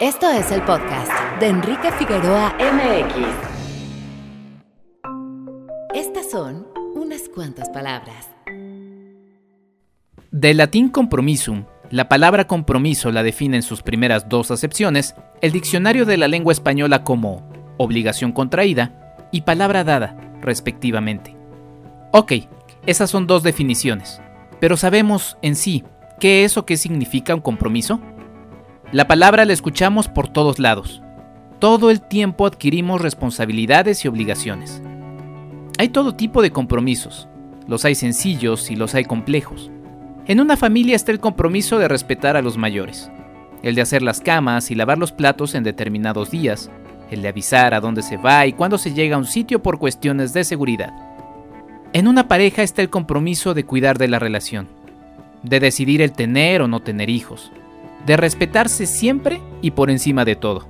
Esto es el podcast de Enrique Figueroa MX. Estas son unas cuantas palabras. Del latín compromisum, la palabra compromiso la define en sus primeras dos acepciones el diccionario de la lengua española como obligación contraída y palabra dada, respectivamente. Ok, esas son dos definiciones, pero ¿sabemos en sí qué es o qué significa un compromiso? La palabra la escuchamos por todos lados. Todo el tiempo adquirimos responsabilidades y obligaciones. Hay todo tipo de compromisos. Los hay sencillos y los hay complejos. En una familia está el compromiso de respetar a los mayores, el de hacer las camas y lavar los platos en determinados días, el de avisar a dónde se va y cuándo se llega a un sitio por cuestiones de seguridad. En una pareja está el compromiso de cuidar de la relación, de decidir el tener o no tener hijos, de respetarse siempre y por encima de todo.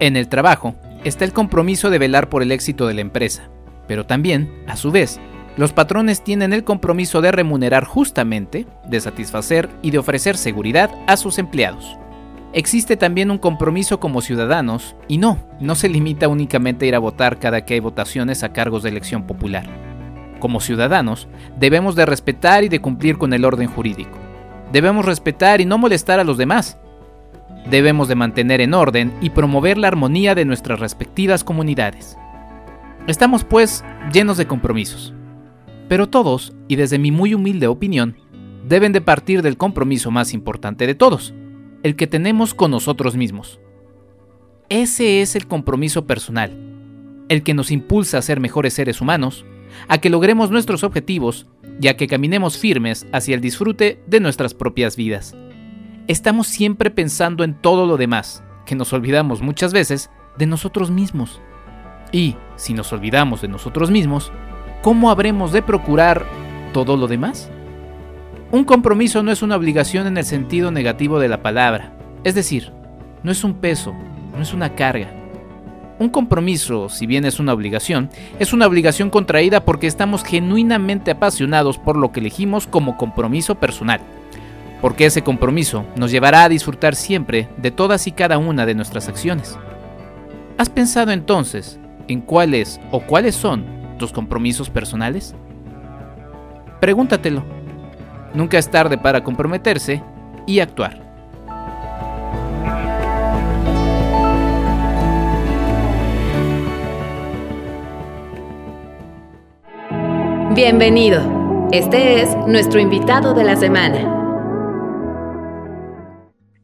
En el trabajo está el compromiso de velar por el éxito de la empresa, pero también, a su vez, los patrones tienen el compromiso de remunerar justamente, de satisfacer y de ofrecer seguridad a sus empleados. Existe también un compromiso como ciudadanos, y no, no se limita únicamente a ir a votar cada que hay votaciones a cargos de elección popular. Como ciudadanos, debemos de respetar y de cumplir con el orden jurídico. Debemos respetar y no molestar a los demás. Debemos de mantener en orden y promover la armonía de nuestras respectivas comunidades. Estamos pues llenos de compromisos. Pero todos, y desde mi muy humilde opinión, deben de partir del compromiso más importante de todos, el que tenemos con nosotros mismos. Ese es el compromiso personal, el que nos impulsa a ser mejores seres humanos, a que logremos nuestros objetivos y a que caminemos firmes hacia el disfrute de nuestras propias vidas. Estamos siempre pensando en todo lo demás, que nos olvidamos muchas veces de nosotros mismos. Y, si nos olvidamos de nosotros mismos, ¿cómo habremos de procurar todo lo demás? Un compromiso no es una obligación en el sentido negativo de la palabra, es decir, no es un peso, no es una carga, un compromiso, si bien es una obligación, es una obligación contraída porque estamos genuinamente apasionados por lo que elegimos como compromiso personal. Porque ese compromiso nos llevará a disfrutar siempre de todas y cada una de nuestras acciones. ¿Has pensado entonces en cuáles o cuáles son tus compromisos personales? Pregúntatelo. Nunca es tarde para comprometerse y actuar. Bienvenido. Este es nuestro invitado de la semana.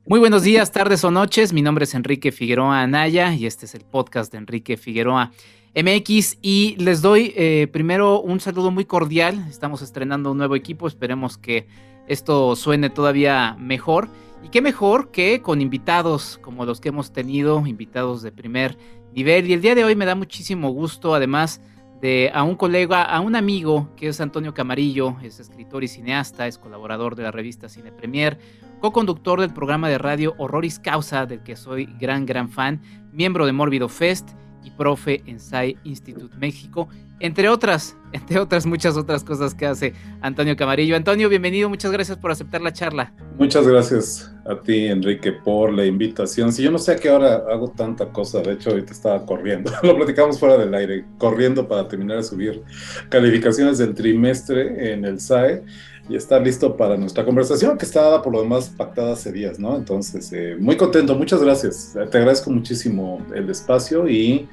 Muy buenos días, tardes o noches. Mi nombre es Enrique Figueroa Anaya y este es el podcast de Enrique Figueroa MX. Y les doy eh, primero un saludo muy cordial. Estamos estrenando un nuevo equipo. Esperemos que esto suene todavía mejor. Y qué mejor que con invitados como los que hemos tenido, invitados de primer nivel. Y el día de hoy me da muchísimo gusto, además, de a un colega, a un amigo que es Antonio Camarillo, es escritor y cineasta, es colaborador de la revista Cine Premier, co-conductor del programa de radio Horroris Causa, del que soy gran, gran fan, miembro de Mórbido Fest profe en SAI Institute México, entre otras, entre otras muchas otras cosas que hace Antonio Camarillo. Antonio, bienvenido, muchas gracias por aceptar la charla. Muchas gracias a ti, Enrique, por la invitación. Si yo no sé a qué hora hago tanta cosa, de hecho ahorita estaba corriendo, lo platicamos fuera del aire, corriendo para terminar de subir calificaciones del trimestre en el SAE y estar listo para nuestra conversación que estaba por lo demás pactada hace días, ¿no? Entonces, eh, muy contento, muchas gracias. Te agradezco muchísimo el espacio y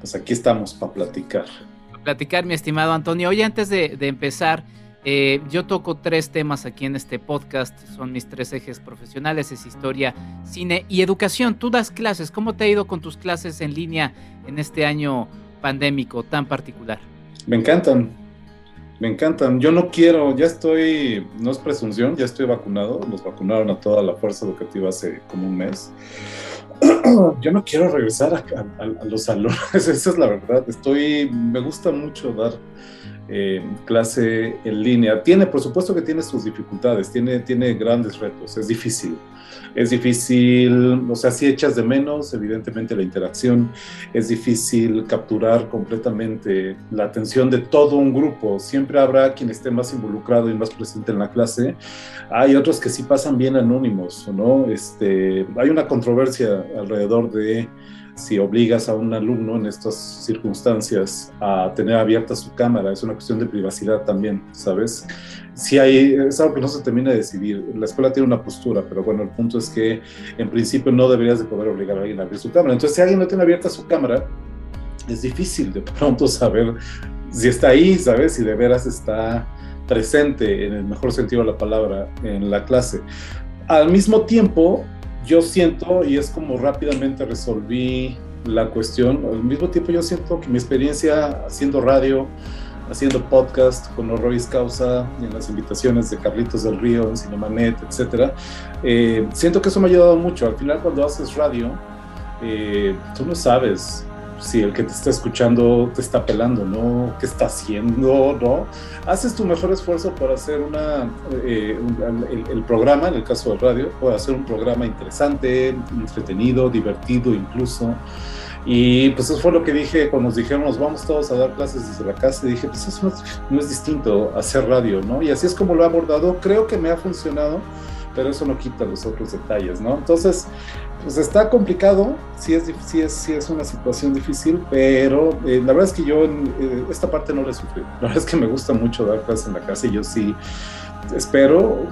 pues aquí estamos para platicar. Para platicar, mi estimado Antonio. Hoy antes de, empezar, eh, yo toco tres temas aquí en este podcast, son mis tres ejes profesionales, es historia, cine y educación. Tú das clases, ¿cómo te ha ido con tus clases en línea en este año pandémico tan particular? Me encantan, me encantan. Yo no quiero, ya estoy, no es presunción, ya estoy vacunado. Nos vacunaron a toda la fuerza educativa hace como un mes. Yo no quiero regresar a, los salones, esa es la verdad. Estoy, me gusta mucho dar eh, clase en línea. Tiene, por supuesto que tiene sus dificultades, tiene, tiene grandes retos, es difícil. Es difícil, o sea, si echas de menos, evidentemente, la interacción, es difícil capturar completamente la atención de todo un grupo. Siempre habrá quien esté más involucrado y más presente en la clase. Hay otros que sí pasan bien anónimos, ¿no? Este, hay una controversia alrededor de si obligas a un alumno en estas circunstancias a tener abierta su cámara, es una cuestión de privacidad también, ¿sabes? Si hay, es algo que no se termina de decidir. La escuela tiene una postura, pero bueno, el punto es que en principio no deberías de poder obligar a alguien a abrir su cámara. Entonces, si alguien no tiene abierta su cámara, es difícil de pronto saber si está ahí, ¿sabes? Si de veras está presente, en el mejor sentido de la palabra, en la clase. Al mismo tiempo, yo siento, y es como rápidamente resolví la cuestión, al mismo tiempo yo siento que mi experiencia haciendo radio, haciendo podcast con Horroris Causa, en las invitaciones de Carlitos del Río, en Cinemanet, etc., eh, siento que eso me ha ayudado mucho. Al final cuando haces radio, eh, tú no sabes si el que te está escuchando te está pelando, ¿no? ¿Qué está haciendo, no? Haces tu mejor esfuerzo para hacer una, eh, el, programa, en el caso del radio, puede hacer un programa interesante, entretenido, divertido incluso. Y pues eso fue lo que dije cuando nos dijeron, nos vamos todos a dar clases desde la casa. Y dije, pues eso no es distinto hacer radio, ¿no? Y así es como lo he abordado. Creo que me ha funcionado pero eso no quita los otros detalles, ¿no? Entonces, pues está complicado, sí es, sí es, sí es una situación difícil, pero eh, la verdad es que yo en eh, esta parte no la sufrí. La verdad es que me gusta mucho dar clases en la casa y yo sí espero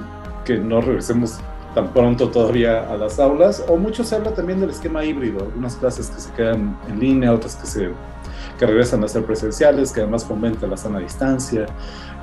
que no regresemos tan pronto todavía a las aulas, o mucho se habla también del esquema híbrido, algunas clases que se quedan en línea, otras que se que regresan a ser presenciales, que además fomenta la sana distancia,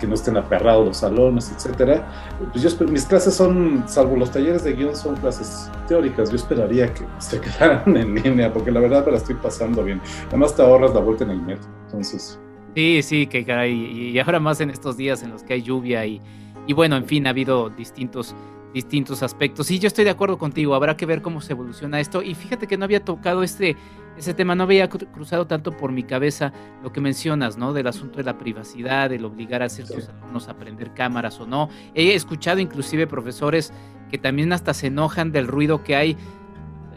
que no estén aperrados los salones, etcétera. Pues yo, mis clases son, salvo los talleres de guion, son clases teóricas. Yo esperaría que se quedaran en línea, porque la verdad me la estoy pasando bien. Además te ahorras la vuelta en el metro, entonces... Sí, sí, que caray. Y ahora más en estos días en los que hay lluvia y, y bueno, en fin, ha habido distintos distintos aspectos. Sí, yo estoy de acuerdo contigo, habrá que ver cómo se evoluciona esto. Y fíjate que no había tocado este, ese tema, no había cruzado tanto por mi cabeza lo que mencionas, ¿no? Del asunto de la privacidad, el obligar a ciertos alumnos a aprender cámaras o no. He escuchado inclusive profesores que también hasta se enojan del ruido que hay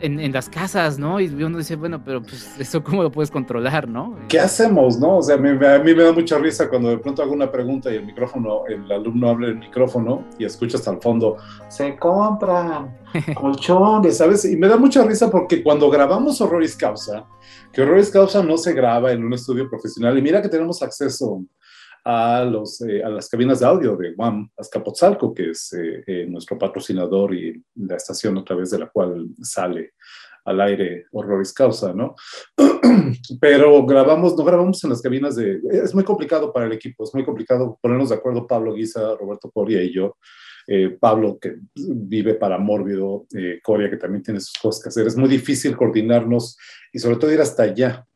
en, las casas, ¿no? Y uno dice, bueno, pero pues eso cómo lo puedes controlar, ¿no? ¿Qué hacemos, no? O sea, a mí, me da mucha risa cuando de pronto hago una pregunta y el micrófono, el alumno abre el micrófono y escucha hasta el fondo, se compran colchones, ¿sabes? Y me da mucha risa porque cuando grabamos Horroris Causa, que Horroris Causa no se graba en un estudio profesional y mira que tenemos acceso a, los, eh, a las cabinas de audio de Guam Azcapotzalco, que es eh, eh, nuestro patrocinador y la estación a través de la cual sale al aire Horroris Causa, ¿no? Pero grabamos, no grabamos en las cabinas de... Es muy complicado para el equipo, es muy complicado ponernos de acuerdo Pablo Guisa, Roberto Coria y yo. Pablo, que vive para Mórbido, Coria, que también tiene sus cosas que hacer. Es muy difícil coordinarnos y sobre todo ir hasta allá,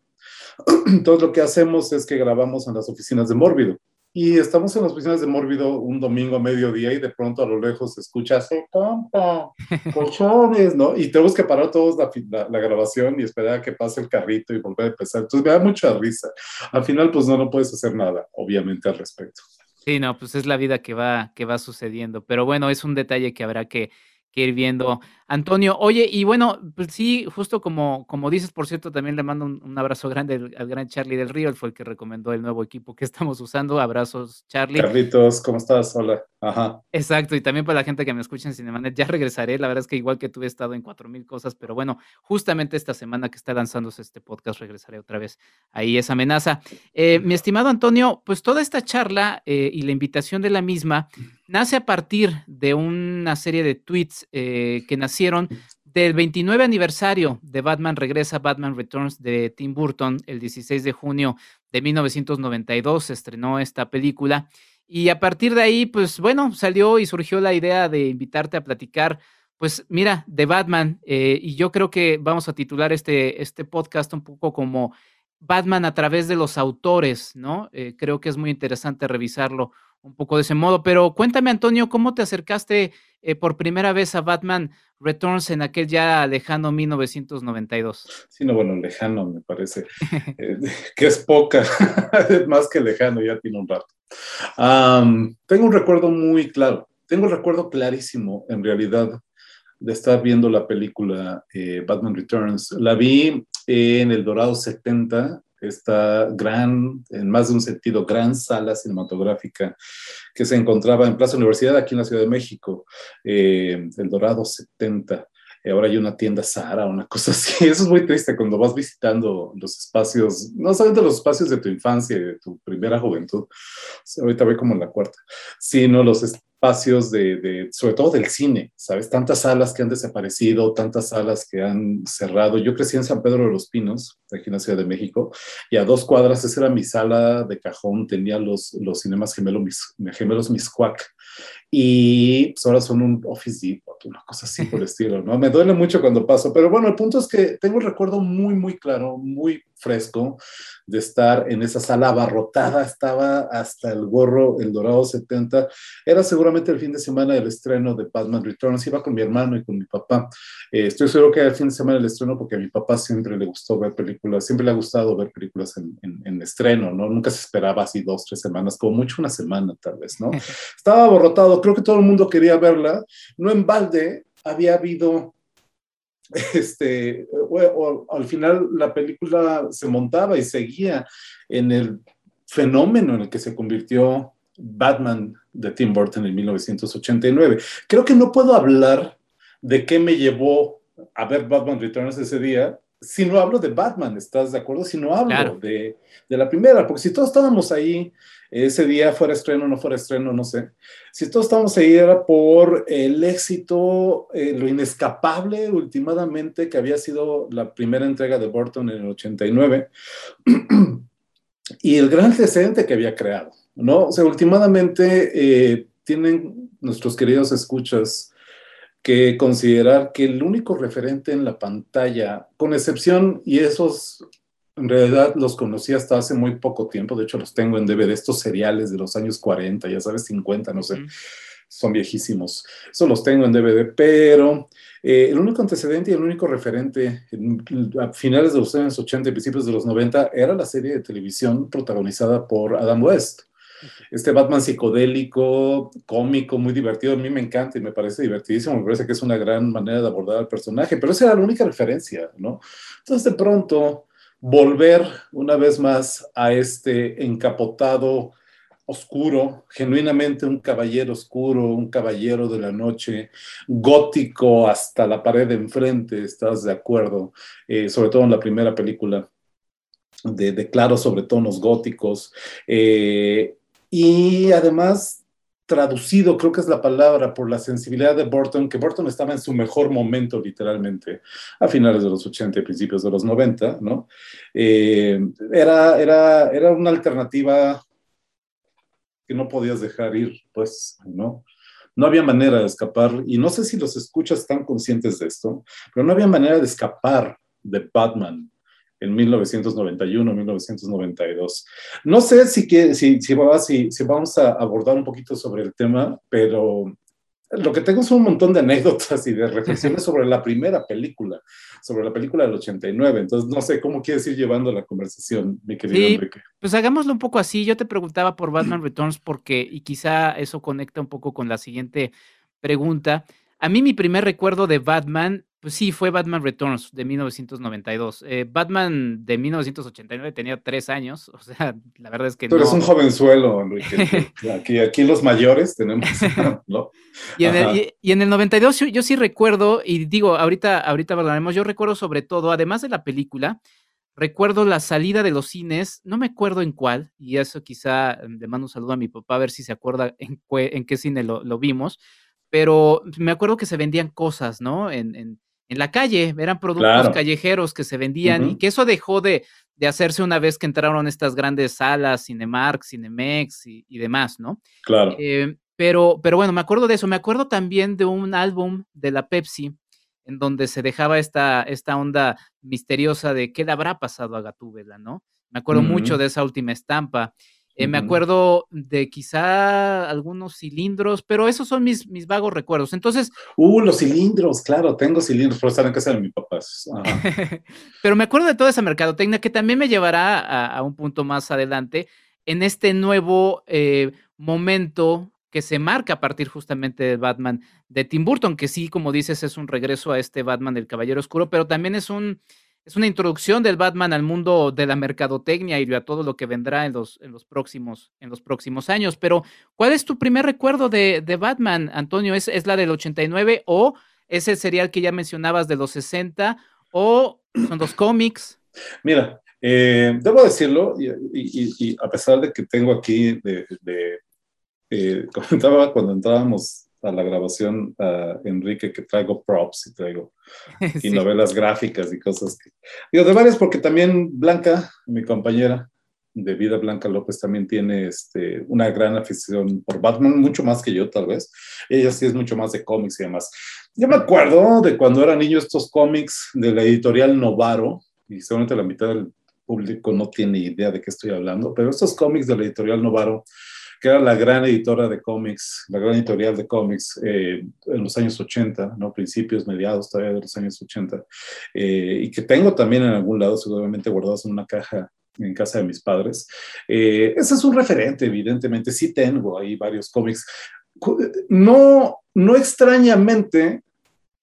Entonces lo que hacemos es que grabamos en las oficinas de Mórbido. Y estamos en las oficinas de Mórbido un domingo a mediodía y de pronto a lo lejos se escucha, se compa, colchones, ¿no? Y tenemos que parar todos la, la, grabación y esperar a que pase el carrito y volver a empezar. Entonces me da mucha risa. Al final, pues no, no puedes hacer nada, obviamente, al respecto. Sí, no, pues es la vida que va, que va sucediendo. Pero bueno, es un detalle que habrá que, que ir viendo Antonio, oye, y bueno, pues sí, justo como, como dices, por cierto, también le mando un, abrazo grande al, gran Charlie del Río, él fue el que recomendó el nuevo equipo que estamos usando. Abrazos, Charlie. Carlitos, ¿cómo estás? Hola. Ajá. Exacto, y también para la gente que me escucha en Cinemanet, ya regresaré. La verdad es que igual que tú he estado en cuatro mil cosas, pero bueno, justamente esta semana que está lanzándose este podcast, regresaré otra vez ahí esa amenaza. Eh, mi estimado Antonio, pues toda esta charla eh, y la invitación de la misma nace a partir de una serie de tweets eh, que nacieron del 29 aniversario de Batman Regresa, Batman Returns de Tim Burton, el 16 de junio de 1992 se estrenó esta película. Y a partir de ahí, pues bueno, salió y surgió la idea de invitarte a platicar, pues mira, de Batman. Eh, y yo creo que vamos a titular este, este podcast un poco como Batman a través de los autores, ¿no? Eh, creo que es muy interesante revisarlo un poco de ese modo. Pero cuéntame, Antonio, ¿cómo te acercaste eh, por primera vez a Batman Returns en aquel ya lejano 1992? Sí, no, bueno, lejano me parece, eh, que es poca, más que lejano, ya tiene un rato. tengo un recuerdo muy claro, tengo un recuerdo clarísimo, en realidad, de estar viendo la película eh, Batman Returns. La vi en el Dorado 70 esta gran, en más de un sentido, gran sala cinematográfica que se encontraba en Plaza Universidad, aquí en la Ciudad de México, eh, El Dorado 70. Y ahora hay una tienda Sara, una cosa así. Eso es muy triste cuando vas visitando los espacios, no solamente los espacios de tu infancia y de tu primera juventud, ahorita ve como en la cuarta, sino los, espacios de, sobre todo del cine, ¿sabes? Tantas salas que han desaparecido, tantas salas que han cerrado. Yo crecí en San Pedro de los Pinos, aquí en la Ciudad de México, y a dos cuadras, esa era mi sala de cajón, tenía los, los cinemas gemelos, gemelos Miscuac, y pues ahora son un Office Depot, una cosa así por el estilo, ¿no? Me duele mucho cuando paso, pero bueno, el punto es que tengo un recuerdo muy, muy claro, muy fresco de estar en esa sala abarrotada, estaba hasta el gorro, el dorado 70, era seguramente el fin de semana del estreno de Batman Returns, iba con mi hermano y con mi papá, eh, estoy seguro que era el fin de semana del estreno porque a mi papá siempre le gustó ver películas, siempre le ha gustado ver películas en, en, estreno, ¿no? Nunca se esperaba así dos, tres semanas, como mucho una semana tal vez, ¿no? Estaba abarrotado, creo que todo el mundo quería verla, no en balde, había habido este, o, al final la película se montaba y seguía en el fenómeno en el que se convirtió Batman de Tim Burton en 1989. Creo que no puedo hablar de qué me llevó a ver Batman Returns ese día si no hablo de Batman, ¿estás de acuerdo? Si no hablo de, de, la primera, porque si todos estábamos ahí ese día, fuera estreno, no fuera estreno, no sé. Si todos estábamos ahí era por el éxito, eh, lo inescapable últimamente que había sido la primera entrega de Burton en el 89 y el gran antecedente que había creado, ¿no? O sea, últimamente eh, tienen nuestros queridos escuchas que considerar que el único referente en la pantalla, con excepción, y esos en realidad los conocí hasta hace muy poco tiempo, de hecho los tengo en DVD, estos seriales de los años 40, ya sabes, 50, no sé, son viejísimos. Eso los tengo en DVD, pero eh, el único antecedente y el único referente a finales de los años 80 y principios de los 90 era la serie de televisión protagonizada por Adam West. Este Batman psicodélico, cómico, muy divertido, a mí me encanta y me parece divertidísimo, me parece que es una gran manera de abordar al personaje, pero esa era la única referencia, ¿no? Entonces de pronto volver una vez más a este encapotado oscuro, genuinamente un caballero oscuro, un caballero de la noche, gótico hasta la pared de enfrente, ¿estás de acuerdo? Eh, sobre todo en la primera película de, de claros sobre tonos góticos. Eh, y además traducido, creo que es la palabra, por la sensibilidad de Burton, que Burton estaba en su mejor momento, literalmente, a finales de los 80 y principios de los 90, ¿no? Eh, era, era, era una alternativa que no podías dejar ir, pues, ¿no? No había manera de escapar, y no sé si los escuchas están conscientes de esto, pero no había manera de escapar de Batman en 1991, 1992. No sé si, que, si, si, si, vamos a abordar un poquito sobre el tema, pero lo que tengo es un montón de anécdotas y de reflexiones sobre la primera película, sobre la película del 89. Entonces, no sé cómo quieres ir llevando la conversación, mi querido Enrique. Pues hagámoslo un poco así. Yo te preguntaba por Batman Returns porque, y quizá eso conecta un poco con la siguiente pregunta. A mí mi primer recuerdo de Batman pues sí, fue Batman Returns de 1992. Eh, Batman de 1989 tenía tres años, o sea, la verdad es que Tú eres un jovenzuelo, Enrique. aquí, aquí los mayores tenemos, ¿no? Y en, el, y, en, el, 92 yo, sí recuerdo, y digo, ahorita, ahorita hablaremos, yo recuerdo sobre todo, además de la película, recuerdo la salida de los cines, no me acuerdo en cuál, y eso quizá le mando un saludo a mi papá a ver si se acuerda en, en qué cine lo, lo, vimos, pero me acuerdo que se vendían cosas, ¿no? En, en en la calle, eran productos callejeros que se vendían y que eso dejó de, de, hacerse una vez que entraron estas grandes salas, Cinemark, Cinemex y, demás, ¿no? Claro. Eh, pero, pero bueno, me acuerdo de eso. Me acuerdo también de un álbum de la Pepsi en donde se dejaba esta, esta onda misteriosa de qué le habrá pasado a Gatúbela, ¿no? Me acuerdo mucho de esa última estampa. Eh, me acuerdo de quizá algunos cilindros, pero esos son mis, mis vagos recuerdos. Entonces. Uh, los cilindros, claro, tengo cilindros, pero están en casa de mi papá. pero me acuerdo de toda esa mercadotecnia que también me llevará a, un punto más adelante en este nuevo eh, momento que se marca a partir justamente de Batman de Tim Burton, que sí, como dices, es un regreso a este Batman del Caballero Oscuro, pero también es un es una introducción del Batman al mundo de la mercadotecnia y a todo lo que vendrá en los, próximos, en los próximos años. Pero, ¿cuál es tu primer recuerdo de, Batman, Antonio? ¿Es, ¿Es, la del 89 o es el serial que ya mencionabas de los 60 o son los cómics? Mira, eh, debo decirlo, y, a pesar de que tengo aquí, eh, comentaba cuando entrábamos a la grabación a Enrique que traigo props y traigo y novelas gráficas y cosas que digo de varias porque también Blanca mi compañera de vida Blanca López también tiene este, una gran afición por Batman mucho más que yo tal vez. Ella sí es mucho más de cómics y demás. Yo me acuerdo de cuando era niño estos cómics de la editorial Novaro y seguramente la mitad del público no tiene idea de qué estoy hablando pero estos cómics de la editorial Novaro que era la gran editora de cómics, la gran editorial de cómics eh, en los años 80, ¿no? principios, mediados todavía de los años 80, eh, y que tengo también en algún lado, seguramente guardados en una caja en casa de mis padres. Eh, ese es un referente, evidentemente, sí tengo ahí varios cómics. No, no extrañamente,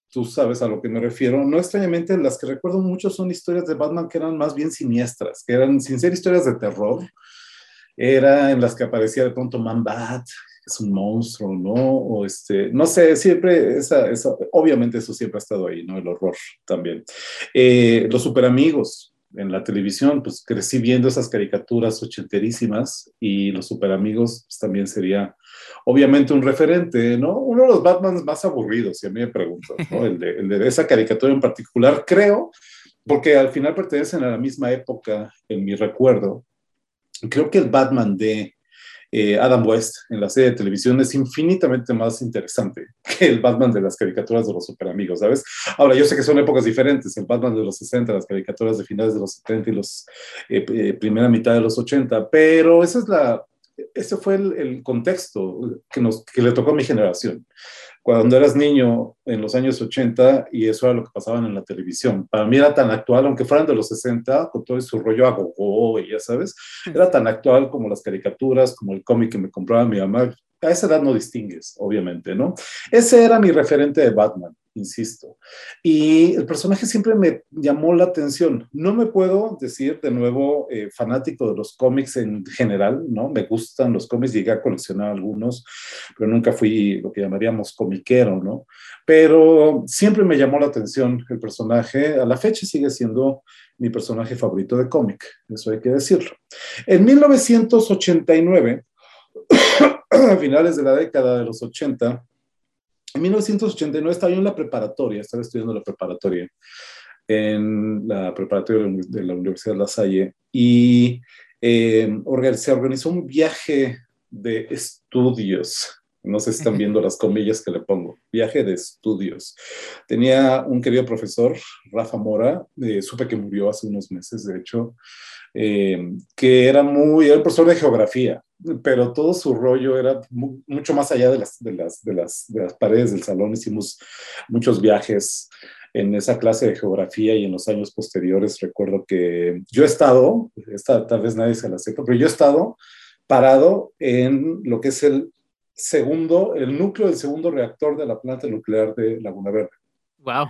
tú sabes a lo que me refiero, no extrañamente las que recuerdo mucho son historias de Batman que eran más bien siniestras, que eran sin ser historias de terror, era en las que aparecía de pronto Man Bat, es un monstruo, ¿no? O este, no sé, siempre, esa, obviamente eso siempre ha estado ahí, ¿no? El horror también. Eh, los superamigos en la televisión, pues crecí viendo esas caricaturas ochenterísimas y los superamigos pues, también sería obviamente un referente, ¿no? Uno de los Batmans más aburridos, si a mí me pregunto, ¿no? el, de, el de esa caricatura en particular, creo, porque al final pertenecen a la misma época en mi recuerdo, creo que el Batman de eh, Adam West en la serie de televisión es infinitamente más interesante que el Batman de las caricaturas de los superamigos, ¿sabes? Ahora, yo sé que son épocas diferentes, el Batman de los 60, las caricaturas de finales de los 70 y los eh, eh, primera mitad de los 80, pero esa es la, ese fue el, el contexto que, nos, que le tocó a mi generación cuando eras niño en los años 80 y eso era lo que pasaban en la televisión. Para mí era tan actual, aunque fueran de los 60, con todo su rollo a gogo y ya sabes, era tan actual como las caricaturas, como el cómic que me compraba mi mamá. A esa edad no distingues, obviamente, ¿no? Ese era mi referente de Batman insisto. Y el personaje siempre me llamó la atención. No me puedo decir de nuevo eh, fanático de los cómics en general, ¿no? Me gustan los cómics, llegué a coleccionar algunos, pero nunca fui lo que llamaríamos comiquero, ¿no? Pero siempre me llamó la atención el personaje. A la fecha sigue siendo mi personaje favorito de cómic, eso hay que decirlo. En 1989, a finales de la década de los 80, en 1989 estaba yo en la preparatoria, estaba estudiando la preparatoria, en la preparatoria de la Universidad de La Salle, y eh, se organizó un viaje de estudios. No sé si están viendo las comillas que le pongo. Viaje de estudios. Tenía un querido profesor, Rafa Mora, eh, supe que murió hace unos meses, de hecho, eh, que era muy, era un profesor de geografía, pero todo su rollo era mucho más allá de las, de, las, de, las, de las paredes del salón. Hicimos muchos viajes en esa clase de geografía y en los años posteriores recuerdo que yo he estado, esta, tal vez nadie se la sepa, pero yo he estado parado en lo que es el segundo, el núcleo del segundo reactor de la planta nuclear de Laguna Verde. Wow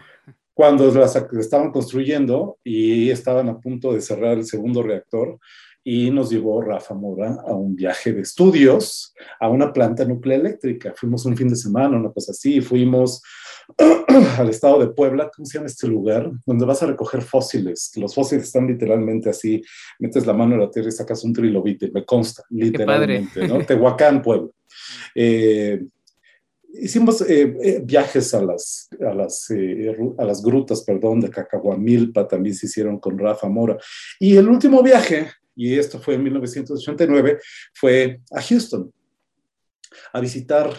cuando las estaban construyendo y estaban a punto de cerrar el segundo reactor y nos llevó Rafa Mora a un viaje de estudios a una planta nuclear eléctrica. Fuimos un fin de semana, una cosa así, fuimos al estado de Puebla, ¿cómo se llama este lugar? Donde vas a recoger fósiles. Los fósiles están literalmente así, metes la mano en la tierra y sacas un trilobite, me consta, literalmente, ¿no? Tehuacán, Puebla. Eh, hicimos eh, eh, viajes a las, a, las, eh, a las grutas, perdón, de Cacahuamilpa, también se hicieron con Rafa Mora. Y el último viaje, y esto fue en 1989, fue a Houston, a visitar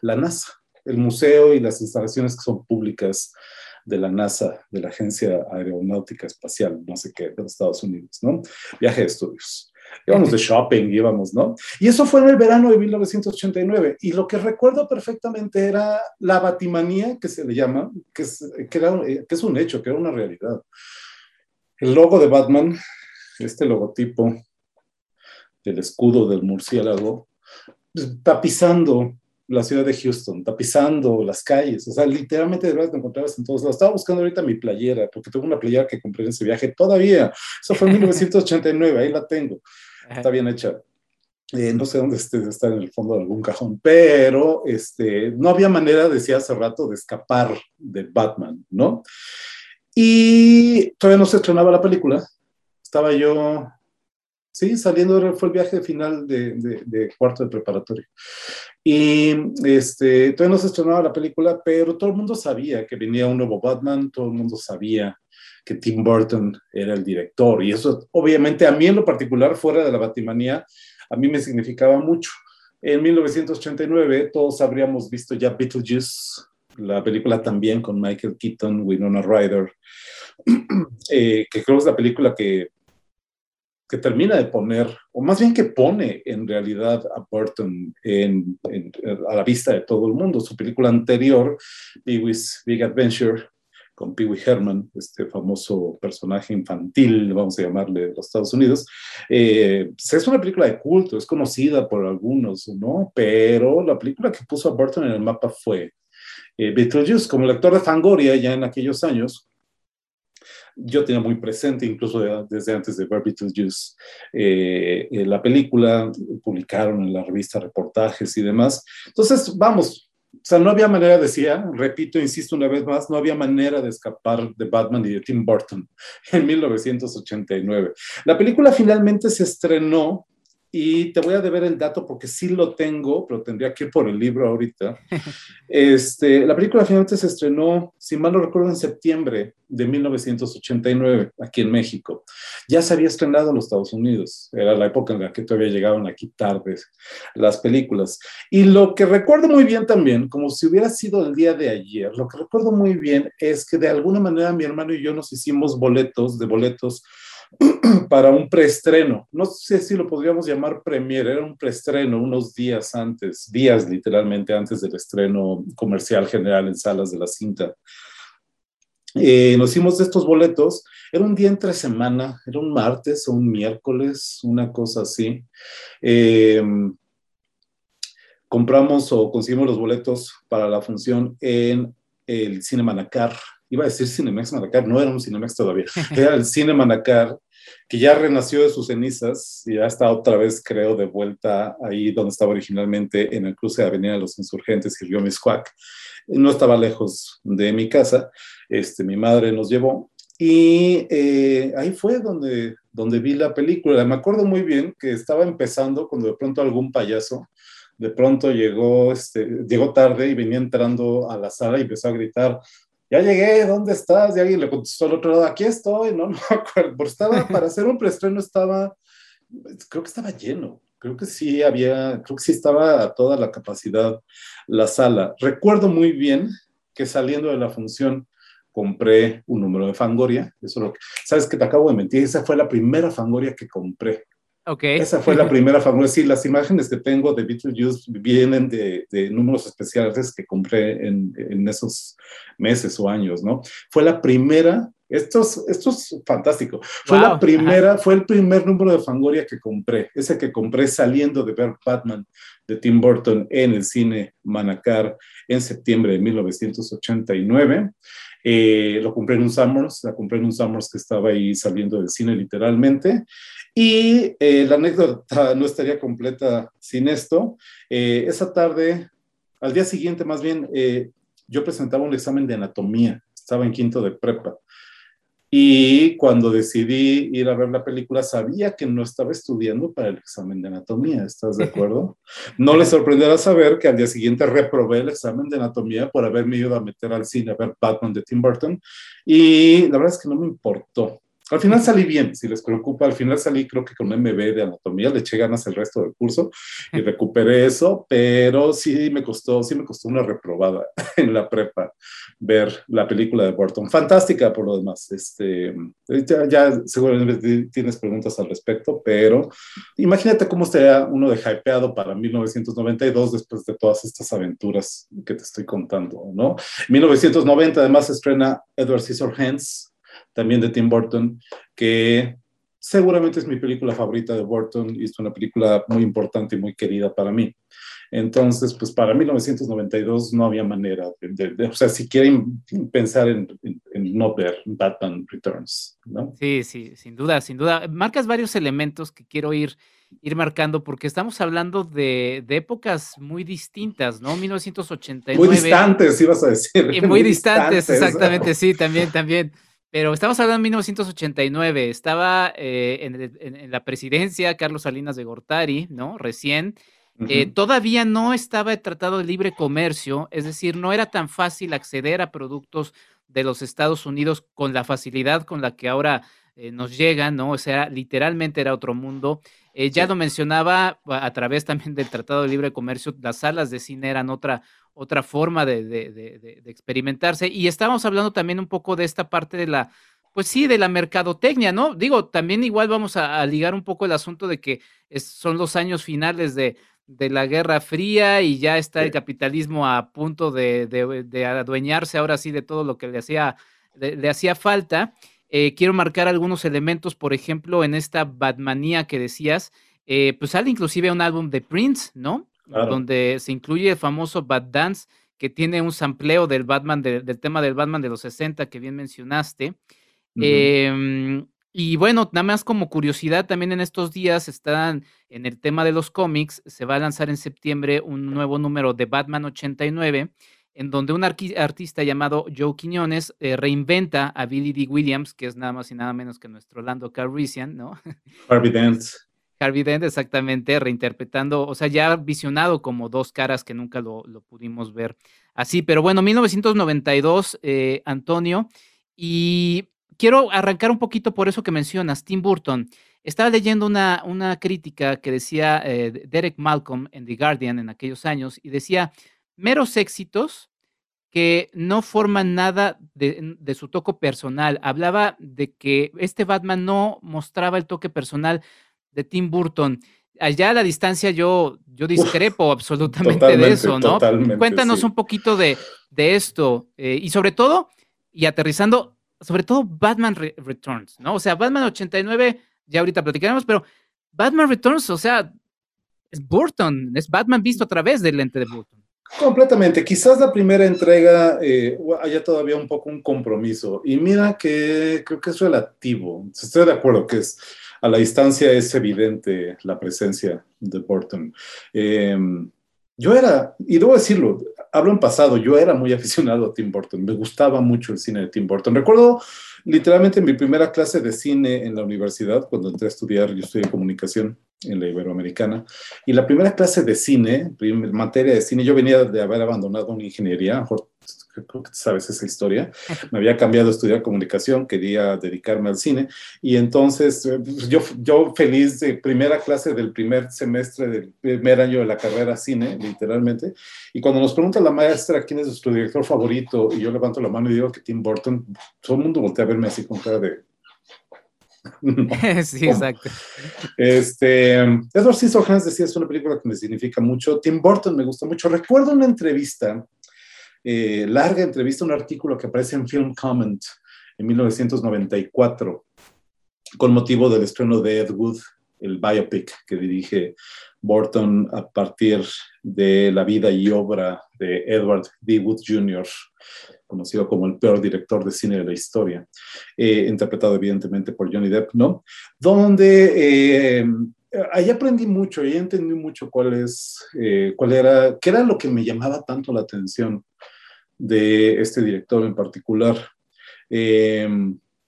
la NASA, el museo y las instalaciones que son públicas de la NASA, de la Agencia Aeronáutica Espacial, no sé qué, de los Estados Unidos, ¿no? Viaje de estudios. íbamos de shopping, íbamos, ¿no? Y eso fue en el verano de 1989. Y lo que recuerdo perfectamente era la batimanía, que se le llama, que es, era, que es un hecho, que era una realidad. El logo de Batman, este logotipo del escudo del murciélago, pues, tapizando la ciudad de Houston, tapizando las calles, o sea, literalmente de verdad te encontrabas en todos lados. Estaba buscando ahorita mi playera, porque tengo una playera que compré en ese viaje todavía. Eso fue en 1989, ahí la tengo. Está bien hecha. Eh, no sé dónde esté, está en el fondo de algún cajón, pero este, no había manera, decía hace rato, de escapar de Batman, ¿no? Y todavía no se estrenaba la película. Estaba yo Sí, saliendo fue el viaje final de, de, cuarto de preparatorio. Y este, todavía no se estrenaba la película, pero todo el mundo sabía que venía un nuevo Batman, todo el mundo sabía que Tim Burton era el director. Y eso, obviamente, a mí en lo particular, fuera de la Batimanía, a mí me significaba mucho. En 1989 todos habríamos visto ya Beetlejuice, la película también con Michael Keaton, Winona Ryder, eh, que creo es la película que que termina de poner, o más bien que pone en realidad a Burton a la vista de todo el mundo. Su película anterior, Pee-wee's Big Adventure, con Pee Wee Herman, este famoso personaje infantil, vamos a llamarle, de los Estados Unidos. Eh, es una película de culto, es conocida por algunos, ¿no? Pero la película que puso a Burton en el mapa fue eh, Beetlejuice. Como lector de Fangoria ya en aquellos años, yo tenía muy presente, incluso desde antes de ver Beetlejuice, eh, eh, la película, publicaron en la revista reportajes y demás. Entonces, vamos, o sea, no había manera, decía, repito, insisto una vez más, no había manera de escapar de Batman y de Tim Burton en 1989. La película finalmente se estrenó y te voy a deber el dato porque sí lo tengo, pero tendría que ir por el libro ahorita. Este, la película finalmente se estrenó, si mal no recuerdo, en septiembre de 1989, aquí en México. Ya se había estrenado en los Estados Unidos. Era la época en la que todavía llegaban aquí tarde las películas. Y lo que recuerdo muy bien también, como si hubiera sido el día de ayer, lo que recuerdo muy bien es que de alguna manera mi hermano y yo nos hicimos boletos de boletos para un preestreno. No sé si lo podríamos llamar premier, era un preestreno unos días antes, días literalmente antes del estreno comercial general en salas de la cinta. Eh, nos hicimos estos boletos, era un día entre semana, era un martes o un miércoles, una cosa así. Eh, compramos o conseguimos los boletos para la función en el Cine Manacar, iba a decir Cinemex Manacar, no era un Cinemex todavía, era el Cine Manacar, que ya renació de sus cenizas y ya está otra vez, creo, de vuelta ahí donde estaba originalmente, en el cruce de Avenida de los Insurgentes y Río Miscuac. No estaba lejos de mi casa, este, mi madre nos llevó y eh, ahí fue donde, donde vi la película. Me acuerdo muy bien que estaba empezando cuando de pronto algún payaso de pronto llegó, este, llegó tarde y venía entrando a la sala y empezó a gritar, ya llegué, ¿dónde estás? Y alguien le contestó al otro lado, aquí estoy, no, no me acuerdo, porque estaba, para hacer un preestreno estaba, creo que estaba lleno, creo que sí había, creo que sí estaba a toda la capacidad la sala. Recuerdo muy bien que saliendo de la función compré un número de Fangoria, eso lo que, sabes que te acabo de mentir, esa fue la primera Fangoria que compré. Okay. Esa fue la primera Fangoria. Sí, las imágenes que tengo de Beetlejuice vienen de, de números especiales que compré en, en, esos meses o años, ¿no? Fue la primera, esto es, esto es fantástico, fue la primera, fue el primer número de Fangoria que compré, ese que compré saliendo de ver Batman de Tim Burton en el cine Manacar en septiembre de 1989. Eh, lo compré en un Summers, la compré en un Summers que estaba ahí saliendo del cine literalmente. Y eh, la anécdota no estaría completa sin esto. Eh, esa tarde, al día siguiente más bien, yo presentaba un examen de anatomía, estaba en quinto de prepa. Y cuando decidí ir a ver la película, sabía que no estaba estudiando para el examen de anatomía, ¿estás de acuerdo? No le sorprenderá saber que al día siguiente reprobé el examen de anatomía por haberme ido a meter al cine a ver Batman de Tim Burton. Y la verdad es que no me importó. Al final salí bien, si les preocupa, al final salí creo que con MB de anatomía, le eché ganas el resto del curso y recuperé eso, pero sí me costó, sí me costó una reprobada en la prepa ver la película de Burton. Fantástica por lo demás. Este, ya, ya seguramente tienes preguntas al respecto, pero imagínate cómo estaría uno de hypeado para 1992 después de todas estas aventuras que te estoy contando, ¿no? 1990 además estrena Edward Scissorhands, también de Tim Burton, que seguramente es mi película favorita de Burton y es una película muy importante y muy querida para mí. Entonces, pues para 1992 no había manera de, o sea, si quieren pensar en, no ver Batman Returns, ¿no? Sí, sí, sin duda, sin duda. Marcas varios elementos que quiero ir, ir marcando porque estamos hablando de, épocas muy distintas, ¿no? 1989. Muy distantes, ibas a decir. muy, muy distantes, exactamente, sí, también, también. Pero estamos hablando de 1989, estaba eh, en, la presidencia Carlos Salinas de Gortari, ¿no? Recién. Eh, todavía no estaba el Tratado de Libre Comercio, es decir, no era tan fácil acceder a productos de los Estados Unidos con la facilidad con la que ahora eh, nos llegan, ¿no? O sea, literalmente era otro mundo. ya lo mencionaba a través también del Tratado de Libre Comercio, las salas de cine eran otra, otra forma de, experimentarse. Y estábamos hablando también un poco de esta parte de la, pues sí, de la mercadotecnia, ¿no? Digo, también igual vamos a, ligar un poco el asunto de que son los años finales de, la Guerra Fría y ya está el capitalismo a punto de, adueñarse ahora sí de todo lo que le hacía, le, hacía falta. Eh, quiero marcar algunos elementos, por ejemplo, en esta Batmanía que decías, eh, pues sale inclusive un álbum de Prince, ¿no? donde se incluye el famoso Bad Dance, que tiene un sampleo del Batman, del tema del Batman de los 60 que bien mencionaste. Em, y bueno, nada más como curiosidad, también en estos días están en el tema de los cómics, se va a lanzar en septiembre un nuevo número de Batman 89, en donde un artista llamado Joe Quiñones eh, reinventa a Billy D. Williams, que es nada más y nada menos que nuestro Lando Calrissian, ¿no? Harvey Dance. Harvey Dent, exactamente, reinterpretando, o sea, ya visionado como dos caras que nunca lo, pudimos ver así. Pero bueno, 1992, eh, Antonio, y quiero arrancar un poquito por eso que mencionas, Tim Burton. Estaba leyendo una, una crítica que decía eh, Derek Malcolm en The Guardian en aquellos años y decía, meros éxitos que no forman nada de, de, su toque personal. Hablaba de que este Batman no mostraba el toque personal de Tim Burton. Allá a la distancia yo, yo discrepo absolutamente de eso, ¿no? Cuéntanos un poquito de, de esto eh, y sobre todo, y aterrizando, sobre todo Batman Returns, ¿no? O sea, Batman 89, ya ahorita platicaremos, pero Batman Returns, o sea, es Burton, es Batman visto a través del lente de Burton. Completamente. Quizás la primera entrega eh, haya todavía un poco un compromiso. Y mira que creo que es relativo. Estoy de acuerdo que a la distancia es evidente la presencia de Burton. Em, yo era, y debo decirlo, hablo en pasado, yo era muy aficionado a Tim Burton, me gustaba mucho el cine de Tim Burton. Recuerdo literalmente mi primera clase de cine en la universidad, cuando entré a estudiar, yo estudié comunicación en la Iberoamericana, y la primera clase de cine, materia de cine, yo venía de haber abandonado una ingeniería, creo que sabes esa historia, me había cambiado a estudiar comunicación, quería dedicarme al cine, y entonces eh, pues, yo, yo feliz de primera clase del primer semestre del primer año de la carrera cine, literalmente, y cuando nos pregunta la maestra quién es nuestro director favorito, y yo levanto la mano y digo que Tim Burton, todo el mundo voltea a verme así con cara de... sí, exacto. Este, Edward Scissorhands decía, es una película que me significa mucho. Tim Burton me gusta mucho. Recuerdo una entrevista eh, larga entrevista, un artículo que aparece en Film Comment en 1994 con motivo del estreno de Ed Wood, el biopic que dirige Burton a partir de la vida y obra de Edward D. Wood Jr., conocido como el peor director de cine de la historia, eh, interpretado evidentemente por Johnny Depp, ¿no? Donde eh, ahí aprendí mucho, ahí entendí mucho cuál es, cuál era, qué era lo que me llamaba tanto la atención de este director en particular. Eh,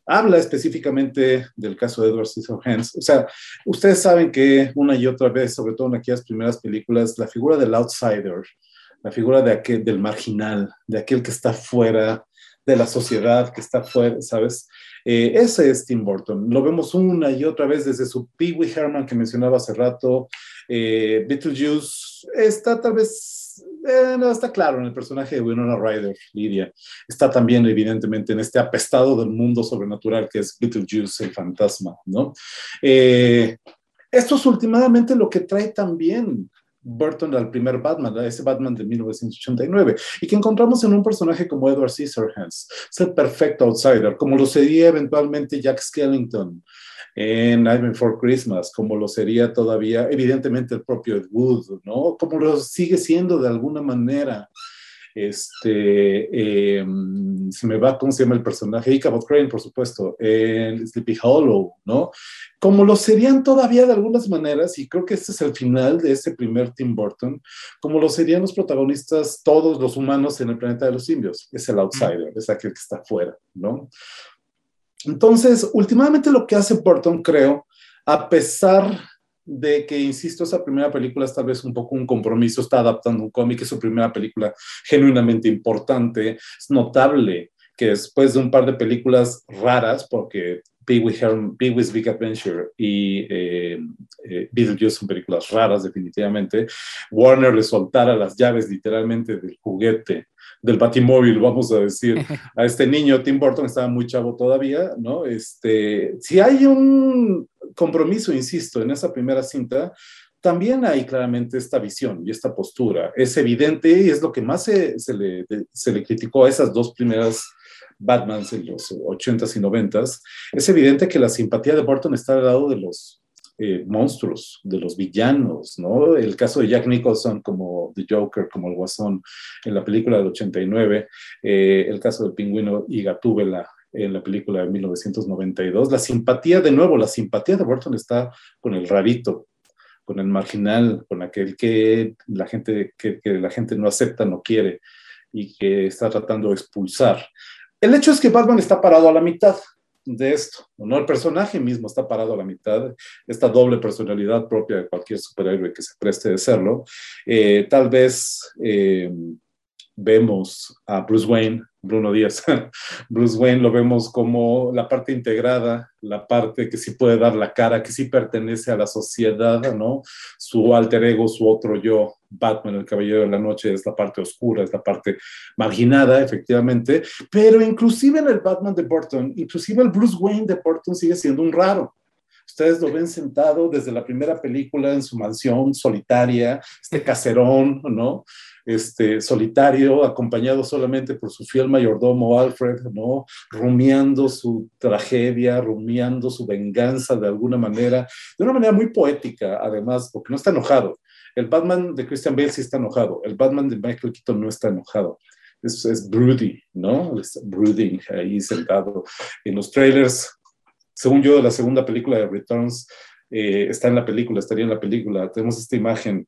habla específicamente del caso de Edward Scissorhands. O sea, ustedes saben que una y otra vez, sobre todo en aquellas primeras películas, la figura del outsider, la figura de aquel, del marginal, de aquel que está fuera de la sociedad que está fuera, ¿sabes? Eh, ese es Tim Burton. Lo vemos una y otra vez desde su Pee Wee Herman que mencionaba hace rato. Eh, Beetlejuice está tal vez, eh, no está claro en el personaje de Winona Ryder, Lidia. Está también evidentemente en este apestado del mundo sobrenatural que es Beetlejuice, el fantasma, ¿no? esto es últimamente lo que trae también Burton al primer Batman, ese Batman de 1989, y que encontramos en un personaje como Edward Scissorhands, es el perfecto outsider, como lo sería eventualmente Jack Skellington en Nightmare for Christmas, como lo sería todavía, evidentemente, el propio Ed Wood, ¿no? Como lo sigue siendo de alguna manera este, em, se me va, ¿cómo se llama el personaje? Ichabod Crane, por supuesto, en Sleepy Hollow, ¿no? Como lo serían todavía de algunas maneras, y creo que este es el final de ese primer Tim Burton, como lo serían los protagonistas, todos los humanos en el planeta de los simbios, es el outsider, es aquel que está afuera, ¿no? Entonces, últimamente lo que hace Burton, creo, a pesar de que, insisto, esa primera película es tal vez un poco un compromiso, está adaptando un cómic, es su primera película genuinamente importante, es notable que después de un par de películas raras, porque Pee-wee's Big Adventure y eh, eh, Beetlejuice son películas raras definitivamente, Warner le soltara las llaves literalmente del juguete del batimóvil, vamos a decir, a este niño, Tim Burton estaba muy chavo todavía, ¿no? Este, si hay un compromiso, insisto, en esa primera cinta, también hay claramente esta visión y esta postura. Es evidente y es lo que más se, le criticó a esas dos primeras Batmans en los 80s y 90s. Es evidente que la simpatía de Burton está al lado de los eh, monstruos, de los villanos, ¿no? El caso de Jack Nicholson como The Joker, como el Guasón en la película del 89, eh, el caso del pingüino y Gatúbela en la película de 1992. La simpatía, de nuevo, la simpatía de Burton está con el rarito, con el marginal, con aquel que la gente, que, que la gente no acepta, no quiere y que está tratando de expulsar. El hecho es que Batman está parado a la mitad de esto, ¿no? El personaje mismo está parado a la mitad, esta doble personalidad propia de cualquier superhéroe que se preste de serlo. Eh, tal vez eh, vemos a Bruce Wayne, Bruno Díaz, Bruce Wayne lo vemos como la parte integrada, la parte que sí puede dar la cara, que sí pertenece a la sociedad, ¿no? Su alter ego, su otro yo, Batman, el Caballero de la Noche, es la parte oscura, es la parte marginada, efectivamente, pero inclusive en el Batman de Burton, inclusive el Bruce Wayne de Burton sigue siendo un raro. Ustedes lo ven sentado desde la primera película en su mansión solitaria, este caserón, ¿no? Este, solitario, acompañado solamente por su fiel mayordomo Alfred, ¿no? Rumiando su tragedia, rumiando su venganza de alguna manera, de una manera muy poética, además, porque no está enojado. El Batman de Christian Bale sí está enojado, el Batman de Michael Keaton no está enojado. Es, es broody, ¿no? Es brooding ahí sentado. En los trailers, según yo, la segunda película de Returns, eh, está en la película, estaría en la película. Tenemos esta imagen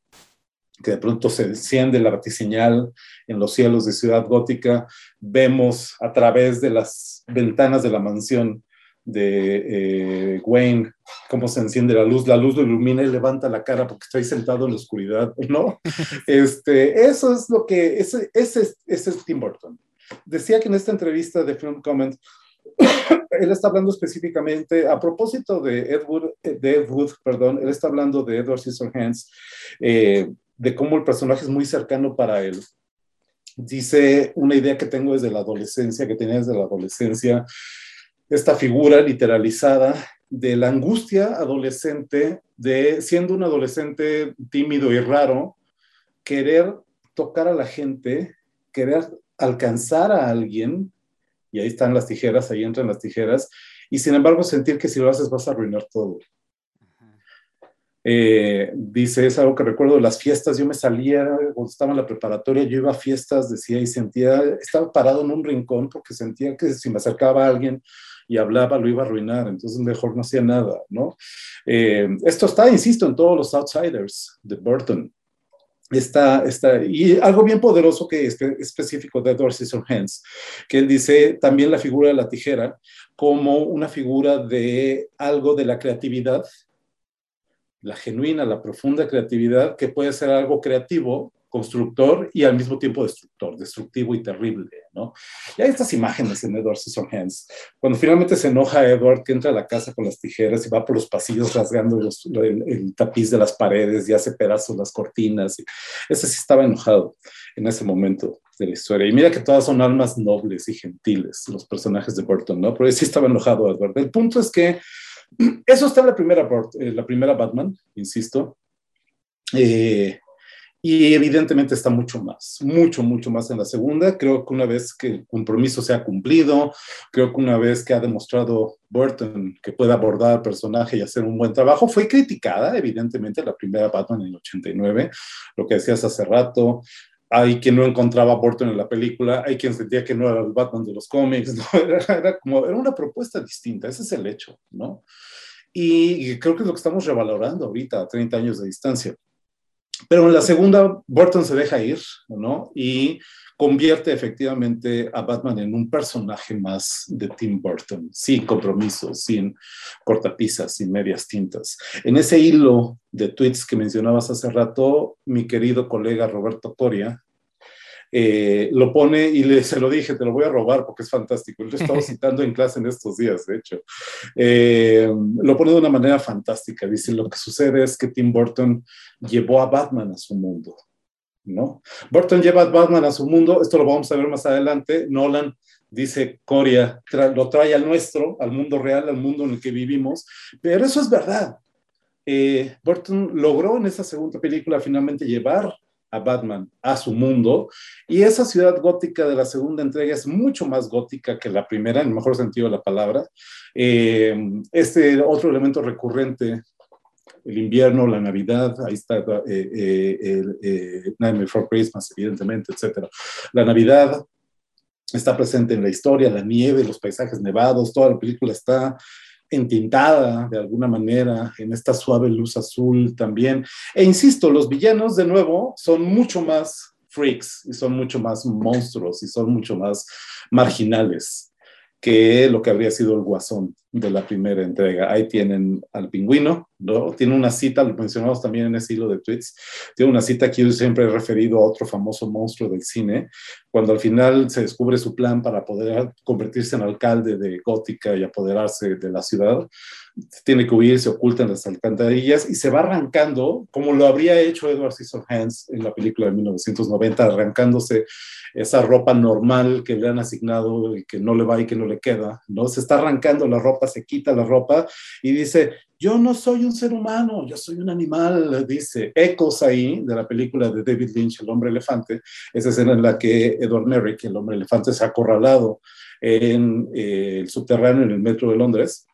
que de pronto se enciende la batiseñal en los cielos de Ciudad Gótica, vemos a través de las ventanas de la mansión de eh, Wayne cómo se enciende la luz, la luz lo ilumina y levanta la cara porque está ahí sentado en la oscuridad, ¿no? Este, eso es lo que, ese, ese, ese es Tim Burton. Decía que en esta entrevista de Film Comment, él está hablando específicamente, a propósito de Ed Wood, de Ed Wood perdón, él está hablando de Edward Scissorhands, eh, de cómo el personaje es muy cercano para él. Dice una idea que tengo desde la adolescencia, que tenía desde la adolescencia, esta figura literalizada de la angustia adolescente, de siendo un adolescente tímido y raro, querer tocar a la gente, querer alcanzar a alguien, y ahí están las tijeras, ahí entran las tijeras, y sin embargo sentir que si lo haces vas a arruinar todo. Eh, dice, es algo que recuerdo las fiestas, yo me salía, cuando estaba en la preparatoria, yo iba a fiestas, decía, y sentía, estaba parado en un rincón porque sentía que si me acercaba alguien y hablaba, lo iba a arruinar, entonces mejor no hacía nada, ¿no? Eh, esto está, insisto, en todos los Outsiders de Burton. Está, y algo bien poderoso que es específico de Edward Scissorhands, que él dice también la figura de la tijera como una figura de algo de la creatividad, la genuina, la profunda creatividad, que puede ser algo creativo, constructor y al mismo tiempo destructor, destructivo y terrible, ¿no? Y hay estas imágenes en Edward Scissorhands, cuando finalmente se enoja Edward, que entra a la casa con las tijeras y va por los pasillos rasgando el, tapiz de las paredes y hace pedazos las cortinas. ese sí estaba enojado en ese momento de la historia. Y mira que todas son almas nobles y gentiles, los personajes de Burton, ¿no? Pero sí estaba enojado Edward. El punto es que eso está en la primera, eh, la primera Batman, insisto. Eh, y evidentemente está mucho más, mucho, mucho más en la segunda. Creo que una vez que el compromiso se ha cumplido, creo que una vez que ha demostrado Burton que puede abordar al personaje y hacer un buen trabajo, fue criticada, evidentemente, la primera Batman en el 89, lo que decías hace rato. Hay quien no encontraba a Burton en la película, hay quien sentía que no era el Batman de los cómics, ¿no? era, como, era una propuesta distinta, ese es el hecho, ¿no? Y creo que es lo que estamos revalorando ahorita, a 30 años de distancia pero en la segunda, Burton se deja ir, ¿no? Y convierte efectivamente a Batman en un personaje más de Tim Burton, sin compromisos, sin cortapisas, sin medias tintas. En ese hilo de tweets que mencionabas hace rato, mi querido colega Roberto Coria eh, lo pone y le, se lo dije, te lo voy a robar porque es fantástico. Lo he estado citando en clase en estos días, de hecho. Eh, lo pone de una manera fantástica. Dice, lo que sucede es que Tim Burton llevó a Batman a su mundo. ¿no? Burton lleva a Batman a su mundo, esto lo vamos a ver más adelante. Nolan dice Coria, lo trae al nuestro, al mundo real, al mundo en el que vivimos, pero eso es verdad. Eh, Burton logró en esa segunda película finalmente llevar a Batman a su mundo y esa ciudad gótica de la segunda entrega es mucho más gótica que la primera, en el mejor sentido de la palabra. Eh, este otro elemento recurrente, el invierno, la Navidad, ahí está eh, eh, eh Nightmare Before Christmas, evidentemente, etcétera. La Navidad está presente en la historia, la nieve, los paisajes nevados, toda la película está entintada de alguna manera en esta suave luz azul también. E insisto, los villanos de nuevo son mucho más freaks y son mucho más monstruos y son mucho más marginales que lo que habría sido el guasón de la primera entrega. Ahí tienen al pingüino, ¿no? Tiene una cita, lo mencionamos también en ese hilo de tweets, tiene una cita que yo siempre he referido a otro famoso monstruo del cine, cuando al final se descubre su plan para poder convertirse en alcalde de Gótica y apoderarse de la ciudad, tiene que huir, se oculta en las alcantarillas y se va arrancando, como lo habría hecho Edward Scissorhands en la película de 1990, arrancándose esa ropa normal que le han asignado y que no le va y que no le queda, ¿no? Se está arrancando la ropa, se quita la ropa y dice, yo no soy un ser humano, yo soy un animal, dice. Ecos ahí de la película de David Lynch, El hombre elefante, esa escena en la que Edward Merrick, el hombre elefante, se ha acorralado en eh, el subterráneo en el metro de Londres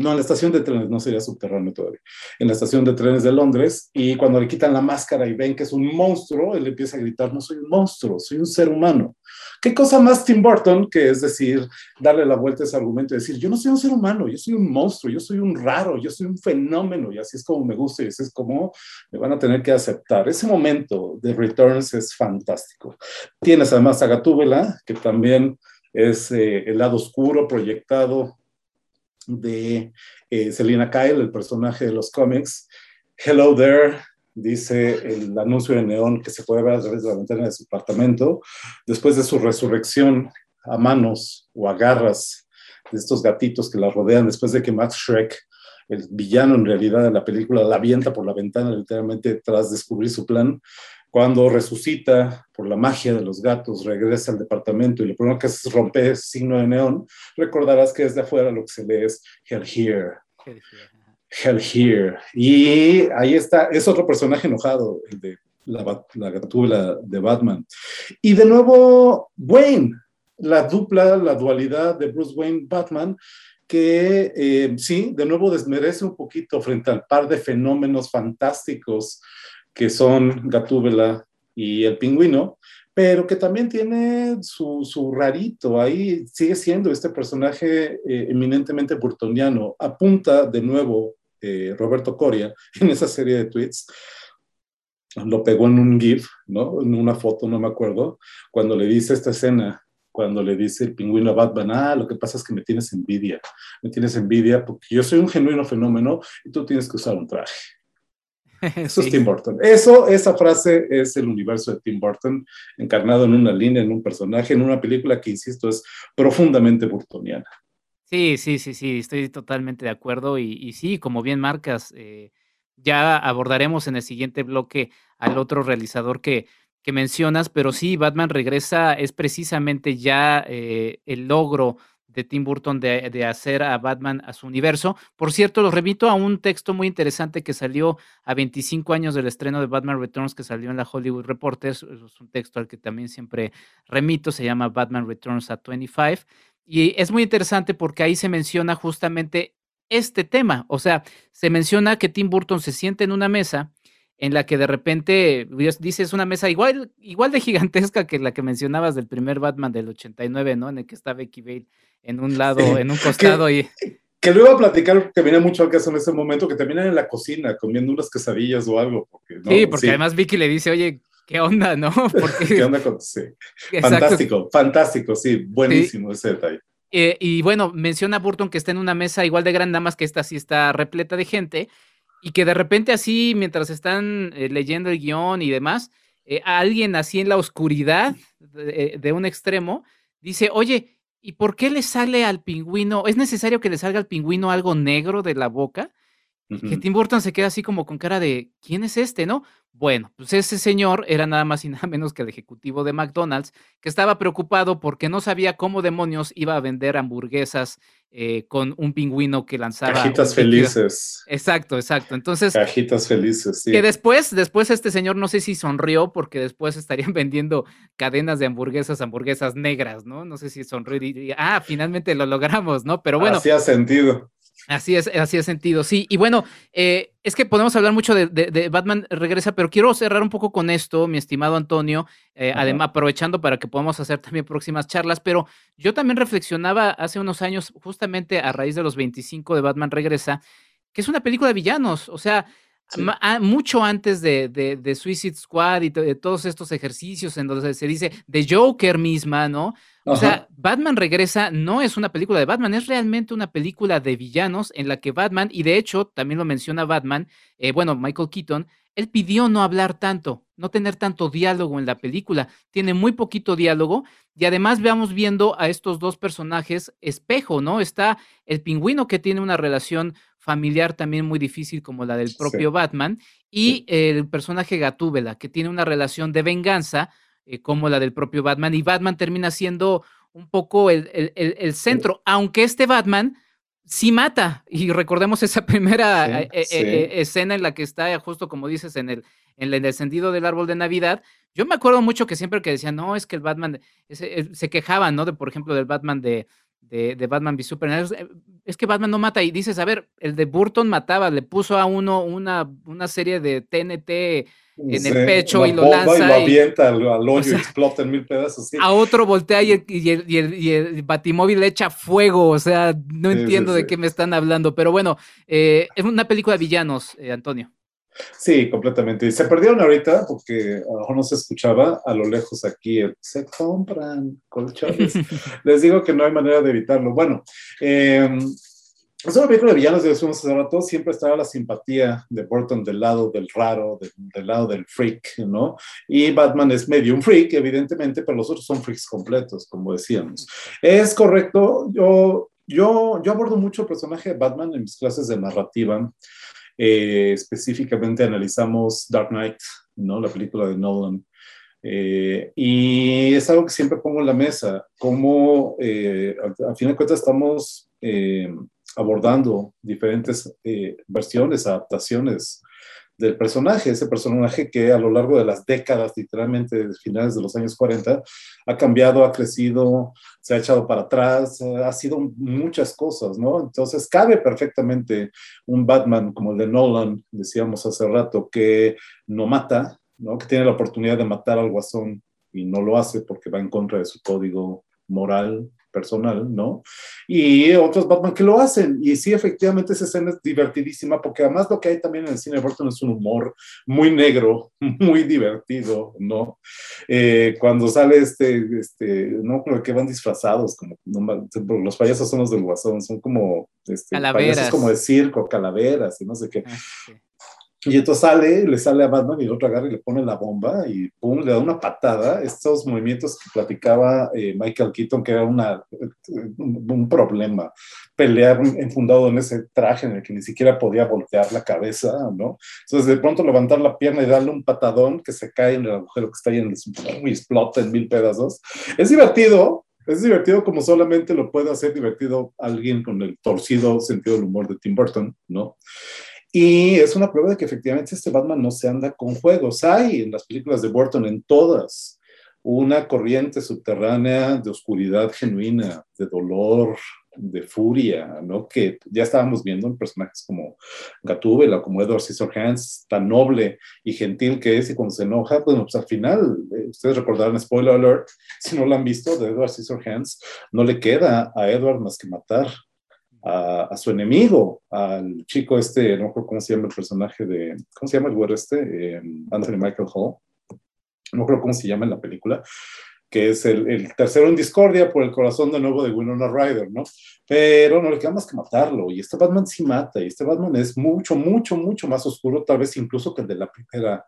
no, en la estación de trenes, no sería subterráneo todavía. En la estación de trenes de Londres, y cuando le quitan la máscara y ven que es un monstruo, él empieza a gritar, no soy un monstruo, soy un ser humano. ¿Qué cosa más Tim Burton que es decir, darle la vuelta a ese argumento y decir, yo no soy un ser humano, yo soy un monstruo, yo soy un raro, yo soy un fenómeno, y así es como me gusta y así es como me van a tener que aceptar. Ese momento de Returns es fantástico. Tienes además a Gatúbela, que también es eh, el lado oscuro proyectado de eh, Selina Kyle, el personaje de los cómics. Hello there, dice el anuncio de neón que se puede ver a través de la ventana de su apartamento. Después de su resurrección a manos o a garras de estos gatitos que la rodean, después de que Max Shrek, el villano en realidad de la película, la avienta por la ventana literalmente tras descubrir su plan, cuando resucita por la magia de los gatos, regresa al departamento y lo primero que hace es romper signo de neón, recordarás que desde afuera lo que se lee es Hell Here. Hell Here. Y ahí está, es otro personaje enojado, el de la, la de Batman. Y de nuevo, Wayne, la dupla, la dualidad de Bruce Wayne Batman, que eh, sí, de nuevo desmerece un poquito frente al par de fenómenos fantásticos que son Gatúbela y el pingüino, pero que también tiene su, rarito, ahí sigue siendo este personaje eh, eminentemente burtoniano. Apunta de nuevo eh, Roberto Coria en esa serie de tweets, lo pegó en un GIF, ¿no? En una foto, no me acuerdo, cuando le dice esta escena, cuando le dice el pingüino a Batman, ah, lo que pasa es que me tienes envidia, me tienes envidia porque yo soy un genuino fenómeno y tú tienes que usar un traje. Eso es Tim Burton. Eso, esa frase es el universo de Tim Burton, encarnado en una línea, en un personaje, en una película que, insisto, es profundamente burtoniana. Sí, sí, sí, sí, estoy totalmente de acuerdo. Y, sí, como bien marcas, eh, ya abordaremos en el siguiente bloque al otro realizador que, que mencionas, pero sí, Batman regresa, es precisamente ya eh, el logro de Tim Burton de, hacer a Batman a su universo. Por cierto, lo remito a un texto muy interesante que salió a 25 años del estreno de Batman Returns, que salió en la Hollywood Reporters. Es un texto al que también siempre remito, se llama Batman Returns a 25. Y es muy interesante porque ahí se menciona justamente este tema. O sea, se menciona que Tim Burton se siente en una mesa en la que de repente dice es una mesa igual, igual de gigantesca que la que mencionabas del primer Batman del 89, ¿no? En el que está Becky Bale en un lado, en un costado que, y... Que lo iba a platicar que venía mucho al caso en ese momento, que terminan en la cocina comiendo unas quesadillas o algo. Porque, Sí, porque además Vicky le dice, oye, ¿qué onda, no? ¿Qué onda con...? Sí. Fantástico, fantástico, sí, buenísimo ese detalle. Eh, y bueno, menciona Burton que está en una mesa igual de grande, nada más que esta sí está repleta de gente, y que de repente así, mientras están eh, leyendo el guion y demás, eh, alguien así en la oscuridad de, de, un extremo dice, oye, ¿y por qué le sale al pingüino? ¿Es necesario que le salga al pingüino algo negro de la boca? Que Tim Burton se queda así como con cara de, ¿quién es este, no? Bueno, pues ese señor era nada más y nada menos que el ejecutivo de McDonald's, que estaba preocupado porque no sabía cómo demonios iba a vender hamburguesas eh, con un pingüino que lanzaba. Cajitas felices. Exacto, exacto. Entonces. Cajitas felices, sí. Que después, después este señor no sé si sonrió porque después estarían vendiendo cadenas de hamburguesas, hamburguesas negras, ¿no? No sé si sonrió y diría, ah, finalmente lo logramos, ¿no? Pero bueno. Hacía sentido. Así es, así es sentido, sí. Y bueno, eh, es que podemos hablar mucho de, Batman Regresa, pero quiero cerrar un poco con esto, mi estimado Antonio, eh, además aprovechando para que podamos hacer también próximas charlas, pero yo también reflexionaba hace unos años, justamente a raíz de los 25 de Batman Regresa, que es una película de villanos, o sea, mucho antes de, de, Suicide Squad y de todos estos ejercicios en donde se dice de Joker misma, ¿no? O sea, Batman regresa no es una película de Batman, es realmente una película de villanos en la que Batman, y de hecho también lo menciona Batman, eh, bueno, Michael Keaton, él pidió no hablar tanto, no tener tanto diálogo en la película. Tiene muy poquito diálogo y además veamos viendo a estos dos personajes espejo, ¿no? Está el pingüino que tiene una relación familiar también muy difícil como la del propio Batman y el personaje Gatúbela que tiene una relación de venganza eh, como la del propio Batman y Batman termina siendo un poco el, el centro, aunque este Batman sí mata. Y recordemos esa primera eh, eh, escena en la que está, justo como dices, en el, en el descendido del árbol de Navidad. Yo me acuerdo mucho que siempre que decían, no, es que el Batman, se quejaban, ¿no? De, por ejemplo, del Batman de, de, de Batman v Superman. Es, que Batman no mata. Y dices, a ver, el de Burton mataba, le puso a uno una, una serie de TNT en el pecho y lo lanza. Y lo avienta al, hoyo y explota en mil pedazos. A otro voltea y el, y, el, batimóvil le echa fuego. O sea, no entiendo de qué me están hablando. Pero bueno, eh, es una película de villanos, eh, Antonio. Sí, completamente. Y se perdieron ahorita porque a lo mejor no se escuchaba a lo lejos aquí. se compran colchones. Les digo que no hay manera de evitarlo. Bueno, eh, es una película de villanos, decimos hace rato, siempre estaba la simpatía de Burton del lado del raro, del lado del freak, ¿no? Y Batman es medio un freak, evidentemente, pero los otros son freaks completos, como decíamos. Es correcto, yo, yo, yo abordo mucho el personaje de Batman en mis clases de narrativa. Eh, específicamente analizamos Dark Knight, ¿no? La película de Nolan. Eh, y es algo que siempre pongo en la mesa, como eh, a, fin de cuentas estamos abordando diferentes eh, versiones, adaptaciones del personaje, ese personaje que a lo largo de las décadas, literalmente desde finales de los años 40, ha cambiado, ha crecido, se ha echado para atrás, ha sido muchas cosas, ¿no? Entonces cabe perfectamente un Batman como el de Nolan, decíamos hace rato, que no mata, ¿no? Que tiene la oportunidad de matar al guasón y no lo hace porque va en contra de su código moral, personal, ¿no? Y otros Batman que lo hacen. Y sí, efectivamente, esa escena es divertidísima, porque además lo que hay también en el cine de Burton es un humor muy negro, muy divertido, ¿no? Eh, cuando sale este, este, no creo que van disfrazados, como los payasos son los del guasón, son como este, payasos como de circo, calaveras y no sé qué. Ah, Y entonces sale, le sale a Batman y el otro agarra y le pone la bomba y pum, le da una patada. Estos movimientos que platicaba eh, Michael Keaton, que era una, un problema, pelear enfundado en ese traje en el que ni siquiera podía voltear la cabeza, ¿no? Entonces de pronto levantar la pierna y darle un patadón que se cae en el agujero que está ahí en el y explota en mil pedazos. Es divertido, es divertido como solamente lo puede hacer divertido alguien con el torcido sentido del humor de Tim Burton, ¿no? Y es una prueba de que efectivamente este Batman no se anda con juegos. Hay en las películas de Burton, en todas, una corriente subterránea de oscuridad genuina, de dolor, de furia, ¿no? Que ya estábamos viendo en personajes como Gatúbela, como Edward Scissorhands, tan noble y gentil que es, y cuando se enoja, pues, pues al final, eh, ustedes recordarán, spoiler alert, si no lo han visto, de Edward Scissorhands, no le queda a Edward más que matar a, su enemigo, al chico este, no recuerdo cómo se llama el personaje de, ¿cómo se llama el güero este? Eh, Anthony Michael Hall. No creo cómo se llama en la película, que es el, el, tercero en discordia por el corazón de nuevo de Winona Ryder, ¿no? Pero no le queda más que matarlo, y este Batman sí mata, y este Batman es mucho, mucho, mucho más oscuro, tal vez incluso que el de la primera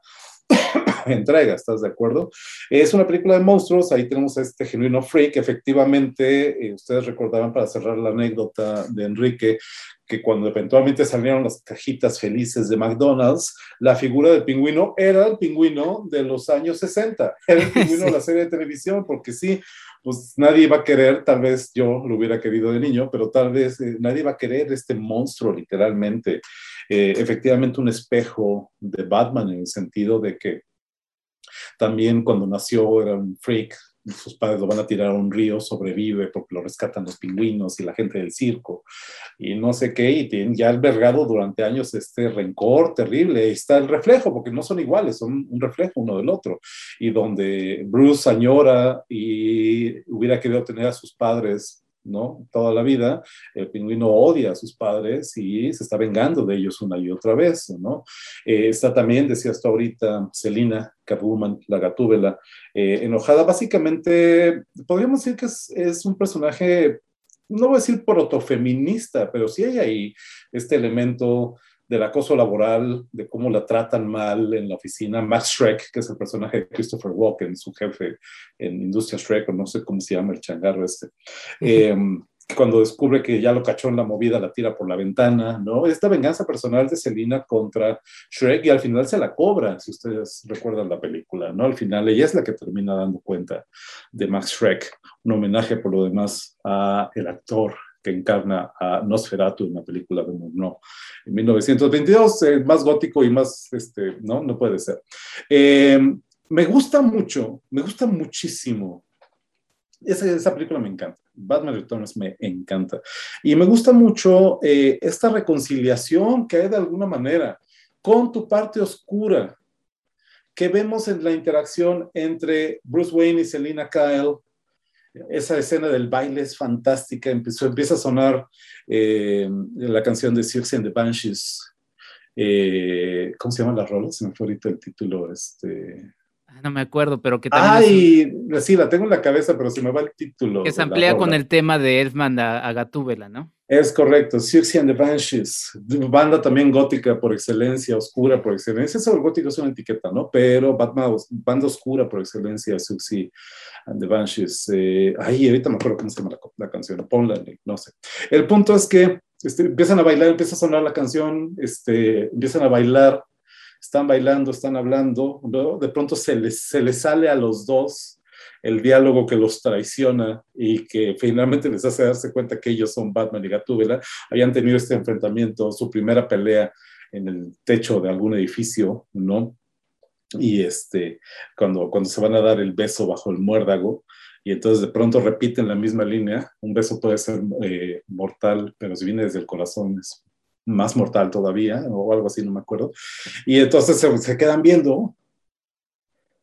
entrega, ¿estás de acuerdo? Es una película de monstruos, ahí tenemos a este genuino freak, efectivamente, eh, ustedes recordaban para cerrar la anécdota de Enrique, que cuando eventualmente salieron las cajitas felices de McDonald's, la figura del pingüino era el pingüino de los años 60, era el pingüino de la serie de televisión, porque sí, pues nadie iba a querer, tal vez yo lo hubiera querido de niño, pero tal vez eh, nadie va a querer este monstruo literalmente. Eh, efectivamente un espejo de Batman en el sentido de que también cuando nació era un freak, sus padres lo van a tirar a un río, sobrevive porque lo rescatan los pingüinos y la gente del circo y no sé qué, y tiene ya albergado durante años este rencor terrible. Ahí está el reflejo, porque no son iguales, son un reflejo uno del otro. Y donde Bruce añora y hubiera querido tener a sus padres ¿no? Toda la vida, el pingüino odia a sus padres y se está vengando de ellos una y otra vez. Eh, está también, decías tú ahorita, Selina Catwoman, la gatúbela, eh, enojada. Básicamente, podríamos decir que es, es un personaje, no voy a decir protofeminista, pero sí hay ahí este elemento del acoso laboral, de cómo la tratan mal en la oficina. Max Shrek, que es el personaje de Christopher Walken, su jefe en Industria Shrek, o no sé cómo se llama el changarro este. Eh, cuando descubre que ya lo cachó en la movida, la tira por la ventana, ¿no? Esta venganza personal de Selina contra Shrek y al final se la cobra, si ustedes recuerdan la película, ¿no? Al final ella es la que termina dando cuenta de Max Shrek, un homenaje por lo demás a el actor que encarna a Nosferatu en la película de Murnau en 1922, eh, más gótico y más, este, ¿no? No puede ser. Eh, me gusta mucho, me gusta muchísimo. Esa, esa película me encanta. Batman Returns me encanta. Y me gusta mucho eh, esta reconciliación que hay de alguna manera con tu parte oscura que vemos en la interacción entre Bruce Wayne y Selina Kyle esa escena del baile es fantástica. Empezó, empieza a sonar eh, la canción de Circe and the Banshees. Eh, ¿Cómo se llama la rola? Se me fue ahorita el título. Este... Ah, no me acuerdo, pero que también. Ay, sí, la tengo en la cabeza, pero se me va el título. Que se amplía con el tema de Elfman a, a Gatúbela, ¿no? Es correcto, Circe and the Banshees, banda también gótica por excelencia, oscura por excelencia. Eso el gótico es una etiqueta, ¿no? Pero Batman, banda oscura por excelencia, Circe and the Banshees. Eh, ay, ahorita me acuerdo cómo se llama la, canción, ponla, no sé. El punto es que este, empiezan a bailar, empieza a sonar la canción, este, empiezan a bailar, están bailando, están hablando. De pronto se les, se les sale a los dos el diálogo que los traiciona y que finalmente les hace darse cuenta que ellos son Batman y Gatúbela, hayan tenido este enfrentamiento, su primera pelea en el techo de algún edificio, ¿no? Y este, cuando, cuando se van a dar el beso bajo el muérdago, y entonces de pronto repiten la misma línea, un beso puede ser eh, mortal, pero si viene desde el corazón es más mortal todavía, o algo así, no me acuerdo. Y entonces se quedan viendo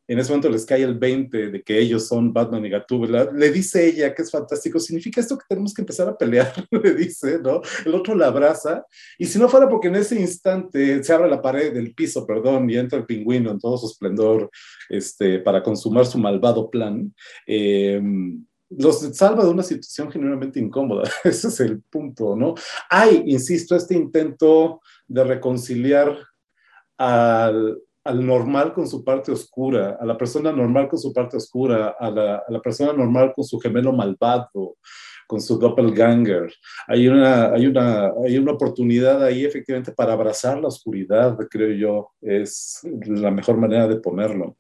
en ese momento les cae el 20 de que ellos son Batman y Gatúbela, le dice ella que es fantástico, significa esto que tenemos que empezar a pelear, le dice, ¿no? El otro la abraza, y si no fuera porque en ese instante se abre la pared del piso, perdón, y entra el pingüino en todo su esplendor este, para consumar su malvado plan, eh, los salva de una situación genuinamente incómoda. Ese es el punto, ¿no? Hay, insisto, este intento de reconciliar al, al normal con su parte oscura, a la persona normal con su parte oscura, a la, a la persona normal con su gemelo malvado, con su doppelganger. Hay una, hay, una, hay una oportunidad ahí efectivamente para abrazar la oscuridad, creo yo, es la mejor manera de ponerlo.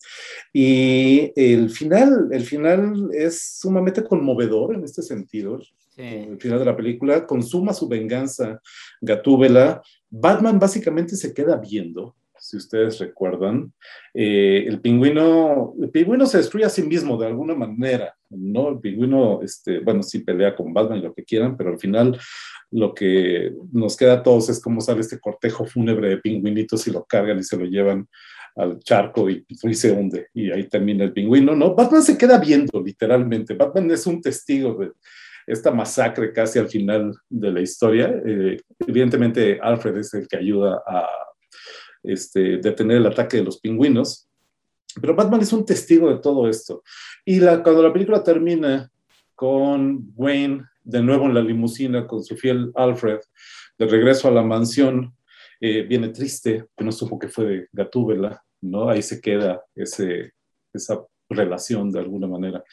Y el final, el final es sumamente conmovedor en este sentido. El final de la película consuma su venganza Gatúbela. Batman básicamente se queda viendo si ustedes recuerdan, eh, el pingüino, el pingüino se destruye a sí mismo de alguna manera, ¿no? El pingüino, este, bueno, sí pelea con Batman y lo que quieran, pero al final lo que nos queda a todos es cómo sale este cortejo fúnebre de pingüinitos y lo cargan y se lo llevan al charco y, se hunde y ahí termina el pingüino, ¿no? Batman se queda viendo literalmente, Batman es un testigo de esta masacre casi al final de la historia. Eh, evidentemente Alfred es el que ayuda a este, detener el ataque de los pingüinos. Pero Batman es un testigo de todo esto. Y la, cuando la película termina con Wayne de nuevo en la limusina con su fiel Alfred, de regreso a la mansión, eh, viene triste, que no supo que fue de Gatúbela, ¿no? Ahí se queda esa relación de alguna manera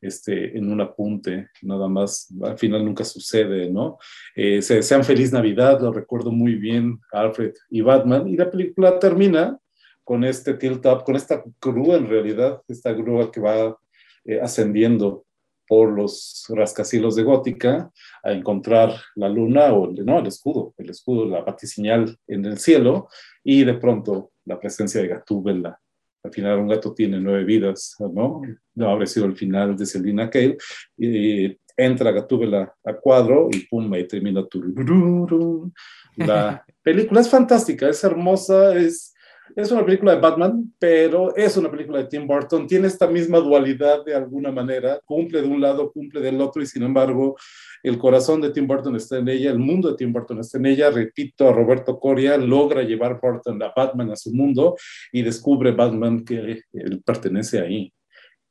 este, en un apunte, nada más, al final nunca sucede, ¿no? Eh, se desean feliz Navidad, lo recuerdo muy bien, Alfred y Batman, y la película termina con este tilt up, con esta grúa en realidad, esta grúa que va eh, ascendiendo por los rascacielos de Gótica a encontrar la luna o no, el escudo, el escudo, la batiseñal en el cielo y de pronto la presencia de Gatúbela al final un gato tiene nueve vidas, ¿no? No habría sido el final de Selina Kale. Y entra Gatúbela a cuadro y pum, y termina tu... La película es fantástica, es hermosa, es es una película de Batman, pero es una película de Tim Burton. Tiene esta misma dualidad de alguna manera. Cumple de un lado, cumple del otro, y sin embargo, el corazón de Tim Burton está en ella, el mundo de Tim Burton está en ella. Repito, Roberto Coria logra llevar Burton a Batman a su mundo y descubre Batman que él pertenece ahí,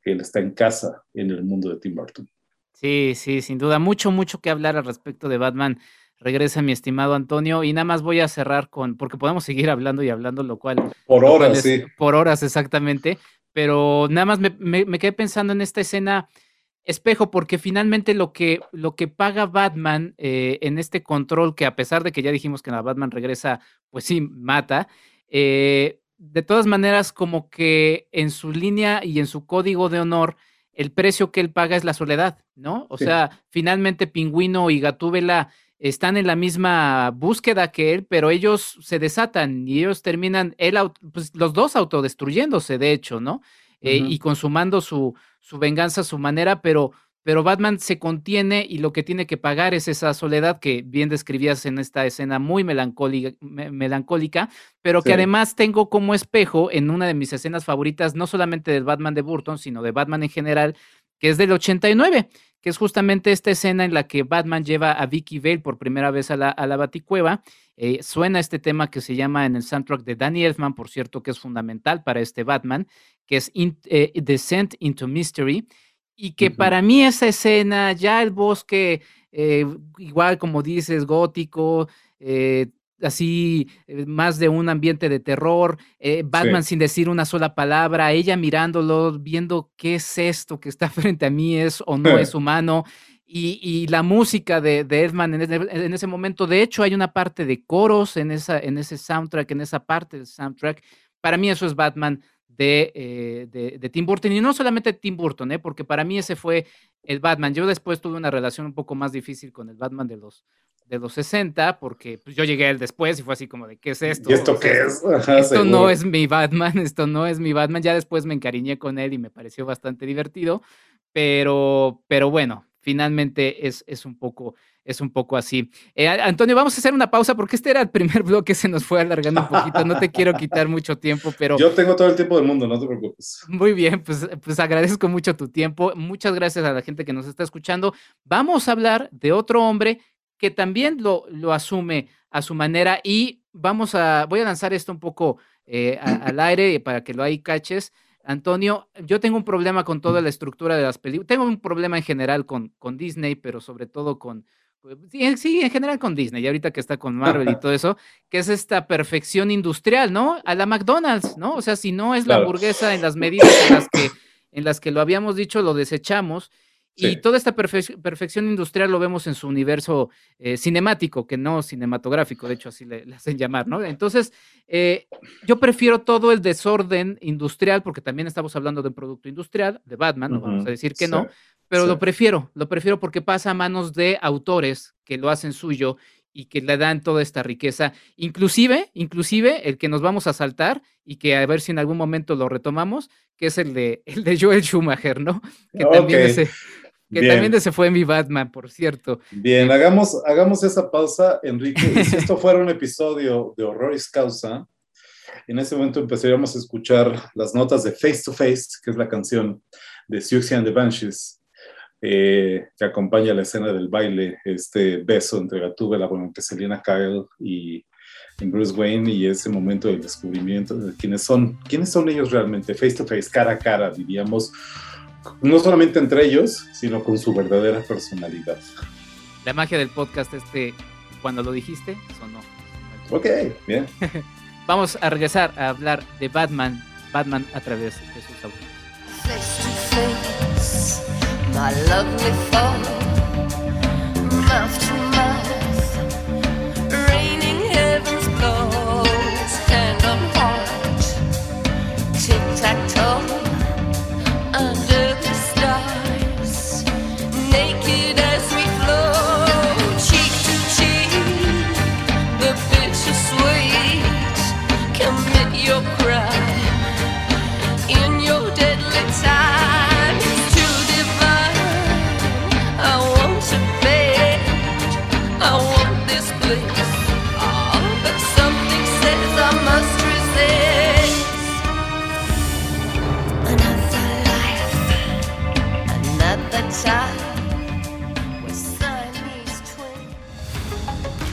que él está en casa en el mundo de Tim Burton. Sí, sí, sin duda. Mucho, mucho que hablar al respecto de Batman regresa mi estimado Antonio. Y nada más voy a cerrar con, porque podemos seguir hablando y hablando, lo cual. Por horas, sí. Por horas, exactamente. Pero nada más me, quedé pensando en esta escena espejo, porque finalmente lo que, lo que paga Batman eh, en este control, que a pesar de que ya dijimos que la Batman regresa, pues sí, mata. Eh, de todas maneras, como que en su línea y en su código de honor, el precio que él paga es la soledad, ¿no? O sea, finalmente Pingüino y Gatúbela están en la misma búsqueda que él, pero ellos se desatan y ellos terminan, él, pues, los dos autodestruyéndose, de hecho, ¿no? Eh, y consumando su, su venganza a su manera, pero, pero Batman se contiene y lo que tiene que pagar es esa soledad que bien describías en esta escena muy melancólica, melancólica pero que además tengo como espejo en una de mis escenas favoritas, no solamente del Batman de Burton, sino de Batman en general, que es del 89 que es justamente esta escena en la que Batman lleva a Vicky Vale por primera vez a la, a la Baticueva. Eh, suena este tema que se llama en el soundtrack de Danny Elfman, por cierto, que es fundamental para este Batman, que es eh, Descent into Mystery, y que para mí esa escena, ya el bosque, eh, igual como dices, gótico, así eh, más de un ambiente de terror, eh, Batman sin decir una sola palabra, ella mirándolo, viendo qué es esto que está frente a mí, es o no es humano. Y, la música de, de Edman en ese, momento, de hecho, hay una parte de coros en, esa, en ese soundtrack, en esa parte del soundtrack. Para mí eso es Batman de, eh, de, Tim Burton. Y no solamente Tim Burton, ¿eh? porque para mí ese fue el Batman. Yo después tuve una relación un poco más difícil con el Batman de los, de los 60, porque pues, yo llegué a él después y fue así como de, ¿qué es esto? ¿Y esto qué es? esto no es mi Batman, esto no es mi Batman. Ya después me encariñé con él y me pareció bastante divertido, pero, pero bueno, finalmente es, es, un, poco, es un poco así. Eh, Antonio, vamos a hacer una pausa porque este era el primer bloque, se nos fue alargando un poquito, no te quiero quitar mucho tiempo, pero... Yo tengo todo el tiempo del mundo, no te preocupes. Muy bien, pues, pues agradezco mucho tu tiempo, muchas gracias a la gente que nos está escuchando. Vamos a hablar de otro hombre que también lo, lo asume a su manera y vamos a, voy a lanzar esto un poco eh, al aire para que lo hay caches. Antonio, yo tengo un problema con toda la estructura de las películas. Tengo un problema en general con, con Disney, pero sobre todo con, sí, en general con Disney, y ahorita que está con Marvel y todo eso, que es esta perfección industrial, ¿no? A la McDonald's, ¿no? O sea, si no es la hamburguesa en las medidas en las que, en las que lo habíamos dicho, lo desechamos. Y toda esta perfección industrial lo vemos en su universo eh, cinemático, que no cinematográfico, de hecho así le, hacen llamar, ¿no? Entonces, eh, yo prefiero todo el desorden industrial, porque también estamos hablando de un producto industrial, de Batman, no vamos a decir que no, pero lo prefiero, lo prefiero porque pasa a manos de autores que lo hacen suyo y que le dan toda esta riqueza, inclusive, inclusive el que nos vamos a saltar y que a ver si en algún momento lo retomamos, que es el de, el de Joel Schumacher, ¿no? Que también ese, que también se fue mi Batman, por cierto. Bien, hagamos, hagamos esa pausa, Enrique. si esto fuera un episodio de Horroris Causa, en ese momento empezaríamos a escuchar las notas de Face to Face, que es la canción de Siouxsie and the Banshees, eh, que acompaña la escena del baile, este beso entre Gatúbela, bueno, entre Selena Kyle y, Bruce Wayne, y ese momento del descubrimiento de quiénes son, quiénes son ellos realmente, face to face, cara a cara, diríamos no solamente entre ellos, sino con su verdadera personalidad. La magia del podcast este, cuando lo dijiste, sonó. Ok, bien. Vamos a regresar a hablar de Batman, Batman a través de sus autores.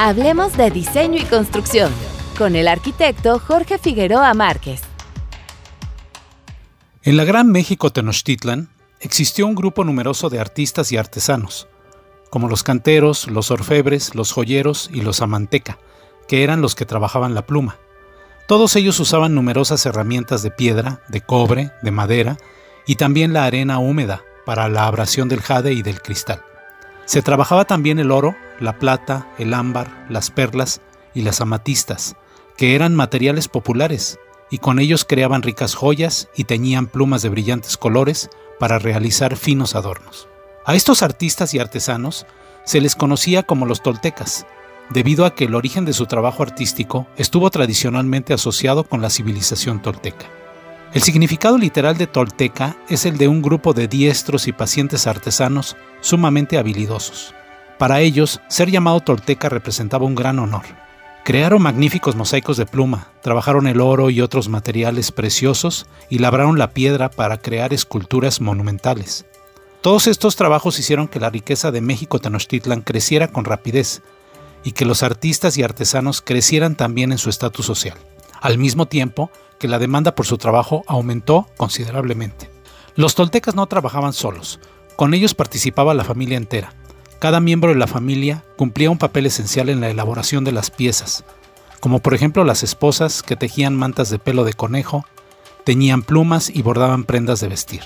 Hablemos de diseño y construcción con el arquitecto Jorge Figueroa Márquez. En la Gran México Tenochtitlan existió un grupo numeroso de artistas y artesanos, como los canteros, los orfebres, los joyeros y los amanteca, que eran los que trabajaban la pluma. Todos ellos usaban numerosas herramientas de piedra, de cobre, de madera y también la arena húmeda para la abrasión del jade y del cristal. Se trabajaba también el oro, la plata, el ámbar, las perlas y las amatistas, que eran materiales populares, y con ellos creaban ricas joyas y teñían plumas de brillantes colores para realizar finos adornos. A estos artistas y artesanos se les conocía como los toltecas, debido a que el origen de su trabajo artístico estuvo tradicionalmente asociado con la civilización tolteca. El significado literal de tolteca es el de un grupo de diestros y pacientes artesanos sumamente habilidosos. Para ellos, ser llamado tolteca representaba un gran honor. Crearon magníficos mosaicos de pluma, trabajaron el oro y otros materiales preciosos y labraron la piedra para crear esculturas monumentales. Todos estos trabajos hicieron que la riqueza de México Tenochtitlan creciera con rapidez y que los artistas y artesanos crecieran también en su estatus social. Al mismo tiempo, que la demanda por su trabajo aumentó considerablemente. Los toltecas no trabajaban solos, con ellos participaba la familia entera. Cada miembro de la familia cumplía un papel esencial en la elaboración de las piezas, como por ejemplo las esposas que tejían mantas de pelo de conejo, teñían plumas y bordaban prendas de vestir.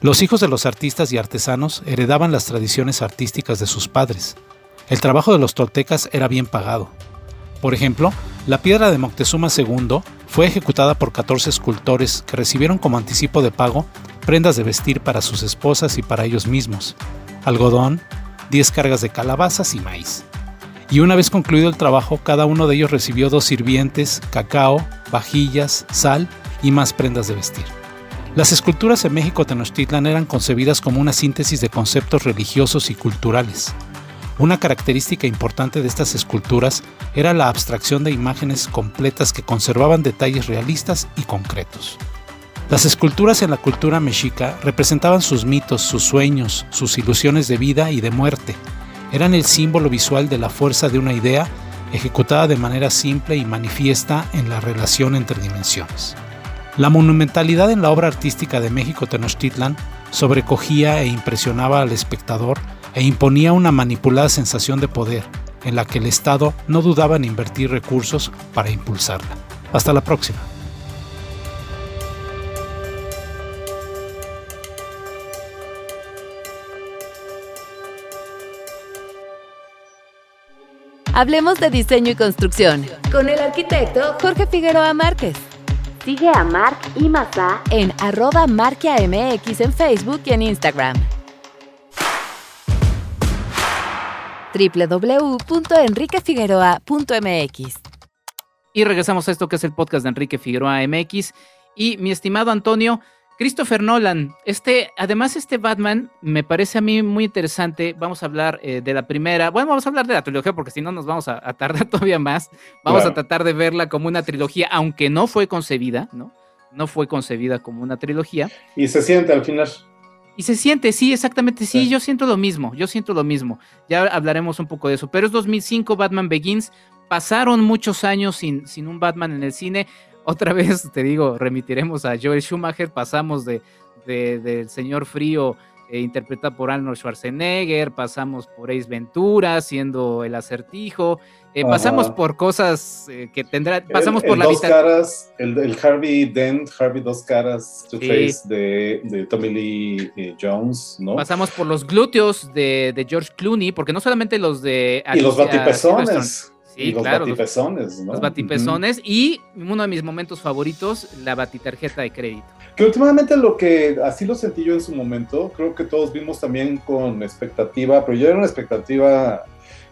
Los hijos de los artistas y artesanos heredaban las tradiciones artísticas de sus padres. El trabajo de los toltecas era bien pagado. Por ejemplo, la piedra de Moctezuma II fue ejecutada por 14 escultores que recibieron como anticipo de pago prendas de vestir para sus esposas y para ellos mismos, algodón, 10 cargas de calabazas y maíz. Y una vez concluido el trabajo, cada uno de ellos recibió dos sirvientes, cacao, vajillas, sal y más prendas de vestir. Las esculturas en México Tenochtitlan eran concebidas como una síntesis de conceptos religiosos y culturales. Una característica importante de estas esculturas era la abstracción de imágenes completas que conservaban detalles realistas y concretos. Las esculturas en la cultura mexica representaban sus mitos, sus sueños, sus ilusiones de vida y de muerte. Eran el símbolo visual de la fuerza de una idea ejecutada de manera simple y manifiesta en la relación entre dimensiones. La monumentalidad en la obra artística de México Tenochtitlan sobrecogía e impresionaba al espectador e imponía una manipulada sensación de poder en la que el Estado no dudaba en invertir recursos para impulsarla. Hasta la próxima. Hablemos de diseño y construcción con el arquitecto Jorge Figueroa Márquez. Sigue a Marc y Mazá en arroba marquiamx en Facebook y en Instagram. www.enriquefigueroa.mx Y regresamos a esto que es el podcast de Enrique Figueroa MX. Y mi estimado Antonio, Christopher Nolan, este, además este Batman me parece a mí muy interesante. Vamos a hablar eh, de la primera, bueno, vamos a hablar de la trilogía porque si no nos vamos a, tardar todavía más. Vamos a tratar de verla como una trilogía, aunque no fue concebida, ¿no? No fue concebida como una trilogía. Y se siente al final. Y se siente, sí, exactamente, sí, yo siento lo mismo, yo siento lo mismo. Ya hablaremos un poco de eso, pero es 2005, Batman Begins, pasaron muchos años sin, sin un Batman en el cine, otra vez te digo, remitiremos a Joel Schumacher, pasamos de, del señor frío eh, interpretado por Arnold Schwarzenegger, pasamos por Ace Ventura siendo el acertijo, eh, pasamos por cosas eh, que tendrá, pasamos por la dos caras, el, Harvey Dent, Harvey dos caras, Two Face de, Tommy Lee Jones, ¿no? Pasamos por los glúteos de, George Clooney, porque no solamente los de y los batipezones y los claro, batipezones, ¿no? Los batipezones y uno de mis momentos favoritos, la batitarjeta de crédito. Que últimamente lo que así lo sentí yo en su momento, creo que todos vimos también con expectativa, pero yo era una expectativa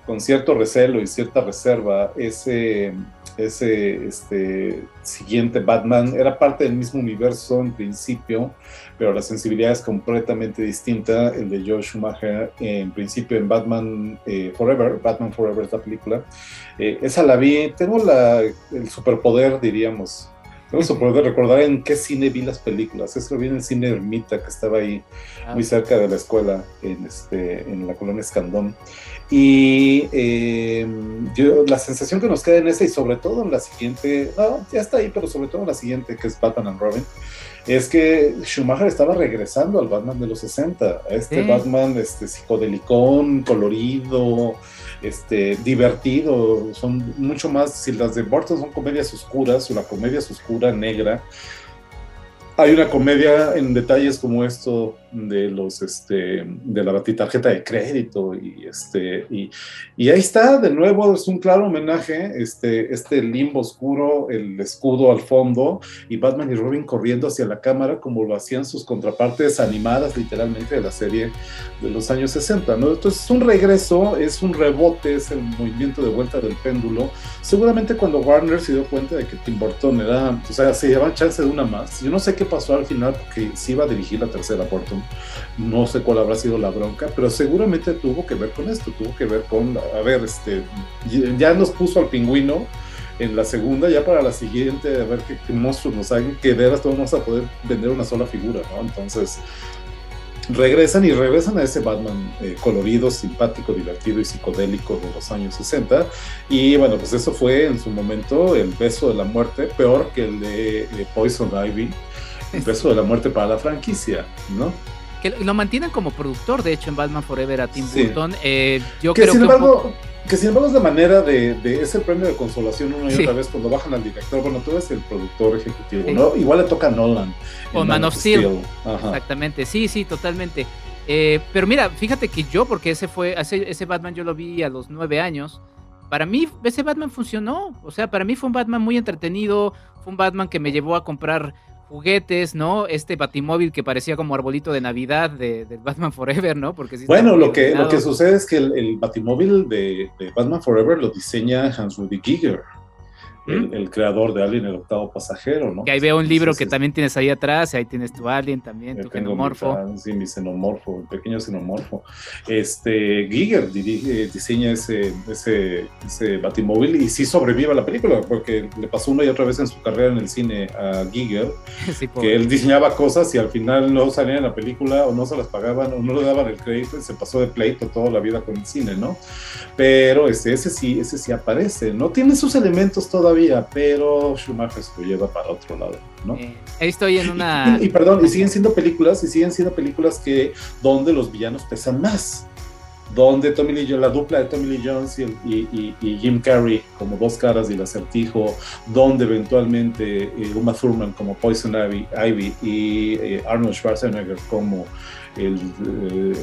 con cierto recelo y cierta reserva, ese ese este, siguiente Batman era parte del mismo universo en principio, pero la sensibilidad es completamente distinta. El de Joe Schumacher, en principio en Batman eh, Forever, Batman Forever es la película, eh, esa la vi, tengo la, el superpoder, diríamos, tengo el superpoder de recordar en qué cine vi las películas. Es que vi en el cine Ermita, que estaba ahí ah. muy cerca de la escuela, en, este, en la colonia Escandón. Y em, yo, la sensación que nos queda en esa y sobre todo en la siguiente, no, ya está ahí, pero sobre todo en la siguiente, que es Batman and Robin, es que Schumacher estaba regresando al Batman de los 60, a este Batman este, psicodelicón, colorido, este, divertido, son mucho más, si las de Burton son comedias oscuras, o la comedia es oscura, negra, hay una comedia en detalles como esto de los este de la tarjeta de crédito y este y, y, ahí está de nuevo es un claro homenaje este este limbo oscuro el escudo al fondo y Batman y Robin corriendo hacia la cámara como lo hacían sus contrapartes animadas literalmente de la serie de los años 60 no entonces es un regreso es un rebote es el movimiento de vuelta del péndulo. Seguramente cuando Warner se dio cuenta de que Tim Burton era o sea se llevaban chance de una más. Yo no sé qué pasó al final porque se iba a dirigir la tercera Burton no sé cuál habrá sido la bronca, pero seguramente tuvo que ver con esto, tuvo que ver con, a ver, este, ya nos puso al pingüino en la segunda, ya para la siguiente, a ver qué, monstruos nos hagan, que de veras vamos a poder vender una sola figura, ¿no? Entonces, regresan y regresan a ese Batman eh, colorido, simpático, divertido y psicodélico de los años 60. Y bueno, pues eso fue en su momento el beso de la muerte, peor que el de eh, Poison Ivy, el beso de la muerte para la franquicia, ¿no? que lo mantienen como productor, de hecho, en Batman Forever a Tim Burton. Eh, yo que creo sin embargo, que, sin embargo es de manera de, de ese premio de consolación una y otra vez cuando bajan al director. Bueno, tú eres el productor ejecutivo, ¿no? Igual le toca a Nolan. O Man, of Steel. Exactamente, sí, sí, totalmente. Eh, pero mira, fíjate que yo, porque ese fue, ese, ese Batman yo lo vi a los nueve años. Para mí, ese Batman funcionó. O sea, para mí fue un Batman muy entretenido. Fue un Batman que me llevó a comprar juguetes, ¿no? Este batimóvil que parecía como arbolito de Navidad de, Batman Forever, ¿no? Porque bueno, lo que, lo que sucede es que el, batimóvil de, de, Batman Forever lo diseña Hans Rudy Giger el, creador de Alien, el octavo pasajero, ¿no? Que ahí veo un libro que también tienes ahí atrás, ahí tienes tu Alien también, tu xenomorfo. sí, mi xenomorfo, el pequeño xenomorfo. Este, Giger dirige, diseña ese, ese, ese batimóvil y sí sobrevive a la película, porque le pasó una y otra vez en su carrera en el cine a Giger, que él diseñaba cosas y al final no salían en la película o no se las pagaban o no le daban el crédito y se pasó de pleito toda la vida con el cine, ¿no? Pero este, ese sí, ese sí aparece, no tiene sus elementos todavía pero Schumacher se lo lleva para otro lado, ¿no? Eh, ahí estoy en una... Y, perdón, y siguen siendo películas, y siguen siendo películas que donde los villanos pesan más. donde Tommy Lee la dupla de Tommy Lee Jones y, Jim Carrey como dos caras y el acertijo, donde eventualmente eh, Uma Thurman como Poison Ivy, y eh, Arnold Schwarzenegger como el, eh,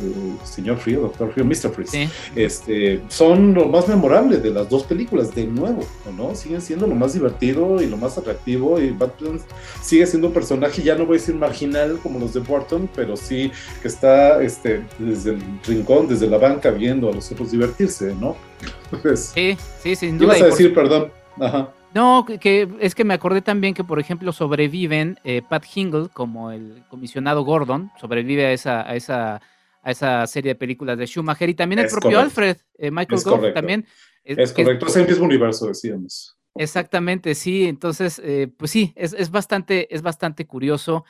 señor Frío, doctor Frío, Mr. Freeze, este, son lo más memorable de las dos películas, de nuevo, ¿no? Siguen siendo lo más divertido y lo más atractivo y Batman sigue siendo un personaje, ya no voy a decir marginal como los de Burton, pero sí que está este, desde el rincón, desde la banca viendo a los otros divertirse, ¿no? Pues, sí, sí, sin duda. Ibas a decir, perdón. Ajá. No, que, es que me acordé también que, por ejemplo, sobreviven eh, Pat Hingle, como el comisionado Gordon, sobrevive a esa, a esa, a esa serie de películas de Schumacher, y también el propio Alfred, eh, Michael Goff también. Es, correcto, es el mismo universo, decíamos. Exactamente, sí. Entonces, eh, pues sí, es, bastante, es bastante curioso.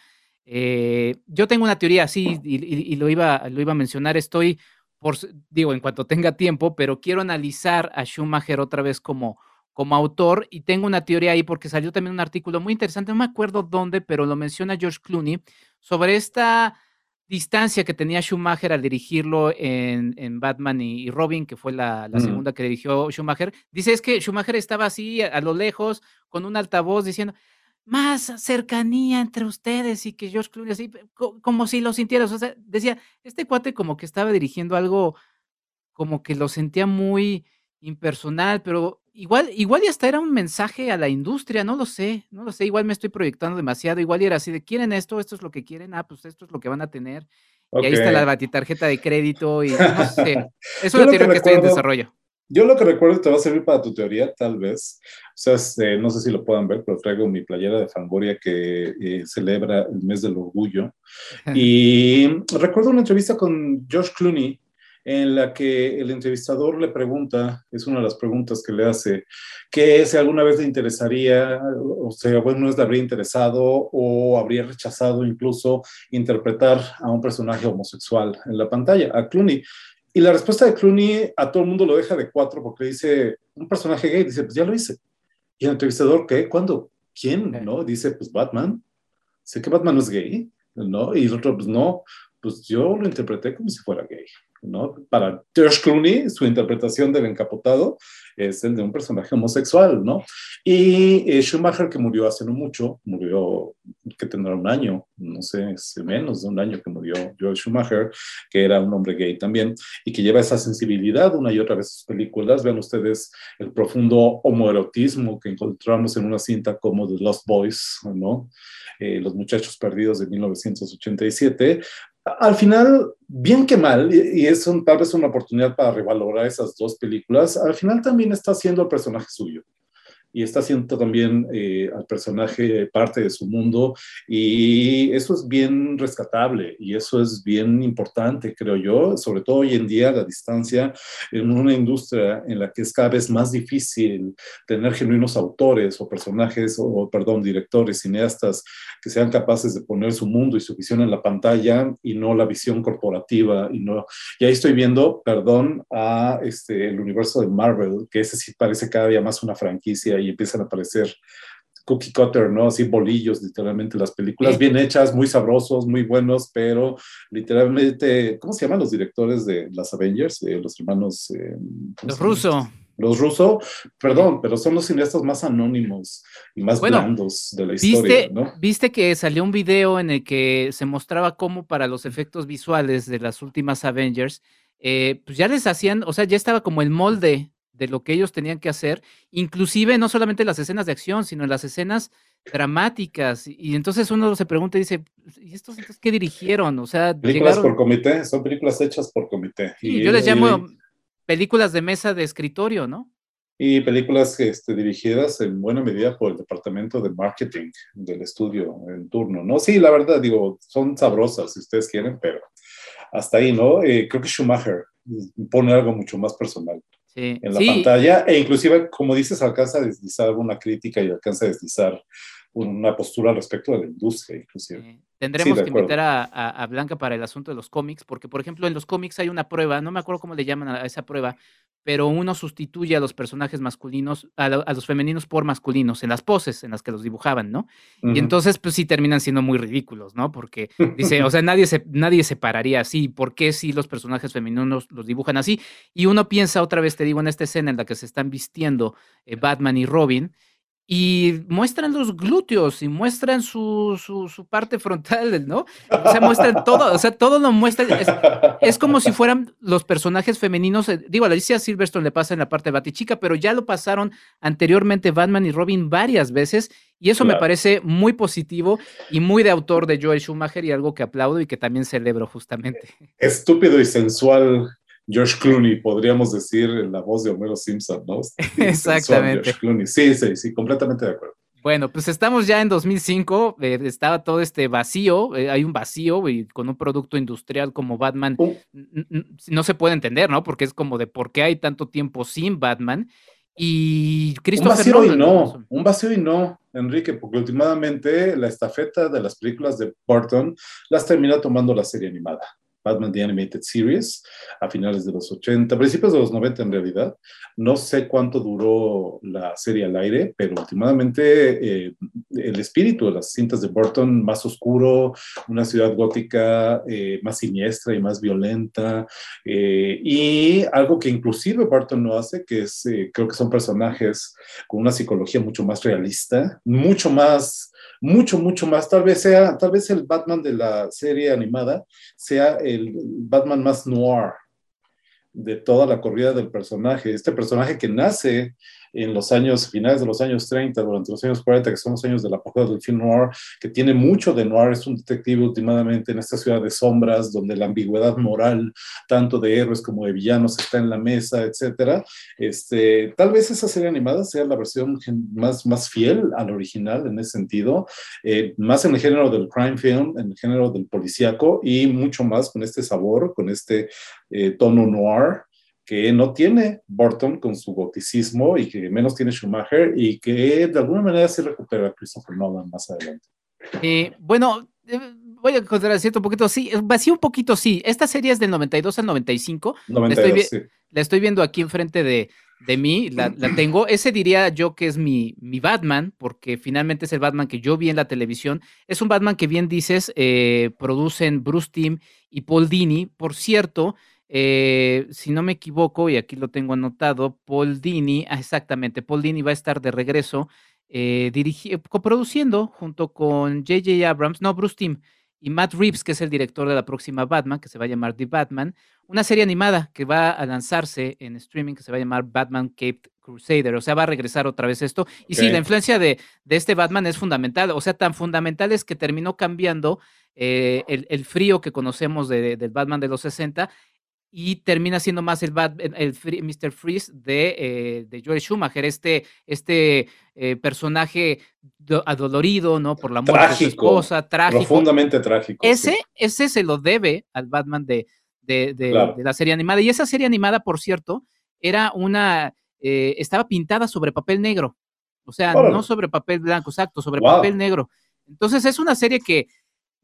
yo tengo una teoría, sí, y, lo, iba, lo iba a mencionar. Estoy, por, digo, en cuanto tenga tiempo, pero quiero analizar a Schumacher otra vez como como autor y tengo una teoría ahí porque salió también un artículo muy interesante, no me acuerdo dónde, pero lo menciona George Clooney sobre esta distancia que tenía Schumacher al dirigirlo en, Batman y, Robin, que fue la, segunda que dirigió Schumacher. Dice es que Schumacher estaba así a, lo lejos con un altavoz diciendo más cercanía entre ustedes y que George Clooney así como si lo sintieras. O sea, decía, este cuate como que estaba dirigiendo algo como que lo sentía muy impersonal, pero igual, igual y hasta era un mensaje a la industria, no lo sé, no lo sé, igual me estoy proyectando demasiado, igual y era así de, ¿quieren esto? Esto es lo que quieren, ah, pues esto es lo que van a tener. Y ahí está la tarjeta de crédito y no sé, es una teoría que, está en desarrollo. Yo lo que recuerdo te va a servir para tu teoría, tal vez. O sea, este, no sé si lo puedan ver, pero traigo mi playera de Fangoria que eh, celebra el mes del orgullo. Y recuerdo una entrevista con Josh Clooney, en la que el entrevistador le pregunta, es una de las preguntas que le hace, que si alguna vez le interesaría, o sea, bueno, es le habría interesado o habría rechazado incluso interpretar a un personaje homosexual en la pantalla, a Clooney. Y la respuesta de Clooney a todo el mundo lo deja de cuatro porque dice, un personaje gay, dice, pues ya lo hice. Y el entrevistador, ¿qué? ¿Cuándo? ¿Quién? ¿No? Dice, pues Batman. Sé que Batman no es gay, ¿no? Y el otro, pues no, pues yo lo interpreté como si fuera gay. Para George Clooney, su interpretación del encapotado es el de un personaje homosexual, ¿no? Y eh, Schumacher, que murió hace no mucho, murió, que tendrá un año, no sé, menos de un año que murió George Schumacher, que era un hombre gay también, y que lleva esa sensibilidad una y otra vez en sus películas. Vean ustedes el profundo homoerotismo que encontramos en una cinta como The Lost Boys, ¿no? Eh, Los Muchachos Perdidos de 1987, al final, bien que mal, y, es tal vez una oportunidad para revalorar esas dos películas, al final también está haciendo el personaje suyo y está haciendo también eh, al personaje parte de su mundo y eso es bien rescatable y eso es bien importante, creo yo, sobre todo hoy en día a la distancia en una industria en la que es cada vez más difícil tener genuinos autores o personajes o, perdón, directores, cineastas que sean capaces de poner su mundo y su visión en la pantalla y no la visión corporativa y no y ahí estoy viendo, perdón, a este el universo de Marvel, que ese sí parece cada día más una franquicia y empiezan a aparecer cookie cutter, ¿no? Así bolillos, literalmente, las películas bien hechas, muy sabrosos, muy buenos, pero literalmente, ¿cómo se llaman los directores de las Avengers? Eh, los hermanos... Eh, los rusos. Los rusos, perdón, pero son los cineastas más anónimos y más blandos de la historia, ¿no? Viste que salió un video en el que se mostraba cómo para los efectos visuales de las últimas Avengers, eh, pues ya les hacían, o sea, ya estaba como el molde de lo que ellos tenían que hacer, inclusive no solamente las escenas de acción, sino en las escenas dramáticas. Y entonces uno se pregunta y dice, ¿y estos qué dirigieron? O sea, películas por comité, son películas hechas por comité. y yo les llamo películas de mesa de escritorio, ¿no? Y películas este, dirigidas en buena medida por el departamento de marketing del estudio en turno, ¿no? Sí, la verdad, digo, son sabrosas si ustedes quieren, pero hasta ahí, ¿no? Eh, creo que Schumacher pone algo mucho más personal en la pantalla, e inclusive, como dices, alcanza a deslizar una crítica y alcanza a deslizar una postura respecto de la industria, inclusive. tendremos que invitar a, Blanca para el asunto de los cómics, porque, por ejemplo, en los cómics hay una prueba, no me acuerdo cómo le llaman a esa prueba, pero uno sustituye a los personajes masculinos, a, los femeninos por masculinos, en las poses en las que los dibujaban, ¿no? Y entonces, pues sí terminan siendo muy ridículos, ¿no? Porque dice, o sea, nadie se, nadie se pararía así, ¿por qué si los personajes femeninos los dibujan así? Y uno piensa otra vez, te digo, en esta escena en la que se están vistiendo eh, Batman y Robin, y muestran los glúteos y muestran su, su, parte frontal, ¿no? O sea, muestran todo, o sea, todo lo muestran. Es, como si fueran los personajes femeninos. Eh, digo, a Alicia Silverstone le pasa en la parte de Batichica, pero ya lo pasaron anteriormente Batman y Robin varias veces. Y eso me parece muy positivo y muy de autor de Joel Schumacher y algo que aplaudo y que también celebro justamente. Estúpido y sensual George Clooney, podríamos decir la voz de Homero Simpson, ¿no? Exactamente. Sí, sí, sí, completamente de acuerdo. Bueno, pues estamos ya en 2005, eh, estaba todo este vacío, eh, hay un vacío y con un producto industrial como Batman no se puede entender, ¿no? Porque es como de por qué hay tanto tiempo sin Batman. Y Christopher Un vacío y no, un vacío y no, Enrique, porque últimamente la estafeta de las películas de Burton las termina tomando la serie animada. Batman The Animated Series a finales de los 80, principios de los 90 en realidad. No sé cuánto duró la serie al aire, pero últimamente eh, el espíritu de las cintas de Burton más oscuro, una ciudad gótica eh, más siniestra y más violenta, eh, y algo que inclusive Burton no hace, que es, creo que son personajes con una psicología mucho más realista, mucho más mucho, mucho más. Tal vez sea, tal vez el Batman de la serie animada sea el Batman más noir de toda la corrida del personaje. Este personaje que nace en los años finales de los años 30, durante los años 40, que son los años de la época del film noir, que tiene mucho de noir, es un detective últimamente en esta ciudad de sombras, donde la ambigüedad moral, tanto de héroes como de villanos, está en la mesa, etcétera. Este, tal vez esa serie animada sea la versión más, más fiel al original en ese sentido, eh, más en el género del crime film, en el género del policíaco y mucho más con este sabor, con este eh, tono noir que no tiene Burton con su goticismo y que menos tiene Schumacher y que de alguna manera se recupera Christopher Nolan más adelante. Eh, bueno, eh, voy a considerar cierto un poquito, sí, vacío un poquito, sí. Esta serie es del 92 al 95. 92, la, estoy, la estoy viendo aquí enfrente de, de mí, la, tengo. Ese diría yo que es mi, mi Batman, porque finalmente es el Batman que yo vi en la televisión. Es un Batman que bien dices, eh, producen Bruce Timm y Paul Dini. Por cierto, eh, si no me equivoco, y aquí lo tengo anotado, Paul Dini, ah, exactamente, Paul Dini va a estar de regreso eh, coproduciendo junto con J.J. Abrams, no, Bruce Timm y Matt Reeves, que es el director de la próxima Batman, que se va a llamar The Batman, una serie animada que va a lanzarse en streaming que se va a llamar Batman Cape Crusader, o sea, va a regresar otra vez esto. Y sí, la influencia de, de, este Batman es fundamental, o sea, tan fundamental es que terminó cambiando eh, el, frío que conocemos del Batman de los 60 y termina siendo más el, el, Mr. Freeze de, eh, de Joel Schumacher, este, este eh, personaje adolorido, ¿no? Por la muerte de su esposa, trágico. Profundamente trágico. Ese, ese se lo debe al Batman de, de, la serie animada. Y esa serie animada, por cierto, era una, eh, estaba pintada sobre papel negro. O sea, no sobre papel blanco, exacto, sobre papel negro. Entonces es una serie que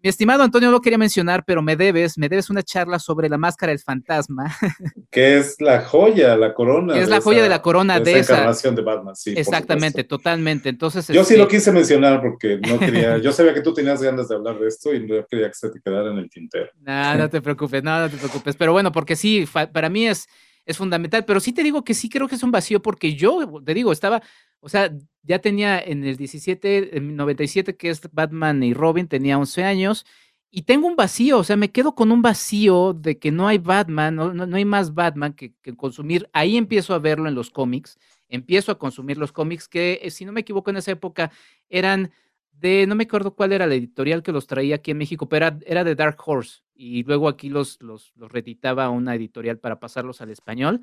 mi estimado Antonio, lo quería mencionar, pero me debes, me debes una charla sobre la máscara del fantasma. Que es la joya, la corona. Es la joya de la corona de, esa, encarnación de Batman, sí. Exactamente, totalmente. Entonces, yo sí lo este quise mencionar porque no quería, yo sabía que tú tenías ganas de hablar de esto y no quería que se te quedara en el tintero. No, no te preocupes, no, no te preocupes. Pero bueno, porque sí, para mí es, es fundamental, pero sí te digo que sí creo que es un vacío porque yo, te digo, estaba, o sea, ya tenía en el 17, en 97, que es Batman y Robin, tenía 11 años, y tengo un vacío, o sea, me quedo con un vacío de que no hay Batman, no, no, hay más Batman que, consumir. Ahí empiezo a verlo en los cómics, empiezo a consumir los cómics que, eh, si no me equivoco, en esa época eran de, no me acuerdo cuál era la editorial que los traía aquí en México, pero era, de Dark Horse, y luego aquí los, los, los reeditaba una editorial para pasarlos al español,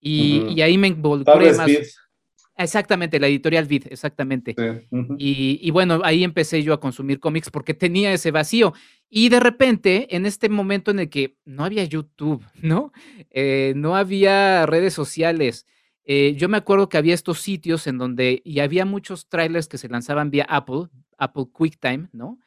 y, ahí me involucré más. Exactamente, la editorial Vid, exactamente. y, bueno, ahí empecé yo a consumir cómics porque tenía ese vacío. Y de repente, en este momento en el que no había YouTube, ¿no? Eh, no había redes sociales. Eh, yo me acuerdo que había estos sitios en donde, y había muchos trailers que se lanzaban vía Apple, Apple QuickTime, ¿no?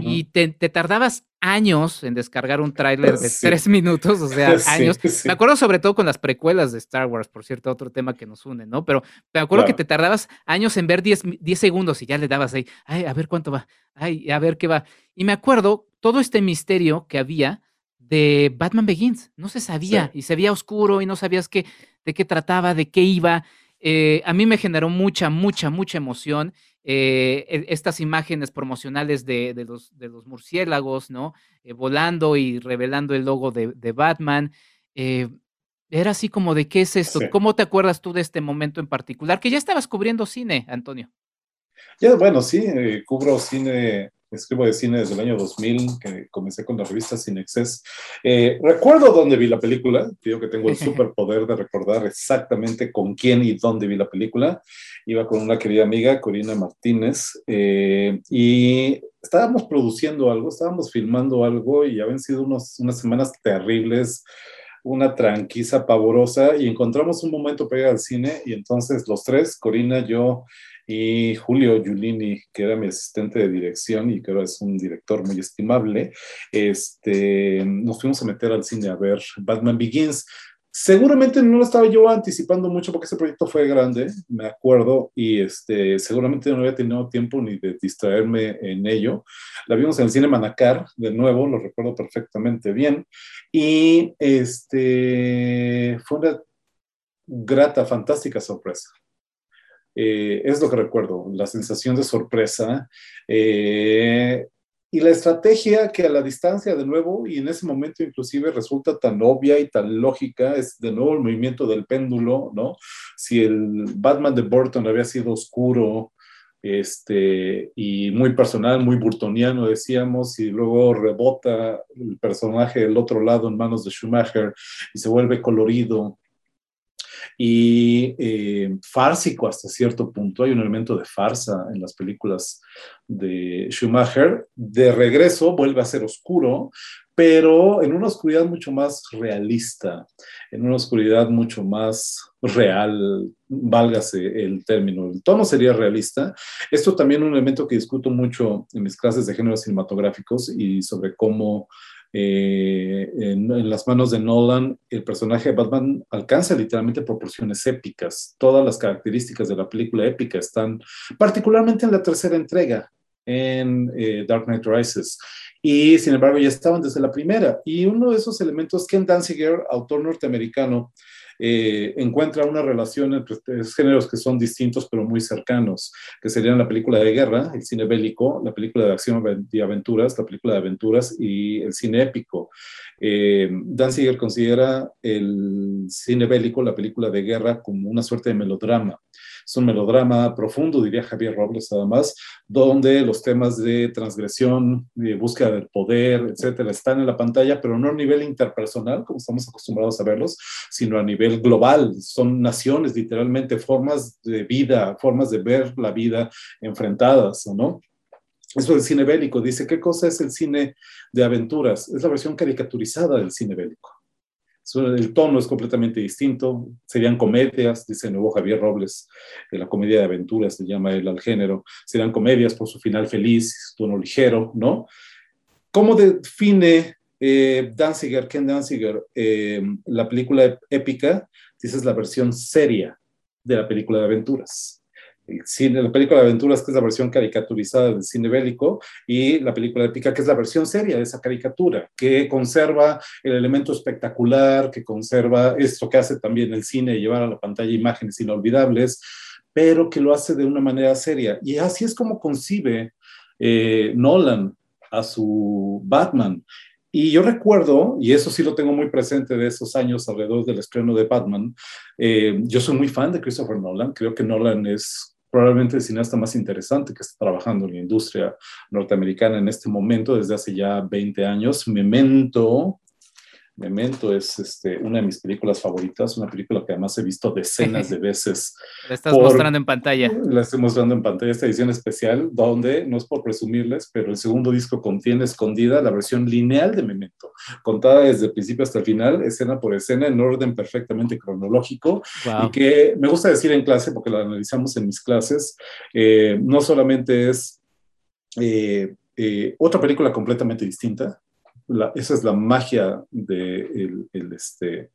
Y te, tardabas años en descargar un tráiler de tres minutos, o sea, años. Me acuerdo sobre todo con las precuelas de Star Wars, por cierto, otro tema que nos une, ¿no? Pero me acuerdo que te tardabas años en ver 10, segundos y ya le dabas ahí, ay, a ver cuánto va, ay, a ver qué va. Y me acuerdo todo este misterio que había de Batman Begins. No se sabía y se veía oscuro y no sabías qué, de qué trataba, de qué iba. Eh, a mí me generó mucha, mucha, mucha emoción eh, e, estas imágenes promocionales de, los, de los, murciélagos, ¿no? Eh, volando y revelando el logo de, Batman. era así como de qué es esto. ¿Cómo te acuerdas tú de este momento en particular? Que ya estabas cubriendo cine, Antonio. Ya, bueno, sí, cubro cine escribo de cine desde el año 2000, que comencé con la revista Cinexes. Eh, recuerdo dónde vi la película, digo que tengo el superpoder de recordar exactamente con quién y dónde vi la película. Iba con una querida amiga, Corina Martínez, eh, y estábamos produciendo algo, estábamos filmando algo y habían sido unos, unas semanas terribles una tranquiza pavorosa y encontramos un momento para ir al cine y entonces los tres, Corina, yo y Julio Giulini, que era mi asistente de dirección y que ahora es un director muy estimable, este, nos fuimos a meter al cine a ver Batman Begins. Seguramente no lo estaba yo anticipando mucho porque ese proyecto fue grande, me acuerdo, y este, seguramente no había tenido tiempo ni de distraerme en ello. La vimos en el cine Manacar, de nuevo, lo recuerdo perfectamente bien, y este, fue una grata, fantástica sorpresa. Eh, es lo que recuerdo, la sensación de sorpresa eh, y la estrategia que a la distancia de nuevo y en ese momento inclusive resulta tan obvia y tan lógica, es de nuevo el movimiento del péndulo, ¿no? Si el Batman de Burton había sido oscuro, este, y muy personal, muy burtoniano, decíamos, y luego rebota el personaje del otro lado en manos de Schumacher y se vuelve colorido y eh, fársico hasta cierto punto. Hay un elemento de farsa en las películas de Schumacher. De regreso vuelve a ser oscuro, pero en una oscuridad mucho más realista, en una oscuridad mucho más real, válgase el término. El tono sería realista. Esto también es un elemento que discuto mucho en mis clases de géneros cinematográficos y sobre cómo eh, en, las manos de Nolan, el personaje de Batman alcanza literalmente proporciones épicas. Todas las características de la película épica están particularmente en la tercera entrega, en eh, Dark Knight Rises. Y sin embargo ya estaban desde la primera. Y uno de esos elementos, Ken Danziger, autor norteamericano, eh, encuentra una relación entre tres géneros que son distintos pero muy cercanos, que serían la película de guerra, el cine bélico, la película de acción y aventuras, la película de aventuras y el cine épico. Eh, Danziger considera el cine bélico, la película de guerra, como una suerte de melodrama. Es un melodrama profundo, diría Javier Robles, además, donde los temas de transgresión, de búsqueda del poder, etcétera, están en la pantalla, pero no a nivel interpersonal, como estamos acostumbrados a verlos, sino a nivel global. Son naciones, literalmente, formas de vida, formas de ver la vida enfrentadas, ¿no? Eso del cine bélico. Dice, ¿qué cosa es el cine de aventuras? Es la versión caricaturizada del cine bélico el tono es completamente distinto, serían comedias, dice nuevo Javier Robles, la comedia de aventuras se llama él al género, serían comedias por su final feliz, tono ligero, ¿no? ¿Cómo define eh, Danziger, Ken Danziger, eh, la película épica? Dice es la versión seria de la película de aventuras cine, la película de aventuras, que es la versión caricaturizada del cine bélico, y la película épica, que es la versión seria de esa caricatura, que conserva el elemento espectacular, que conserva esto que hace también el cine, llevar a la pantalla imágenes inolvidables, pero que lo hace de una manera seria. Y así es como concibe eh, Nolan a su Batman. Y yo recuerdo, y eso sí lo tengo muy presente de esos años alrededor del estreno de Batman, eh, yo soy muy fan de Christopher Nolan, creo que Nolan es probablemente el cineasta más interesante que está trabajando en la industria norteamericana en este momento desde hace ya 20 años. Memento, Memento es este, una de mis películas favoritas, una película que además he visto decenas de veces. La estás mostrando en pantalla. La estoy mostrando en pantalla, esta edición especial, donde, no es por presumirles, pero el segundo disco contiene escondida la versión lineal de Memento, contada desde el principio hasta el final, escena por escena, en orden perfectamente cronológico, y que me gusta decir en clase, porque la analizamos en mis clases, eh, no solamente es Eh, eh, otra película completamente distinta. Esa es la magia de el, este,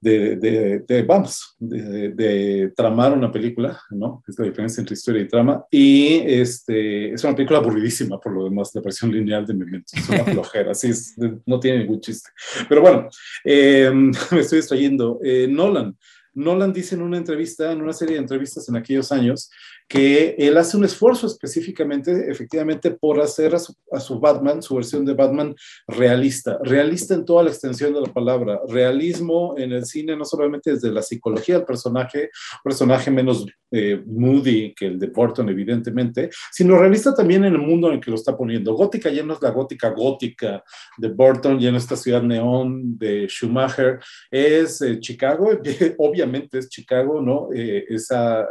de, vamos, de, tramar una película, ¿no? Es la diferencia entre historia y trama. Y este, es una película aburridísima por lo demás, la versión lineal de Memento. Es una flojera, así es, no tiene ningún chiste. Pero bueno, eh, me estoy distrayendo. Eh, Nolan. Nolan dice en una entrevista, en una serie de entrevistas en aquellos años, que él hace un esfuerzo específicamente, efectivamente, por hacer a su, Batman, su versión de Batman realista, realista en toda la extensión de la palabra, realismo en el cine, no solamente desde la psicología del personaje, personaje menos eh, moody que el de Burton, evidentemente, sino realista también en el mundo en el que lo está poniendo. Gótica ya no es la gótica gótica de Burton, ya no esta ciudad neón de Schumacher, es eh, Chicago, obviamente es Chicago, ¿no? Eh, esa,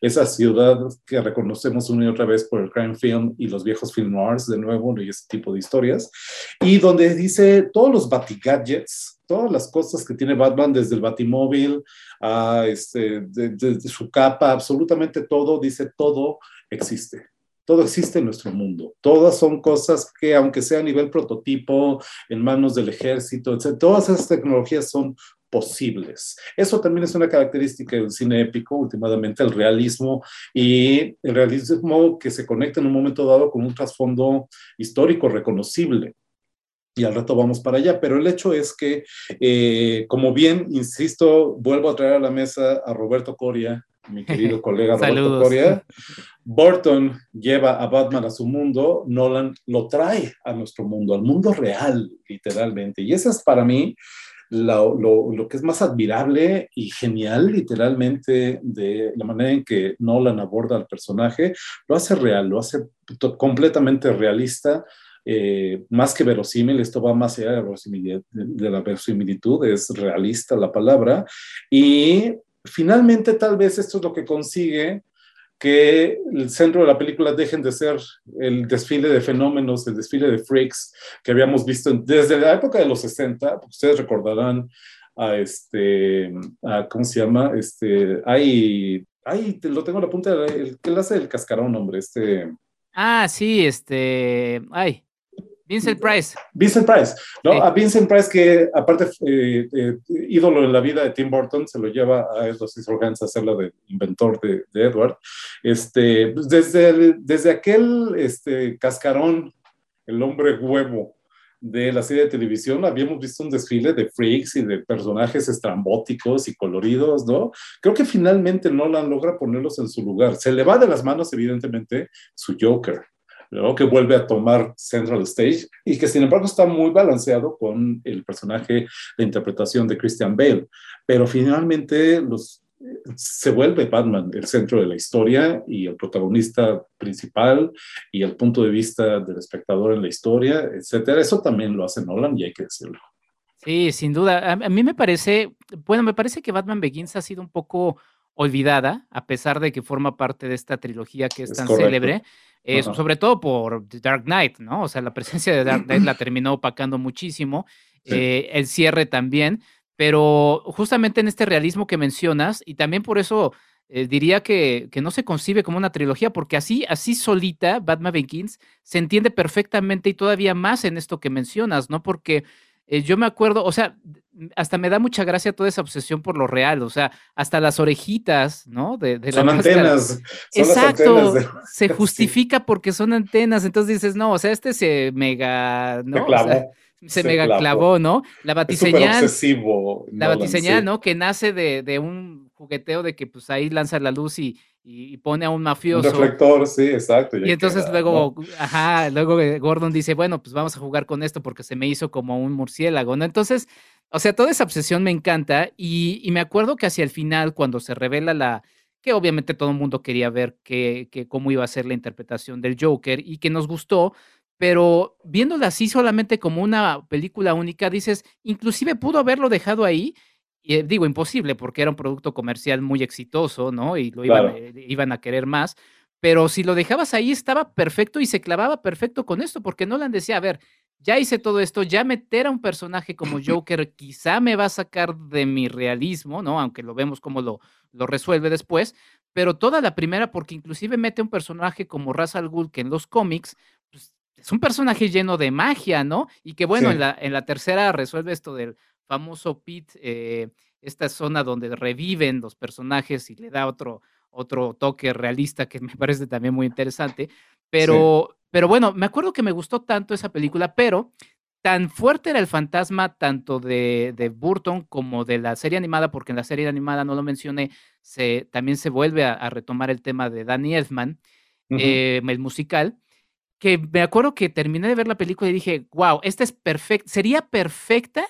esa ciudad que reconocemos una y otra vez por el crime film y los viejos film noirs de nuevo y ese tipo de historias, y donde dice todos los batigadgets, todas las cosas que tiene Batman, desde el batimóvil a este, su capa, absolutamente todo, dice todo existe. Todo existe en nuestro mundo. Todas son cosas que, aunque sea a nivel prototipo, en manos del ejército, etc., todas esas tecnologías son posibles. Eso también es una característica del cine épico, últimamente el realismo y el realismo que se conecta en un momento dado con un trasfondo histórico reconocible. Y al rato vamos para allá, pero el hecho es que, eh, como bien, insisto, vuelvo a traer a la mesa a Roberto Coria, mi querido colega Roberto Coria. Burton lleva a Batman a su mundo, Nolan lo trae a nuestro mundo, al mundo real, literalmente. Y esa es para mí lo, que es más admirable y genial, literalmente, de la manera en que Nolan aborda al personaje, lo hace real, lo hace completamente realista. Eh, más que verosímil, esto va más allá de de la verosimilitud, es realista la palabra. Y finalmente, tal vez esto es lo que consigue que el centro de la película dejen de ser el desfile de fenómenos, el desfile de freaks que habíamos visto desde la época de los 60. Ustedes recordarán a este, ¿cómo se llama? Este, hay, ay, lo tengo a la punta, el que le hace el cascarón, hombre, este. Ah, sí, este, ay, Vincent Price. Vincent Price, ¿no? A Vincent Price, que aparte, eh, eh, ídolo en la vida de Tim Burton, se lo lleva a Edward Scissorhands a ser la de inventor de, Edward. Este, pues, desde, desde aquel este, cascarón, el hombre huevo de la serie de televisión, habíamos visto un desfile de freaks y de personajes estrambóticos y coloridos, ¿no? Creo que finalmente Nolan logra ponerlos en su lugar. Se le va de las manos, evidentemente, su Joker que vuelve a tomar Central Stage y que sin embargo está muy balanceado con el personaje, la interpretación de Christian Bale. Pero finalmente los, se vuelve Batman el centro de la historia y el protagonista principal y el punto de vista del espectador en la historia, etcétera. Eso también lo hace Nolan y hay que decirlo. Sí, sin duda. A, mí me parece, bueno, me parece que Batman Begins ha sido un poco olvidada, a pesar de que forma parte de esta trilogía que es, tan célebre. Eh, sobre todo por The Dark Knight, ¿no? O sea, la presencia de Dark Knight la terminó opacando muchísimo, eh, el cierre también, pero justamente en este realismo que mencionas, y también por eso eh, diría que, que, no se concibe como una trilogía, porque así, así solita, Batman Begins se entiende perfectamente y todavía más en esto que mencionas, ¿no? Porque eh, yo me acuerdo, o sea, hasta me da mucha gracia toda esa obsesión por lo real, o sea, hasta las orejitas, ¿no? De, son antenas. Exacto, se justifica porque son antenas, entonces dices, no, o sea, este se mega, ¿no? se, mega clavó, ¿no? La batiseñal. obsesivo. La batiseñal, ¿no? Que nace de, de, un jugueteo de que pues ahí lanza la luz y, y, pone a un mafioso. Un reflector, sí, exacto. Y, entonces luego, ajá, luego Gordon dice, bueno, pues vamos a jugar con esto porque se me hizo como un murciélago, ¿no? Entonces, o sea, toda esa obsesión me encanta y, me acuerdo que hacia el final, cuando se revela la, que obviamente todo el mundo quería ver que, que cómo iba a ser la interpretación del Joker y que nos gustó, pero viéndola así solamente como una película única, dices, inclusive pudo haberlo dejado ahí y eh, digo imposible porque era un producto comercial muy exitoso, ¿no? Y lo iban, eh, iban a querer más. Pero si lo dejabas ahí estaba perfecto y se clavaba perfecto con esto, porque Nolan decía, a ver, ya hice todo esto, ya meter a un personaje como Joker quizá me va a sacar de mi realismo, ¿no? Aunque lo vemos como lo, lo resuelve después, pero toda la primera, porque inclusive mete un personaje como Ra's al Ghul, que en los cómics, pues, es un personaje lleno de magia, ¿no? Y que bueno, en, la, en la tercera resuelve esto del famoso pit, eh, esta zona donde reviven los personajes y le da otro, otro toque realista que me parece también muy interesante. Pero, pero bueno, me acuerdo que me gustó tanto esa película, pero tan fuerte era el fantasma tanto de, de, Burton como de la serie animada, porque en la serie animada, no lo mencioné, se, también se vuelve a, retomar el tema de Danny Elfman, eh, el musical, que me acuerdo que terminé de ver la película y dije, wow, esta es perfecta, sería perfecta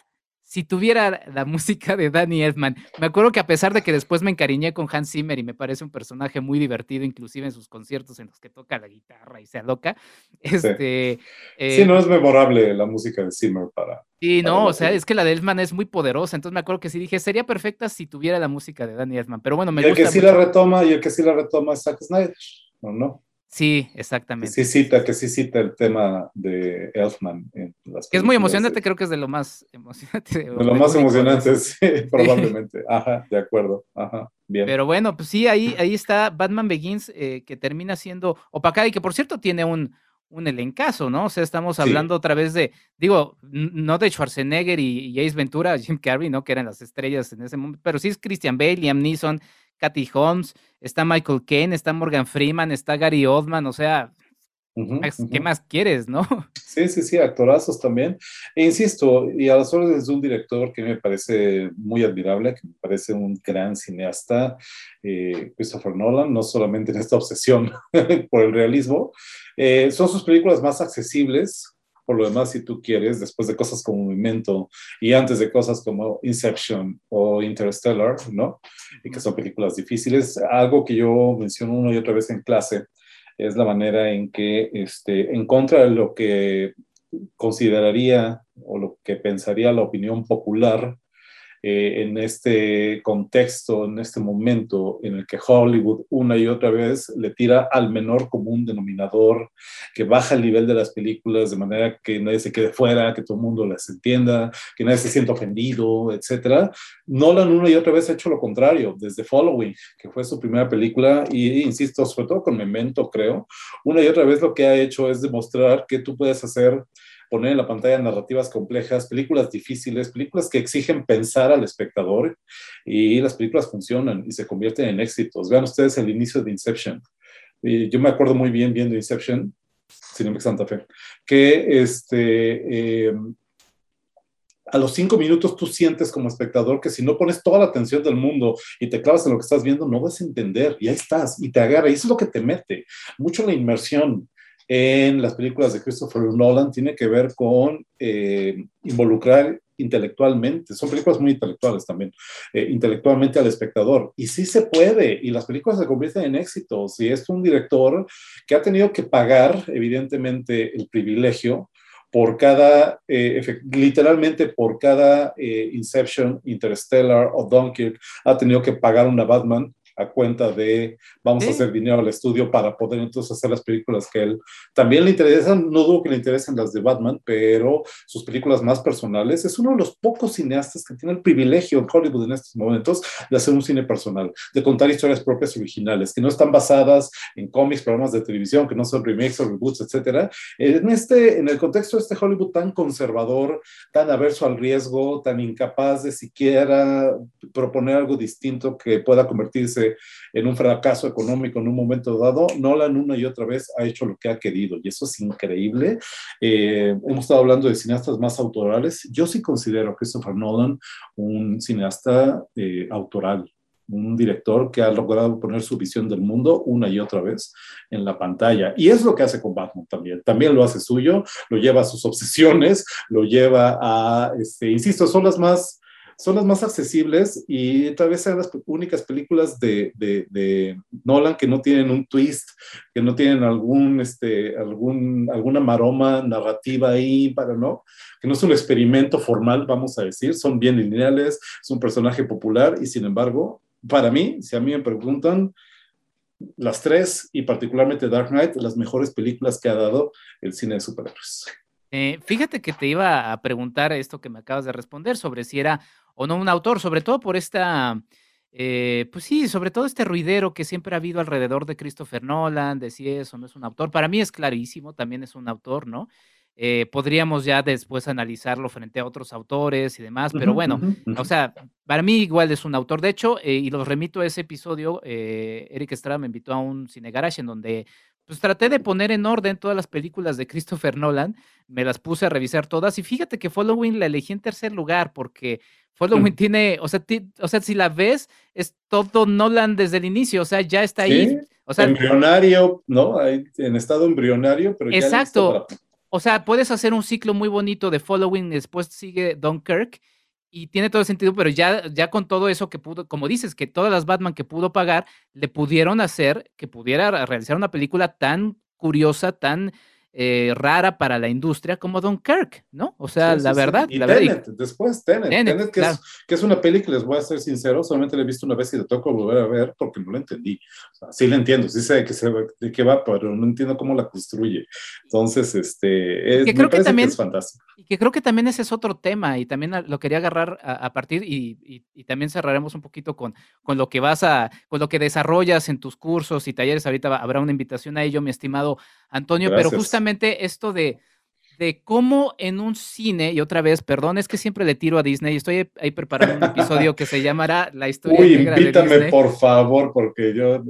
si tuviera la música de Danny Elfman. Me acuerdo que a pesar de que después me encariñé con Hans Zimmer y me parece un personaje muy divertido, inclusive en sus conciertos en los que toca la guitarra y se aloca. Este, sí. no es memorable la música de Zimmer para... Sí, no, o sea, es que la de Elfman es muy poderosa, entonces me acuerdo que sí dije, sería perfecta si tuviera la música de Danny Elfman, pero bueno, me y el que sí la retoma, y el que sí la retoma es Zack Snyder, ¿o no? Sí, exactamente. Que sí cita, que sí cita el tema de Elfman. En las que es muy emocionante, creo que es de lo más emocionante. De, lo más emocionante, sí, probablemente. Ajá, de acuerdo. Ajá, bien. Pero bueno, pues sí, ahí, ahí está Batman Begins, eh, que termina siendo opacada y que por cierto tiene un, un elencazo, ¿no? O sea, estamos hablando otra vez de, digo, no de Schwarzenegger y, y Ace Ventura, Jim Carrey, ¿no? Que eran las estrellas en ese momento, pero sí es Christian Bale, Liam Neeson, Kathy Holmes, está Michael Caine, está Morgan Freeman, está Gary Oldman, o sea, ¿qué más quieres, no? Sí, sí, sí, actorazos también. E insisto, y a las órdenes de un director que me parece muy admirable, que me parece un gran cineasta, eh, Christopher Nolan, no solamente en esta obsesión por el realismo, eh, son sus películas más accesibles, por lo demás, si tú quieres, después de cosas como Movimiento y antes de cosas como Inception o Interstellar, ¿no? Y que son películas difíciles, algo que yo menciono una y otra vez en clase es la manera en que, este, en contra de lo que consideraría o lo que pensaría la opinión popular, eh, en este contexto, en este momento en el que Hollywood una y otra vez le tira al menor común denominador, que baja el nivel de las películas de manera que nadie se quede fuera, que todo el mundo las entienda, que nadie se sienta ofendido, etc. Nolan una y otra vez ha hecho lo contrario, desde Following, que fue su primera película, y insisto, sobre todo con Memento, creo, una y otra vez lo que ha hecho es demostrar que tú puedes hacer poner en la pantalla narrativas complejas, películas difíciles, películas que exigen pensar al espectador y las películas funcionan y se convierten en éxitos. Vean ustedes el inicio de Inception. Y yo me acuerdo muy bien viendo Inception, Cinema Santa Fe, que este, eh, a los cinco minutos tú sientes como espectador que si no pones toda la atención del mundo y te clavas en lo que estás viendo, no vas a entender y ahí estás y te agarra y eso es lo que te mete. Mucho la inmersión en las películas de Christopher Nolan tiene que ver con eh, involucrar intelectualmente, son películas muy intelectuales también, eh, intelectualmente al espectador. Y sí se puede, y las películas se convierten en éxitos. Y es un director que ha tenido que pagar, evidentemente, el privilegio por cada, eh, literalmente por cada Inception, Interstellar o Dunkirk, ha tenido que pagar una Batman a cuenta de vamos a hacer dinero al estudio para poder entonces hacer las películas que él también le interesan, no dudo que le interesen las de Batman, pero sus películas más personales, es uno de los pocos cineastas que tiene el privilegio en Hollywood en estos momentos de hacer un cine personal, de contar historias propias originales, que no están basadas en cómics, programas de televisión, que no son remakes o reboots, etcétera. En este, en el contexto de este Hollywood tan conservador, tan averso al riesgo, tan incapaz de siquiera proponer algo distinto que pueda convertirse en un fracaso económico en un momento dado, Nolan una y otra vez ha hecho lo que ha querido y eso es increíble. Eh, hemos estado hablando de cineastas más autorales. Yo sí considero a Christopher Nolan un cineasta eh, autoral, un director que ha logrado poner su visión del mundo una y otra vez en la pantalla. Y es lo que hace con Batman también. También lo hace suyo, lo lleva a sus obsesiones, lo lleva a, este, insisto, son las más son las más accesibles y tal vez sean las únicas películas de, de, Nolan que no tienen un twist, que no tienen algún, este, algún, alguna maroma narrativa ahí, para no, que no es un experimento formal, vamos a decir, son bien lineales, es un personaje popular y sin embargo, para mí, si a mí me preguntan, las tres y particularmente Dark Knight, las mejores películas que ha dado el cine de superhéroes. Eh, fíjate que te iba a preguntar esto que me acabas de responder sobre si era o no un autor, sobre todo por esta, eh, pues sí, sobre todo este ruidero que siempre ha habido alrededor de Christopher Nolan, de si es o no es un autor. Para mí es clarísimo, también es un autor, ¿no? Eh, podríamos ya después analizarlo frente a otros autores y demás, pero bueno, o sea, para mí igual es un autor. De hecho, eh, y los remito a ese episodio, Eric Estrada me invitó a un cine garage en donde pues traté de poner en orden todas las películas de Christopher Nolan, me las puse a revisar todas y fíjate que Following la elegí en tercer lugar porque Following tiene, o sea, o sea, si la ves, es todo Nolan desde el inicio, o sea, ya está ahí. O sea, embrionario, ¿no? en estado embrionario, pero exacto. O sea, puedes hacer un ciclo muy bonito de Following, después sigue Dunkirk y tiene todo el sentido, pero ya, ya con todo eso que pudo, como dices, que todas las Batman que pudo pagar, le pudieron hacer que pudiera realizar una película tan curiosa, tan eh, rara para la industria como Don Kirk, ¿no? O sea, la verdad. Y la Tenet, después Tenet, Tenet, que, es, que, es, una peli que les voy a ser sincero, solamente la he visto una vez y le toco volver a ver porque no la entendí. O sea, sí la entiendo, sí sé de qué, se, de qué va, pero no entiendo cómo la construye. Entonces, este, es, que creo que también, es fantástico. Y que creo que también ese es otro tema y también lo quería agarrar a, partir y, y, también cerraremos un poquito con, con lo que vas a, con lo que desarrollas en tus cursos y talleres. Ahorita habrá una invitación a ello, mi estimado Antonio, pero justamente esto de, de cómo en un cine, y otra vez, perdón, es que siempre le tiro a Disney, estoy ahí preparando un episodio que se llamará La historia Uy, invítame, por favor, porque yo...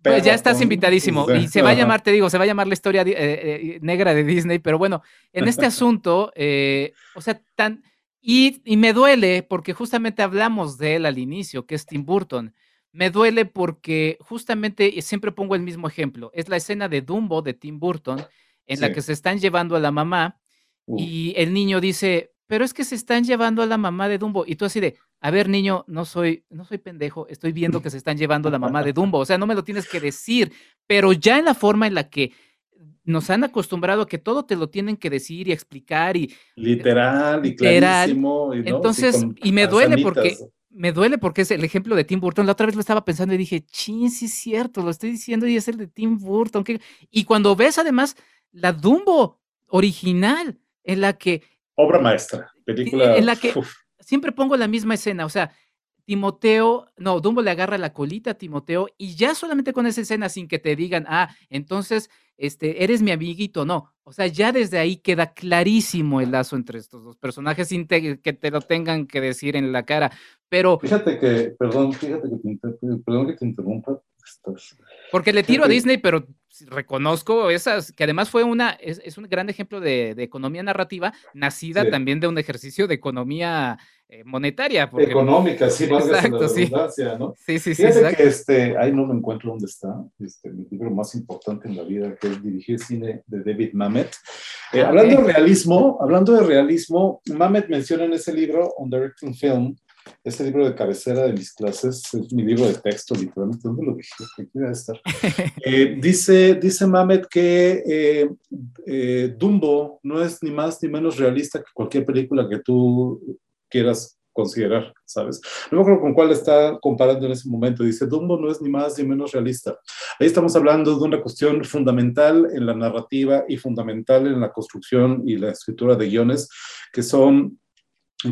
Pues ya estás invitadísimo y se va a llamar, te digo, se va a llamar la historia eh, eh, negra de Disney, pero bueno, en este asunto, eh, o sea, tan... Y, y me duele porque justamente hablamos de él al inicio, que es Tim Burton. Me duele porque justamente siempre pongo el mismo ejemplo. Es la escena de Dumbo de Tim Burton en la que se están llevando a la mamá y el niño dice, pero es que se están llevando a la mamá de Dumbo. Y tú así de, a ver, niño, no soy, no soy pendejo, estoy viendo que se están llevando a la mamá de Dumbo. O sea, no me lo tienes que decir, pero ya en la forma en la que nos han acostumbrado a que todo te lo tienen que decir y explicar y literal y clarísimo. Entonces, y me duele porque me duele porque es el ejemplo de Tim Burton. La otra vez lo estaba pensando y dije, chin, sí es cierto, lo estoy diciendo y es el de Tim Burton. Y cuando ves además la Dumbo original, en la que... Obra maestra, película... En la que siempre pongo la misma escena, o sea, Timoteo, no, Dumbo le agarra la colita a Timoteo y ya solamente con esa escena, sin que te digan, ah, entonces, este, eres mi amiguito, no. O sea, ya desde ahí queda clarísimo el lazo entre estos dos personajes sin que te lo tengan que decir en la cara. Pero. Fíjate que, perdón, fíjate que te, perdón que te interrumpa. Porque le tiro a Disney, pero reconozco esas, que además fue una, es, un gran ejemplo de, economía narrativa, nacida también de un ejercicio de economía eh, monetaria. Económica, sí, exacto, la sí. ¿no? Sí, sí, sí. Fíjate que este, ahí no me encuentro dónde está, este, mi libro más importante en la vida, que es Dirigir Cine de David Mamet. Eh, ah, hablando de realismo, hablando de realismo, Mamet menciona en ese libro, On Directing Film, este libro de cabecera de mis clases, es mi libro de texto, literalmente, ¿dónde lo dije? Aquí estar. Eh, dice, dice Mamet que eh, eh, Dumbo no es ni más ni menos realista que cualquier película que tú quieras considerar, ¿sabes? No me acuerdo con cuál está comparando en ese momento. Dice, Dumbo no es ni más ni menos realista. Ahí estamos hablando de una cuestión fundamental en la narrativa y fundamental en la construcción y la escritura de guiones, que son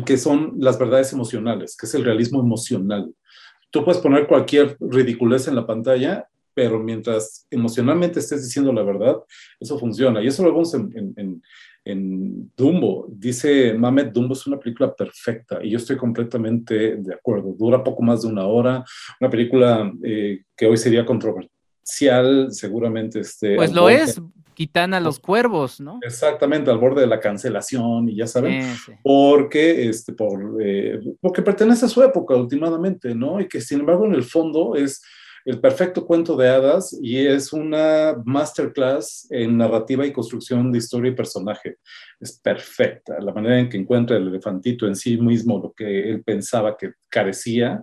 que son las verdades emocionales, que es el realismo emocional. Tú puedes poner cualquier ridiculez en la pantalla, pero mientras emocionalmente estés diciendo la verdad, eso funciona. Y eso lo vemos en, en, en Dumbo. Dice Mamet, Dumbo es una película perfecta y yo estoy completamente de acuerdo. Dura poco más de una hora, una película eh, que hoy sería seguramente. Este, pues lo es, quitan a los cuervos, ¿no? Exactamente, al borde de la cancelación, y ya saben, porque, este, por, eh, porque pertenece a su época últimamente, ¿no? Y que sin embargo en el fondo es el perfecto cuento de hadas y es una masterclass en narrativa y construcción de historia y personaje. Es perfecta. La manera en que encuentra el elefantito en sí mismo lo que él pensaba que carecía,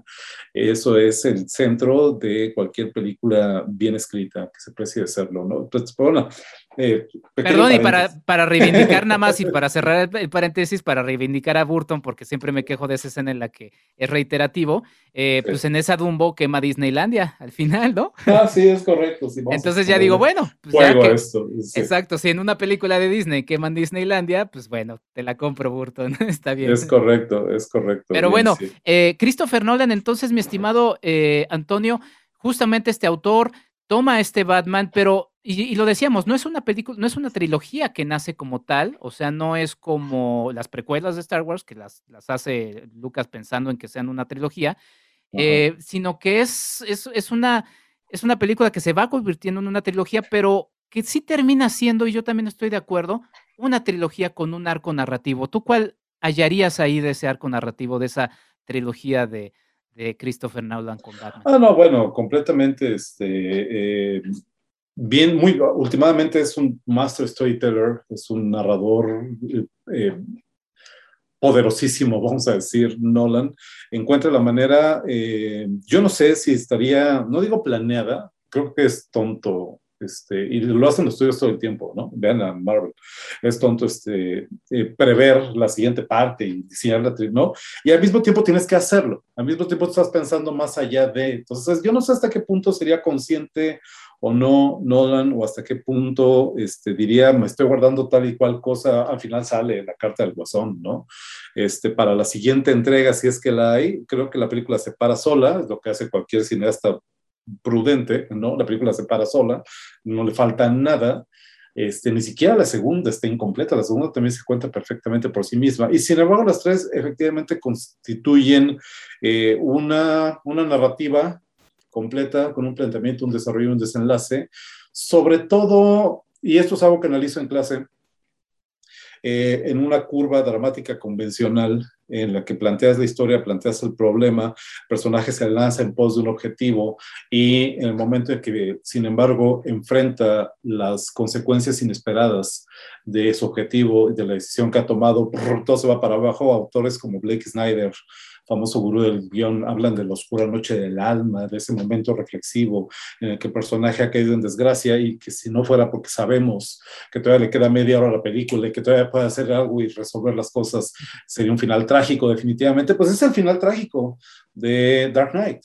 eso es el centro de cualquier película bien escrita que se precie de serlo, ¿no? Entonces, bueno, Eh, Perdón, y para, para, reivindicar nada más y para cerrar el, paréntesis, para reivindicar a Burton, porque siempre me quejo de esa escena en la que es reiterativo, eh, pues en esa Dumbo quema Disneylandia al final, ¿no? Ah, sí, es correcto. Entonces ya digo, bueno, pues ya que, esto, exacto, si en una película de Disney queman Disneylandia, pues bueno, te la compro, Burton, está bien. Es correcto, es correcto. Pero bueno, eh, Christopher Nolan, entonces, mi estimado Antonio, justamente este autor toma este Batman, pero, y, lo decíamos, no es una película, no es una trilogía que nace como tal, o sea, no es como las precuelas de Star Wars, que las, las hace Lucas pensando en que sean una trilogía, eh, sino que es, es, una, es una película que se va convirtiendo en una trilogía, pero que sí termina siendo, y yo también estoy de acuerdo, una trilogía con un arco narrativo. ¿Tú cuál hallarías ahí de ese arco narrativo, de esa trilogía de, de Christopher Nolan con Batman. Ah, no, bueno, completamente, este, eh, bien, muy, últimamente es un master storyteller, es un narrador eh, poderosísimo, vamos a decir, Nolan, encuentra la manera, eh, yo no sé si estaría, no digo planeada, creo que es tonto este, y lo hacen los estudios todo el tiempo, ¿no? Vean a Marvel. Es tonto este, eh, prever la siguiente parte y diseñar la ¿no? Y al mismo tiempo tienes que hacerlo. Al mismo tiempo estás pensando más allá de. Entonces, yo no sé hasta qué punto sería consciente o no Nolan o hasta qué punto este, diría, me estoy guardando tal y cual cosa, al final sale la carta del guasón, ¿no? Este, para la siguiente entrega, si es que la hay, creo que la película se para sola, es lo que hace cualquier cineasta prudente, ¿no? La película se para sola, no le falta nada. Este, ni siquiera la segunda está incompleta, la segunda también se cuenta perfectamente por sí misma. Y sin embargo, las tres efectivamente constituyen eh, una, una narrativa completa con un planteamiento, un desarrollo, un desenlace. Sobre todo, y esto es algo que analizo en clase, eh, en una curva dramática convencional en la que planteas la historia, planteas el problema, el personaje se lanza en pos de un objetivo y en el momento en que, sin embargo, enfrenta las consecuencias inesperadas de ese objetivo de la decisión que ha tomado, todo se va para abajo. Autores como Blake Snyder, famoso gurú del guion, hablan de la oscura noche del alma, de ese momento reflexivo en el que el personaje ha caído en desgracia y que si no fuera porque sabemos que todavía le queda media hora a la película y que todavía puede hacer algo y resolver las cosas, sería un final trágico definitivamente, pues es el final trágico de Dark Knight.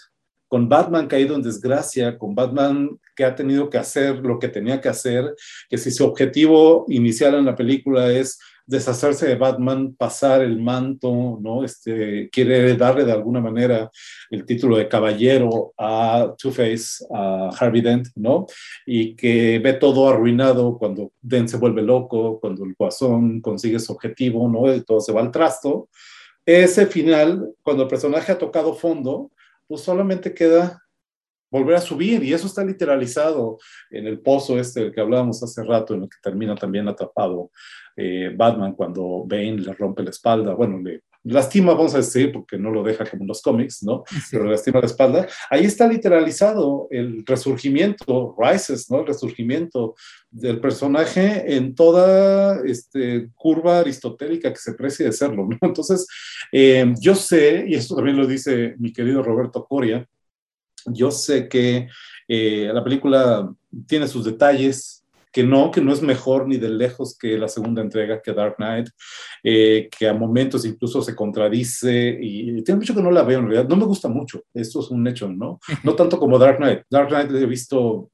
Con Batman caído en desgracia, con Batman que ha tenido que hacer lo que tenía que hacer, que si su objetivo inicial en la película es deshacerse de Batman, pasar el manto, ¿no? Este, quiere darle de alguna manera el título de caballero a Two-Face, a Harvey Dent, ¿no? Y que ve todo arruinado cuando Dent se vuelve loco, cuando el guasón consigue su objetivo, ¿no? Y todo se va al trasto. Ese final, cuando el personaje ha tocado fondo, pues solamente queda volver a subir y eso está literalizado en el pozo este del que hablábamos hace rato, en el que termina también atrapado eh, Batman cuando Bane le rompe la espalda, bueno, le lastima, vamos a decir, porque no lo deja como en los cómics, ¿no? Pero le lastima la espalda. Ahí está literalizado el resurgimiento, Rises, ¿no? El resurgimiento del personaje en toda este, curva aristotélica que se precie de serlo, ¿no? Entonces, eh, yo sé, y esto también lo dice mi querido Roberto Coria, yo sé que eh, la película tiene sus detalles, que no, que no es mejor ni de lejos que la segunda entrega, que Dark Knight, eh, que a momentos incluso se contradice y tiene mucho que no la veo en realidad. No me gusta mucho, esto es un hecho, ¿no? No tanto como Dark Knight. Dark Knight he visto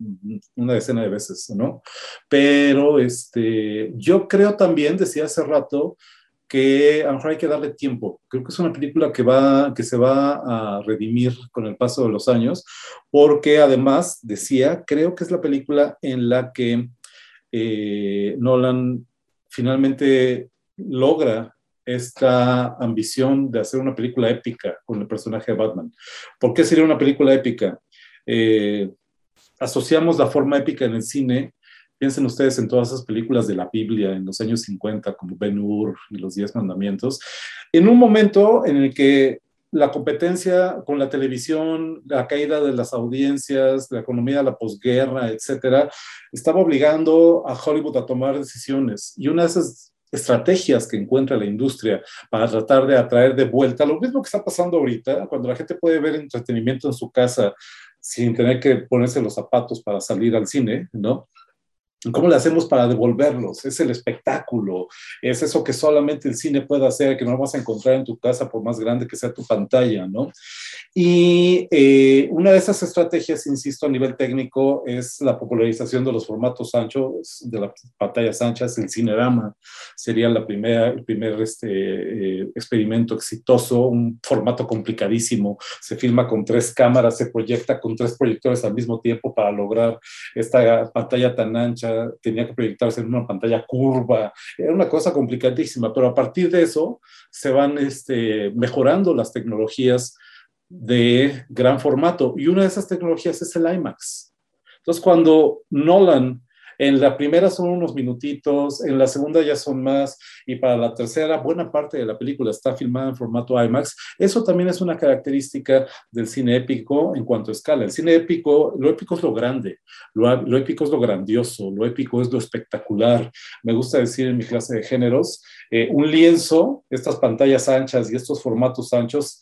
una decena de veces, ¿no? Pero este, yo creo también, decía hace rato, que a lo mejor hay que darle tiempo. Creo que es una película que, va, que se va a redimir con el paso de los años, porque además, decía, creo que es la película en la que eh, Nolan finalmente logra esta ambición de hacer una película épica con el personaje de Batman. ¿Por qué sería una película épica? Eh, asociamos la forma épica en el cine. Piensen ustedes en todas esas películas de la Biblia en los años 50, como Ben Hur y los Diez Mandamientos, en un momento en el que la competencia con la televisión, la caída de las audiencias, la economía de la posguerra, etcétera, estaba obligando a Hollywood a tomar decisiones. Y una de esas estrategias que encuentra la industria para tratar de atraer de vuelta, lo mismo que está pasando ahorita, cuando la gente puede ver entretenimiento en su casa sin tener que ponerse los zapatos para salir al cine, ¿no? ¿Cómo le hacemos para devolverlos? Es el espectáculo, es eso que solamente el cine puede hacer, que no vas a encontrar en tu casa por más grande que sea tu pantalla, ¿no? Y eh, una de esas estrategias, insisto, a nivel técnico, es la popularización de los formatos anchos, de las pantallas anchas, el cinerama sería la primera, el primer este, eh, experimento exitoso, un formato complicadísimo, se filma con tres cámaras, se proyecta con tres proyectores al mismo tiempo para lograr esta pantalla tan ancha, tenía que proyectarse en una pantalla curva, era una cosa complicadísima, pero a partir de eso se van este, mejorando las tecnologías de gran formato. Y una de esas tecnologías es el IMAX. Entonces, cuando Nolan, en la primera son unos minutitos, en la segunda ya son más, y para la tercera, buena parte de la película está filmada en formato IMAX. Eso también es una característica del cine épico en cuanto a escala. El cine épico, lo épico es lo grande, lo, épico es lo grandioso, lo épico es lo espectacular. Me gusta decir en mi clase de géneros, eh, un lienzo, estas pantallas anchas y estos formatos anchos,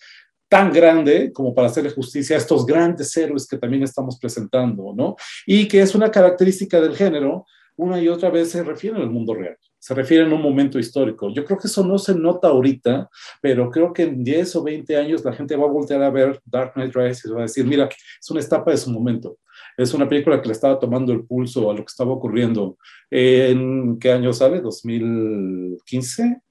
tan grande como para hacerle justicia a estos grandes héroes que también estamos presentando, ¿no? Y que es una característica del género, una y otra vez se refiere al mundo real, se refiere a un momento histórico. Yo creo que eso no se nota ahorita, pero creo que en 10 o 20 años la gente va a voltear a ver Dark Knight Rises y va a decir, mira, es una etapa de su momento. Es una película que le estaba tomando el pulso a lo que estaba ocurriendo. ¿En qué año sale? ¿2015?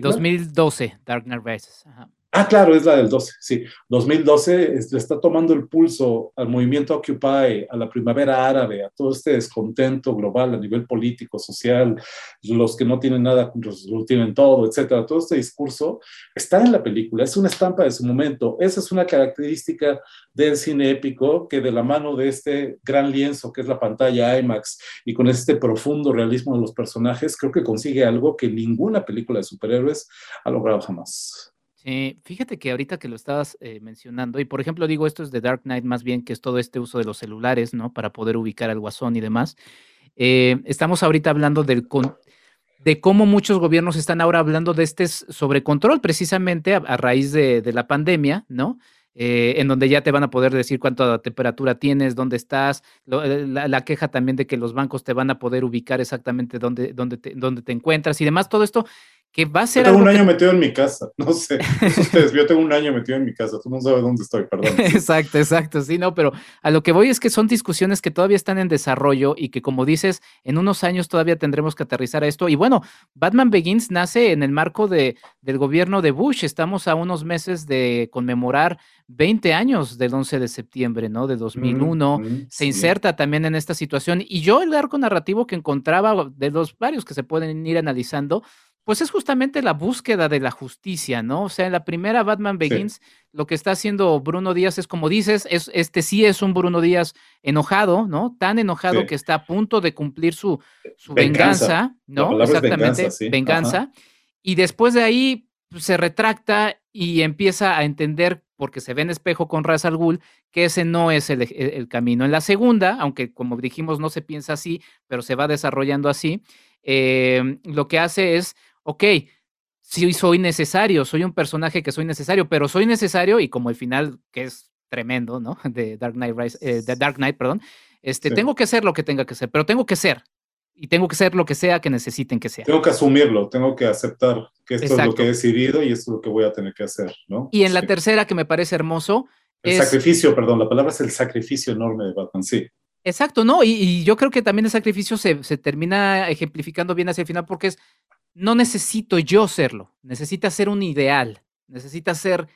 2012, Dark Knight Rises. Ajá. Ah, claro, es la del 12, sí. 2012 le está tomando el pulso al movimiento Occupy, a la primavera árabe, a todo este descontento global a nivel político, social, los que no tienen nada, los, lo tienen todo, etcétera. Todo este discurso está en la película, es una estampa de su momento. Esa es una característica del cine épico que de la mano de este gran lienzo que es la pantalla IMAX y con este profundo realismo de los personajes, creo que consigue algo que ninguna película de superhéroes ha logrado jamás. Eh, fíjate que ahorita que lo estabas eh, mencionando, y por ejemplo digo esto es de Dark Knight más bien, que es todo este uso de los celulares, ¿no? Para poder ubicar al guasón y demás. Eh, estamos ahorita hablando del de cómo muchos gobiernos están ahora hablando de este sobrecontrol, precisamente a, raíz de, la pandemia, ¿no? en donde ya te van a poder decir cuánta temperatura tienes, dónde estás, la, queja también de que los bancos te van a poder ubicar exactamente dónde, dónde, te, dónde te encuentras y demás, todo esto que va a ser yo tengo un año metido en mi casa, no sé, ustedes, yo tengo un año metido en mi casa, tú no sabes dónde estoy, perdón. exacto, exacto, sí, no, pero a lo que voy es que son discusiones que todavía están en desarrollo y que como dices, en unos años todavía tendremos que aterrizar a esto. Y bueno, Batman Begins nace en el marco de, del gobierno de Bush, estamos a unos meses de conmemorar 20 años del 11 de septiembre, ¿no? De 2001, se inserta también en esta situación y yo el arco narrativo que encontraba de los varios que se pueden ir analizando, pues es justamente la búsqueda de la justicia, ¿no? O sea, en la primera Batman Begins, lo que está haciendo Bruno Díaz es, como dices, es, este sí es un Bruno Díaz enojado, ¿no? Tan enojado que está a punto de cumplir su, su venganza, ¿no? Exactamente, venganza. Y después de ahí pues, se retracta y empieza a entender, porque se ve en espejo con Ra's al Ghul, que ese no es el, el, camino. En la segunda, aunque como dijimos no se piensa así, pero se va desarrollando así, eh, lo que hace es ok, sí soy necesario, soy un personaje que soy necesario, pero soy necesario y como el final que es tremendo, ¿no? De Dark Knight Rise, eh, de Dark Knight, perdón. Este, tengo que ser lo que tenga que ser, pero tengo que ser y tengo que ser lo que sea que necesiten que sea. Tengo que asumirlo, tengo que aceptar que esto es lo que he decidido y esto es lo que voy a tener que hacer, ¿no? Y en la tercera que me parece hermoso el sacrificio, perdón, la palabra es el sacrificio enorme de Batman, sí. Exacto, ¿no? Y, yo creo que también el sacrificio se, se, termina ejemplificando bien hacia el final porque es no necesito yo serlo, necesita ser un ideal, necesita ser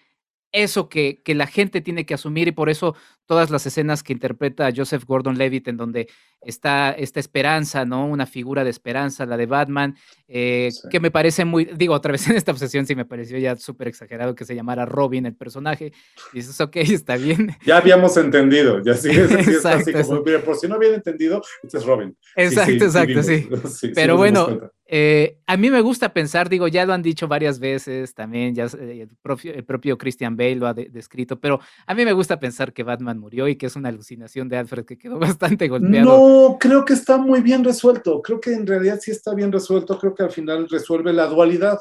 eso que, que, la gente tiene que asumir y por eso todas las escenas que interpreta Joseph Gordon-Levitt en donde está esta esperanza, ¿no? Una figura de esperanza, la de Batman, eh, que me parece muy, digo, otra vez en esta obsesión sí me pareció ya súper exagerado que se llamara Robin el personaje. Y dices, ok, está bien. Ya habíamos entendido, ya sí, es, así como, por si no habían entendido, este es Robin. Exacto, exacto, sí. Pero bueno, eh, a mí me gusta pensar, digo, ya lo han dicho varias veces también, ya eh, el propio, el propio Christian Bale lo ha descrito, pero a mí me gusta pensar que Batman murió y que es una alucinación de Alfred que quedó bastante golpeado. No, creo que está muy bien resuelto. Creo que en realidad sí está bien resuelto. Creo que al final resuelve la dualidad.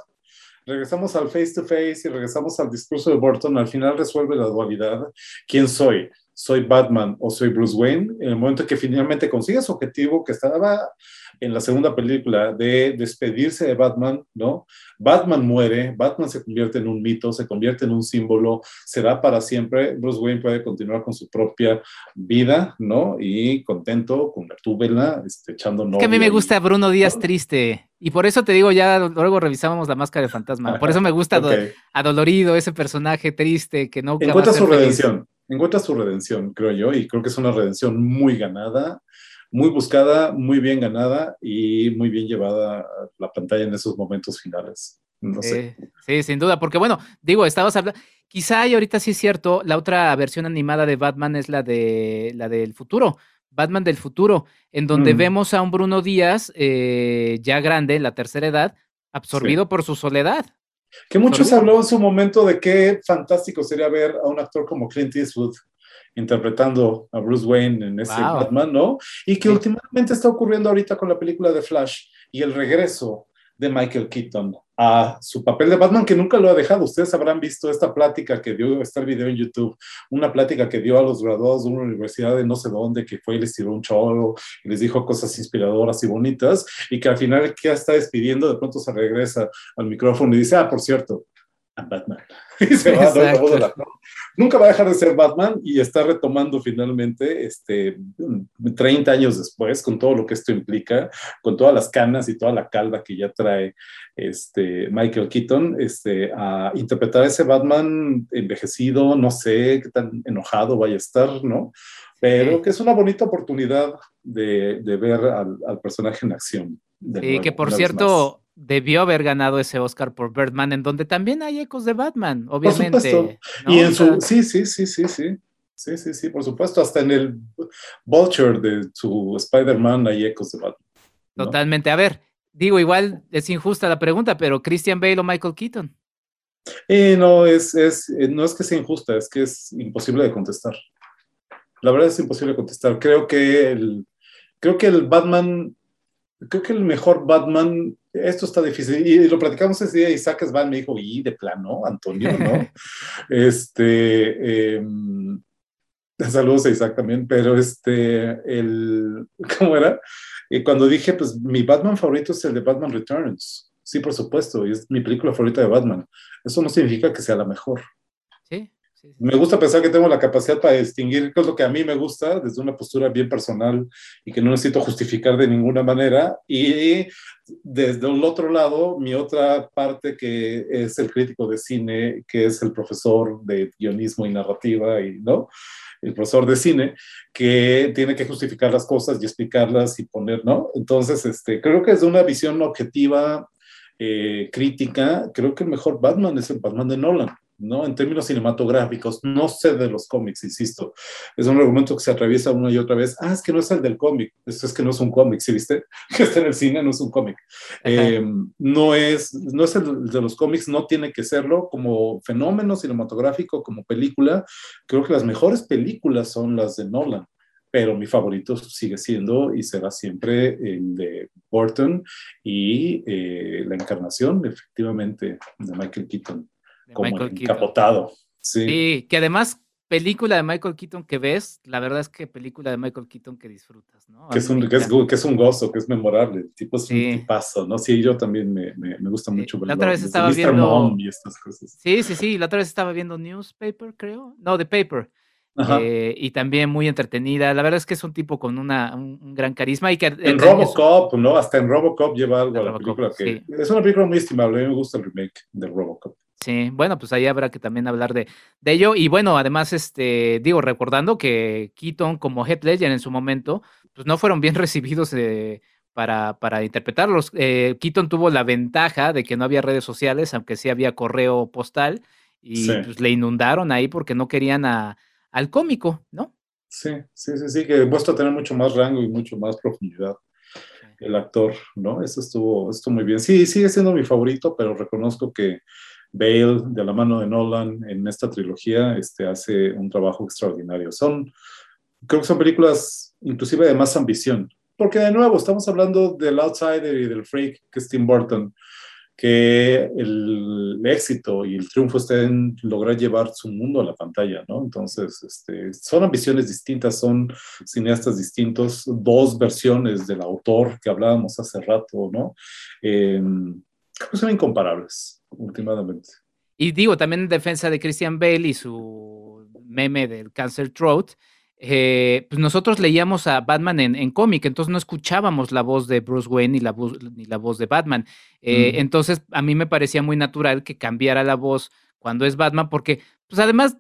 Regresamos al face to face y regresamos al discurso de Burton. Al final resuelve la dualidad. ¿Quién soy? soy Batman o soy Bruce Wayne, en el momento que finalmente consigue su objetivo que estaba en la segunda película de despedirse de Batman, ¿no? Batman muere, Batman se convierte en un mito, se convierte en un símbolo, se da para siempre, Bruce Wayne puede continuar con su propia vida, ¿no? Y contento con la túbela, este, echando novia. Es que a mí me gusta Bruno Díaz triste, y por eso te digo, ya luego revisábamos la máscara de fantasma, por eso me gusta Adolorido, ese personaje triste que no... Encuentra su redención, encuentra su redención, creo yo, y creo que es una redención muy ganada, muy buscada, muy bien ganada y muy bien llevada a la pantalla en esos momentos finales. No sé. Sí, sin duda, porque bueno, digo, estabas hablando, quizá y ahorita sí es cierto, la otra versión animada de Batman es la de la del futuro, Batman del futuro, en donde mm. vemos a un Bruno Díaz eh, ya grande, en la tercera edad, absorbido por su soledad. Que muchos habló en su momento de qué fantástico sería ver a un actor como Clint Eastwood interpretando a Bruce Wayne en ese Batman, ¿no? Y que últimamente está ocurriendo ahorita con la película de Flash y el regreso de Michael Keaton a su papel de Batman, que nunca lo ha dejado. Ustedes habrán visto esta plática que dio, está el video en YouTube, una plática que dio a los graduados de una universidad de no sé dónde, que fue y les tiró un cholo y les dijo cosas inspiradoras y bonitas, y que al final que ya está despidiendo, de pronto se regresa al micrófono y dice, ah, por cierto, Batman. y se va a Nunca va a dejar de ser Batman y está retomando finalmente, este, 30 años después, con todo lo que esto implica, con todas las canas y toda la calva que ya trae este, Michael Keaton, este, a interpretar a ese Batman envejecido, no sé qué tan enojado vaya a estar, ¿no? Pero que es una bonita oportunidad de, de ver al, al, personaje en acción. Sí, que por cierto, debió haber ganado ese Oscar por Birdman, en donde también hay ecos de Batman, obviamente. Y en su, sí, sí, sí, sí, sí. Sí, sí, sí, por supuesto. Hasta en el Vulture de su Spider-Man hay ecos de Batman. Totalmente. A ver, digo, igual es injusta la pregunta, pero Christian Bale o Michael Keaton. Eh, no, es, es, eh, no es que sea injusta, es que es imposible de contestar. La verdad es imposible de contestar. Creo que el, creo que el Batman creo que el mejor Batman, esto está difícil, y, lo platicamos ese día, Isaac Svan me dijo, y de plano, Antonio, ¿no? este, em, saludos a Isaac también, pero este, el, ¿cómo era? Y cuando dije, pues mi Batman favorito es el de Batman Returns, sí, por supuesto, y es mi película favorita de Batman, eso no significa que sea la mejor. Sí, me gusta pensar que tengo la capacidad para distinguir qué es lo que a mí me gusta desde una postura bien personal y que no necesito justificar de ninguna manera. Y desde el otro lado, mi otra parte que es el crítico de cine, que es el profesor de guionismo y narrativa, y, ¿no? el profesor de cine, que tiene que justificar las cosas y explicarlas y poner, ¿no? Entonces, este, creo que desde una visión objetiva, eh, crítica, creo que el mejor Batman es el Batman de Nolan. ¿No? En términos cinematográficos, no sé de los cómics, insisto. Es un argumento que se atraviesa una y otra vez. Ah, es que no es el del cómic. Esto es que no es un cómic, ¿sí viste? Que está en el cine, no es un cómic. Eh, no, es, no es el de los cómics, no tiene que serlo como fenómeno cinematográfico, como película. Creo que las mejores películas son las de Nolan pero mi favorito sigue siendo y será siempre el de Burton y eh, la encarnación, efectivamente, de Michael Keaton como encapotado. Sí. sí, que además película de Michael Keaton que ves, la verdad es que película de Michael Keaton que disfrutas, ¿no? Que es, un, que, es, un, gozo, que es memorable, el tipo es un tipazo, ¿no? Sí, yo también me, me, gusta mucho La otra vez estaba viendo... y estas cosas. Sí, sí, sí, la otra vez estaba viendo Newspaper, creo. No, The Paper. Eh, y también muy entretenida. La verdad es que es un tipo con una, un, gran carisma. Y que, en Robocop, ¿no? Hasta en Robocop lleva algo a la película que es una película muy estimable. A mí me gusta el remake de Robocop. Sí, bueno, pues ahí habrá que también hablar de, de ello. Y bueno, además, este, digo, recordando que Keaton como Head Ledger en su momento, pues no fueron bien recibidos eh, para, para interpretarlos. Eh, Keaton tuvo la ventaja de que no había redes sociales, aunque sí había correo postal, y pues le inundaron ahí porque no querían a, al cómico, ¿no? Sí, sí, sí, sí, que demuestra tener mucho más rango y mucho más profundidad el actor, ¿no? Eso estuvo, estuvo muy bien. Sí, sigue siendo mi favorito, pero reconozco que Bale, de la mano de Nolan, en esta trilogía, este, hace un trabajo extraordinario. Son, creo que son películas inclusive de más ambición, porque de nuevo estamos hablando del outsider y del freak que es Tim Burton, que el éxito y el triunfo esté en lograr llevar su mundo a la pantalla, ¿no? Entonces, este, son ambiciones distintas, son cineastas distintos, dos versiones del autor que hablábamos hace rato, ¿no? Eh, creo que son incomparables, últimamente. Y digo, también en defensa de Christian Bale y su meme del Cancer Throat, eh, pues nosotros leíamos a Batman en, cómic, entonces no escuchábamos la voz de Bruce Wayne ni la, voz, ni la voz de Batman. Eh, entonces a mí me parecía muy natural que cambiara la voz cuando es Batman, porque pues además,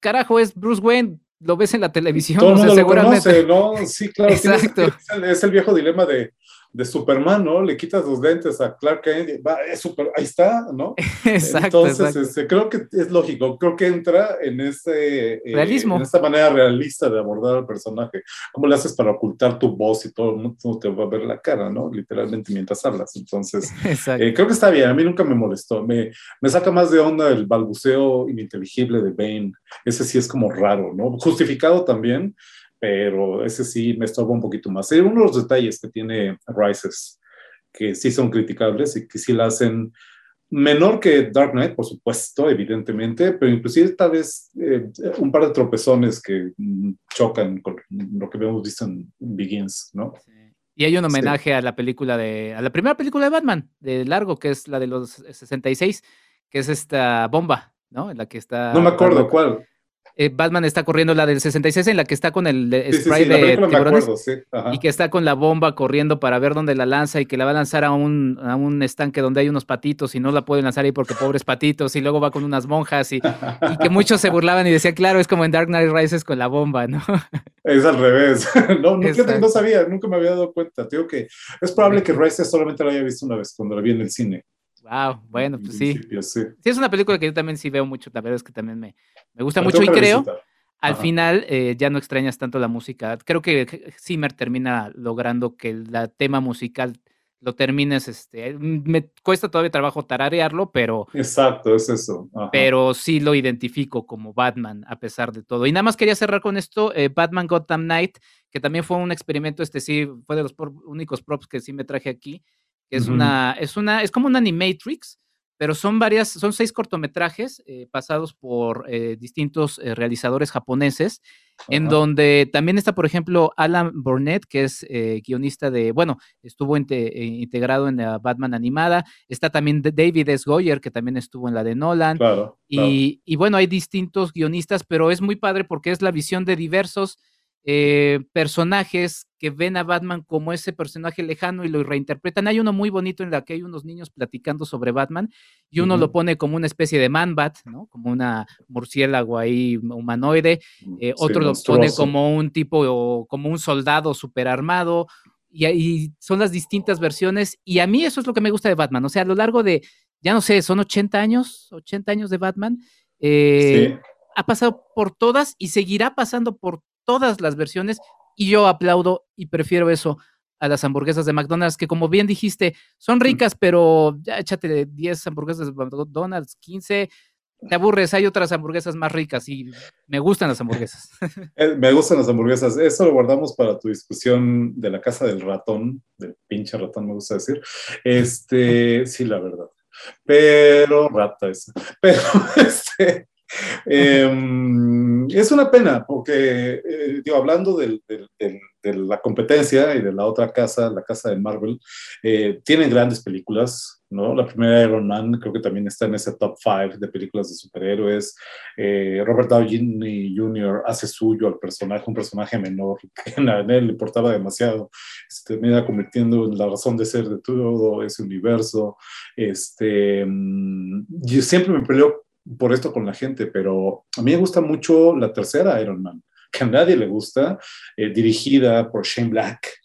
carajo, es Bruce Wayne, lo ves en la televisión. Todo el mundo lo conoce, ¿no? Sí, claro. Exacto. es el viejo dilema de de Superman, ¿no? Le quitas los lentes a Clark Kent, va, es super, ahí está, ¿no? Exacto. Entonces, Este, creo que es lógico, creo que entra en ese eh, realismo. en esta manera realista de abordar al personaje. ¿Cómo le haces para ocultar tu voz y todo el mundo te va a ver la cara, ¿no? Literalmente mientras hablas. Entonces, eh, creo que está bien, a mí nunca me molestó. Me, me saca más de onda el balbuceo ininteligible de Bane. Ese sí es como raro, ¿no? Justificado también, pero ese sí me estorba un poquito más. Hay uno de los detalles que tiene Rises que sí son criticables y que sí la hacen menor que Dark Knight, por supuesto, evidentemente, pero inclusive tal vez eh, un par de tropezones que mm, chocan con lo que hemos visto en Begins, ¿no? Y hay un homenaje a la película de, a la primera película de Batman, de largo, que es la de los 66, que es esta bomba, ¿no? En la que está... No me acuerdo cuál. Eh, Batman está corriendo la del 66 en la que está con el, spray de tiburones y que está con la bomba corriendo para ver dónde la lanza y que la va a lanzar a un, a un estanque donde hay unos patitos y no la puede lanzar ahí porque pobres patitos y luego va con unas monjas y, que muchos se burlaban y decían, claro, es como en Dark Knight Rises con la bomba, ¿no? Es al revés. no, no, sabía, nunca me había dado cuenta. Digo que es probable que Rises solamente la haya visto una vez cuando la vi en el cine. Wow, bueno, pues sí. sí. es una película que yo también sí veo mucho, la verdad es que también me, me gusta mucho y creo, al final eh, ya no extrañas tanto la música. Creo que Zimmer termina logrando que el tema musical lo termines, este, me cuesta todavía trabajo tararearlo, pero... Exacto, es eso. Pero sí lo identifico como Batman, a pesar de todo. Y nada más quería cerrar con esto, eh, Batman Gotham Knight, que también fue un experimento, este sí, fue de los únicos props que sí me traje aquí, que es una, es una, es como una animatrix, pero son varias, son seis cortometrajes eh, pasados por eh, distintos eh, realizadores japoneses, en donde también está, por ejemplo, Alan Burnett, que es guionista de, bueno, estuvo integrado en la Batman animada, está también David S. Goyer, que también estuvo en la de Nolan, y, y bueno, hay distintos guionistas, pero es muy padre porque es la visión de diversos eh, personajes que ven a Batman como ese personaje lejano y lo reinterpretan. Hay uno muy bonito en la que hay unos niños platicando sobre Batman y uno lo pone como una especie de man-bat, ¿no? Como una murciélago ahí humanoide. Mm, eh, otro lo pone como un tipo, como un soldado super armado. Y, ahí son las distintas versiones. Y a mí eso es lo que me gusta de Batman. O sea, a lo largo de, ya no sé, son 80 años, 80 años de Batman. Eh, ha pasado por todas y seguirá pasando por todas las versiones y yo aplaudo y prefiero eso a las hamburguesas de McDonald's, que como bien dijiste, son ricas, pero ya échate 10 hamburguesas de McDonald's, 15, te aburres, hay otras hamburguesas más ricas y me gustan las hamburguesas. Eh, me gustan las hamburguesas. Eso lo guardamos para tu discusión de la casa del ratón, del pinche ratón, me gusta decir. Este, sí, la verdad. Pero, rata esa. Pero, este, Em, es una pena porque, eh, digo, hablando de la competencia y de la otra casa, la casa de Marvel, eh, tienen grandes películas, ¿no? La primera Iron Man creo que también está en ese top 5 de películas de superhéroes. Eh, Robert Downey Jr. hace suyo al personaje, un personaje menor que a él le importaba demasiado. Se termina convirtiendo en la razón de ser de todo ese universo. Este, mm, yo siempre me peleo por esto con la gente, pero a mí me gusta mucho la tercera Iron Man, que a nadie le gusta, eh, dirigida por Shane Black,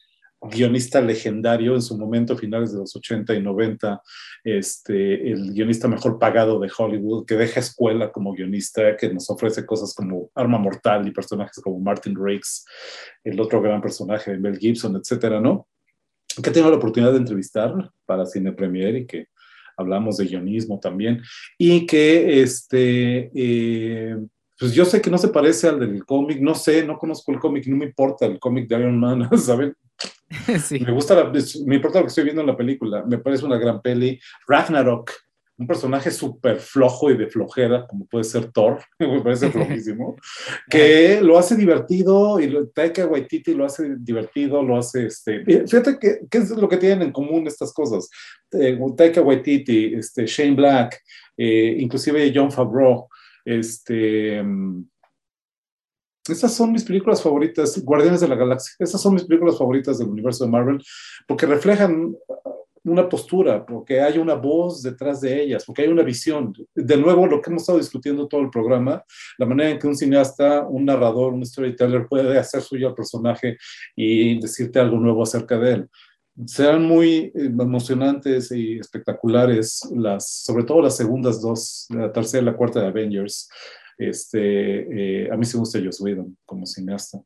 guionista legendario en su momento, finales de los 80 y 90, este, el guionista mejor pagado de Hollywood, que deja escuela como guionista, que nos ofrece cosas como Arma Mortal y personajes como Martin Riggs, el otro gran personaje de Mel Gibson, etcétera, ¿no? Que tengo la oportunidad de entrevistar para Cine Premier y que hablamos de guionismo también, y que este, eh, pues yo sé que no se parece al del cómic, no sé, no conozco el cómic, no me importa el cómic de Iron Man, ¿saben? Me gusta, me importa lo que estoy viendo en la película, me parece una gran peli. Ragnarok, un personaje súper flojo y de flojera, como puede ser Thor, me parece flojísimo, que lo hace divertido y lo, Taika Waititi lo hace divertido, lo hace, este, fíjate que, qué es lo que tienen en común estas cosas. Eh, Taika Waititi, este, Shane Black, eh, inclusive John Favreau, este... Mm, esas son mis películas favoritas, Guardianes de la Galaxia. Esas son mis películas favoritas del universo de Marvel, porque reflejan una postura, porque hay una voz detrás de ellas, porque hay una visión. De nuevo, lo que hemos estado discutiendo todo el programa, la manera en que un cineasta, un narrador, un storyteller puede hacer suyo al personaje y decirte algo nuevo acerca de él. Serán muy eh, emocionantes y espectaculares, las, sobre todo las segundas dos, la tercera y la cuarta de Avengers. Este, eh, a mí se me gusta Joss Whedon como cineasta.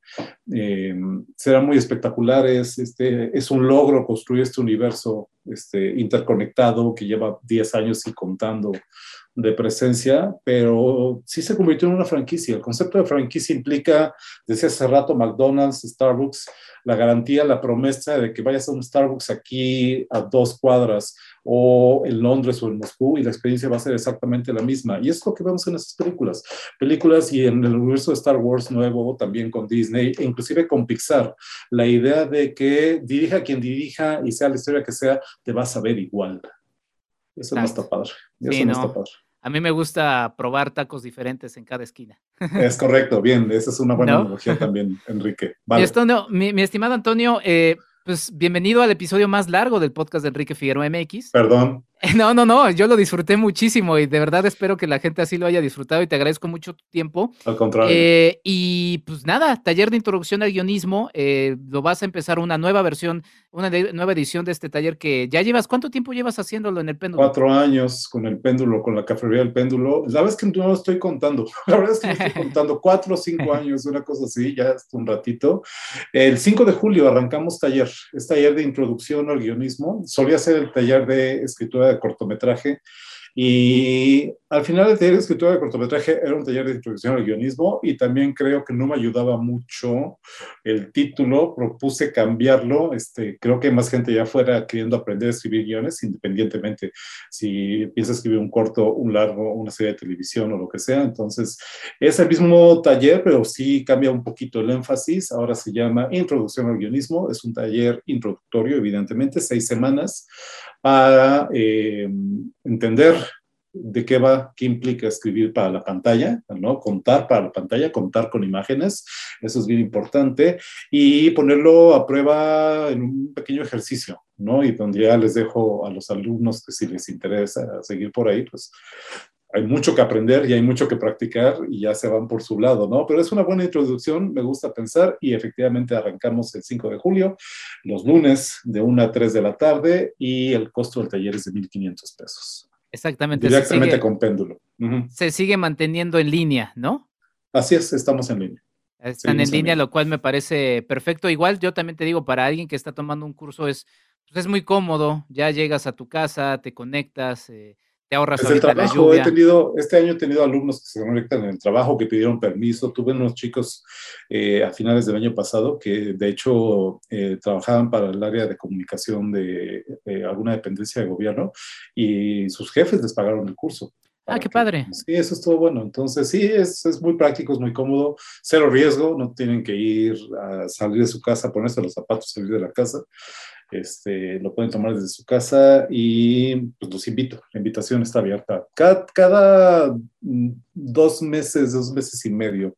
Eh, serán muy espectaculares. Este, es un logro construir este universo este, interconectado que lleva 10 años y contando de presencia, pero sí se convirtió en una franquicia. El concepto de franquicia implica, desde hace rato, McDonald's, Starbucks, la garantía, la promesa de que vayas a un Starbucks aquí a dos cuadras o en Londres o en Moscú y la experiencia va a ser exactamente la misma. Y es lo que vemos en esas películas. Películas y en el universo de Star Wars nuevo, también con Disney, e inclusive con Pixar. La idea de que dirija quien dirija y sea la historia que sea, te vas a ver igual. Eso no está padre. Eso no está padre. A mí me gusta probar tacos diferentes en cada esquina. Es correcto, bien, esa es una buena analogía también, Enrique. Mi, estimado Antonio, eh, pues bienvenido al episodio más largo del podcast de Enrique Figueroa MX. Perdón. No, no, no, yo lo disfruté muchísimo y de verdad espero que la gente así lo haya disfrutado y te agradezco mucho tu tiempo. Al contrario. Eh, y pues nada, taller de introducción al guionismo, eh, lo vas a empezar una nueva versión, una nueva edición de este taller que ya llevas, ¿cuánto tiempo llevas haciéndolo en el péndulo? Cuatro años con el péndulo, con la cafetería del péndulo. La verdad es que no lo estoy contando, la verdad es que no estoy contando, cuatro o cinco años, una cosa así, ya hasta un ratito. El 5 de julio arrancamos taller, es taller de introducción al guionismo, solía ser el taller de escritura de cortometraje. Y al final el taller de escritura de cortometraje era un taller de introducción al guionismo y también creo que no me ayudaba mucho el título, propuse cambiarlo, este, creo que más gente ya fuera queriendo aprender a escribir guiones, independientemente si piensa escribir un corto, un largo, una serie de televisión o lo que sea. Entonces es el mismo taller, pero sí cambia un poquito el énfasis. Ahora se llama Introducción al Guionismo, es un taller introductorio, evidentemente, seis semanas para eh, entender de qué va, qué implica escribir para la pantalla, ¿no? Contar para la pantalla, contar con imágenes, eso es bien importante, y ponerlo a prueba en un pequeño ejercicio, ¿no? Y donde ya les dejo a los alumnos que si les interesa seguir por ahí, pues hay mucho que aprender y hay mucho que practicar y ya se van por su lado, ¿no? Pero es una buena introducción, me gusta pensar y efectivamente arrancamos el 5 de julio, los lunes de 1 a 3 de la tarde y el costo del taller es de 1.500 pesos. Exactamente. Directamente con péndulo. Se sigue manteniendo en línea, ¿no? Así es, estamos en línea. Están en línea, lo cual me parece perfecto. Igual yo también te digo, para alguien que está tomando un curso es, pues es muy cómodo, ya llegas a tu casa, te conectas, eh, te ahorras el trabajo, he tenido, este año he tenido alumnos que se conectan en el trabajo, que pidieron permiso. Tuve unos chicos eh, a finales del año pasado que de hecho eh, trabajaban para el área de comunicación de alguna dependencia de gobierno y sus jefes les pagaron el curso. Ah, qué padre. Sí, eso es todo bueno. Entonces, sí, es, es, muy práctico, es muy cómodo, cero riesgo, no tienen que ir a salir de su casa, ponerse los zapatos, salir de la casa. Este, lo pueden tomar desde su casa y pues los invito, la invitación está abierta. Cada, cada dos meses, dos meses y medio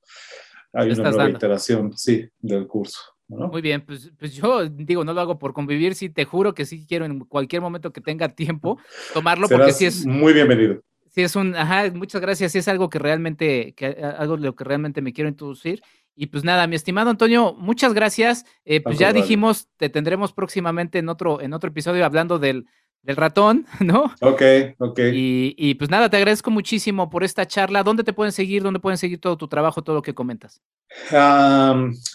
hay una nueva iteración, sí, del curso. Muy bien, pues, pues yo digo, no lo hago por convivir, sí, te juro que sí quiero en cualquier momento que tenga tiempo tomarlo, porque sí es... Muy bienvenido. Sí es un, ajá, muchas gracias, sí es algo que realmente, que, algo de lo que realmente me quiero introducir. Y pues nada, mi estimado Antonio, muchas gracias. Eh, pues ya dijimos, te tendremos próximamente en otro, en otro episodio hablando del, del ratón, ¿no? Ok, ok. Y, y, pues nada, te agradezco muchísimo por esta charla. ¿Dónde te pueden seguir? ¿Dónde pueden seguir todo tu trabajo, todo lo que comentas?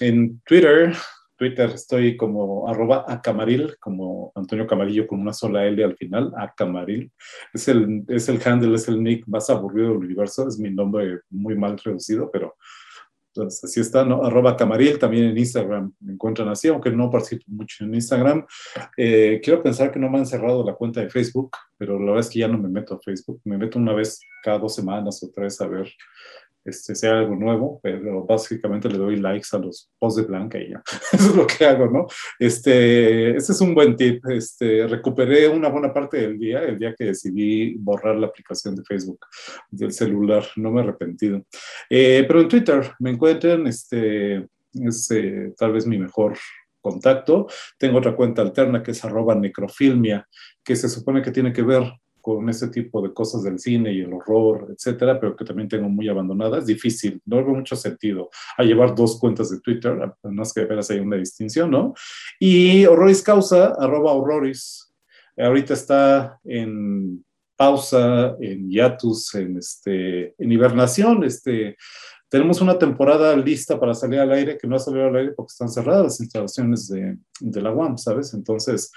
en Twitter, Twitter estoy como arroba acamaril, como Antonio Camarillo con una sola L al final, acamaril. Es el, es el handle, es el nick más aburrido del universo, es mi nombre muy mal reducido, pero Entonces, así está. Arroba Camaril, también en Instagram me encuentran así, aunque no participo mucho en Instagram. Eh, quiero pensar que no me han cerrado la cuenta de Facebook, pero la verdad es que ya no me meto a Facebook. Me meto una vez cada dos semanas o tres a ver este, sea algo nuevo, pero básicamente le doy likes a los posts de Blanca y ya. Eso es lo que hago, ¿no? Este, este es un buen tip. Este, recuperé una buena parte del día, el día que decidí borrar la aplicación de Facebook del celular. No me he arrepentido. Eh, pero en Twitter me encuentran, este, es eh, tal vez mi mejor contacto. Tengo otra cuenta alterna que es arroba necrofilmia, que se supone que tiene que ver con ese tipo de cosas del cine y el horror, etcétera, pero que también tengo muy abandonada. Es difícil, no veo mucho sentido a llevar dos cuentas de Twitter, es que veras hay una distinción, ¿no? Y Horroris Causa, arroba Horroris, ahorita está en pausa, en hiatus, en, este, en hibernación, este, tenemos una temporada lista para salir al aire que no ha salido al aire porque están cerradas las instalaciones de, de la UAM, ¿sabes? Entonces,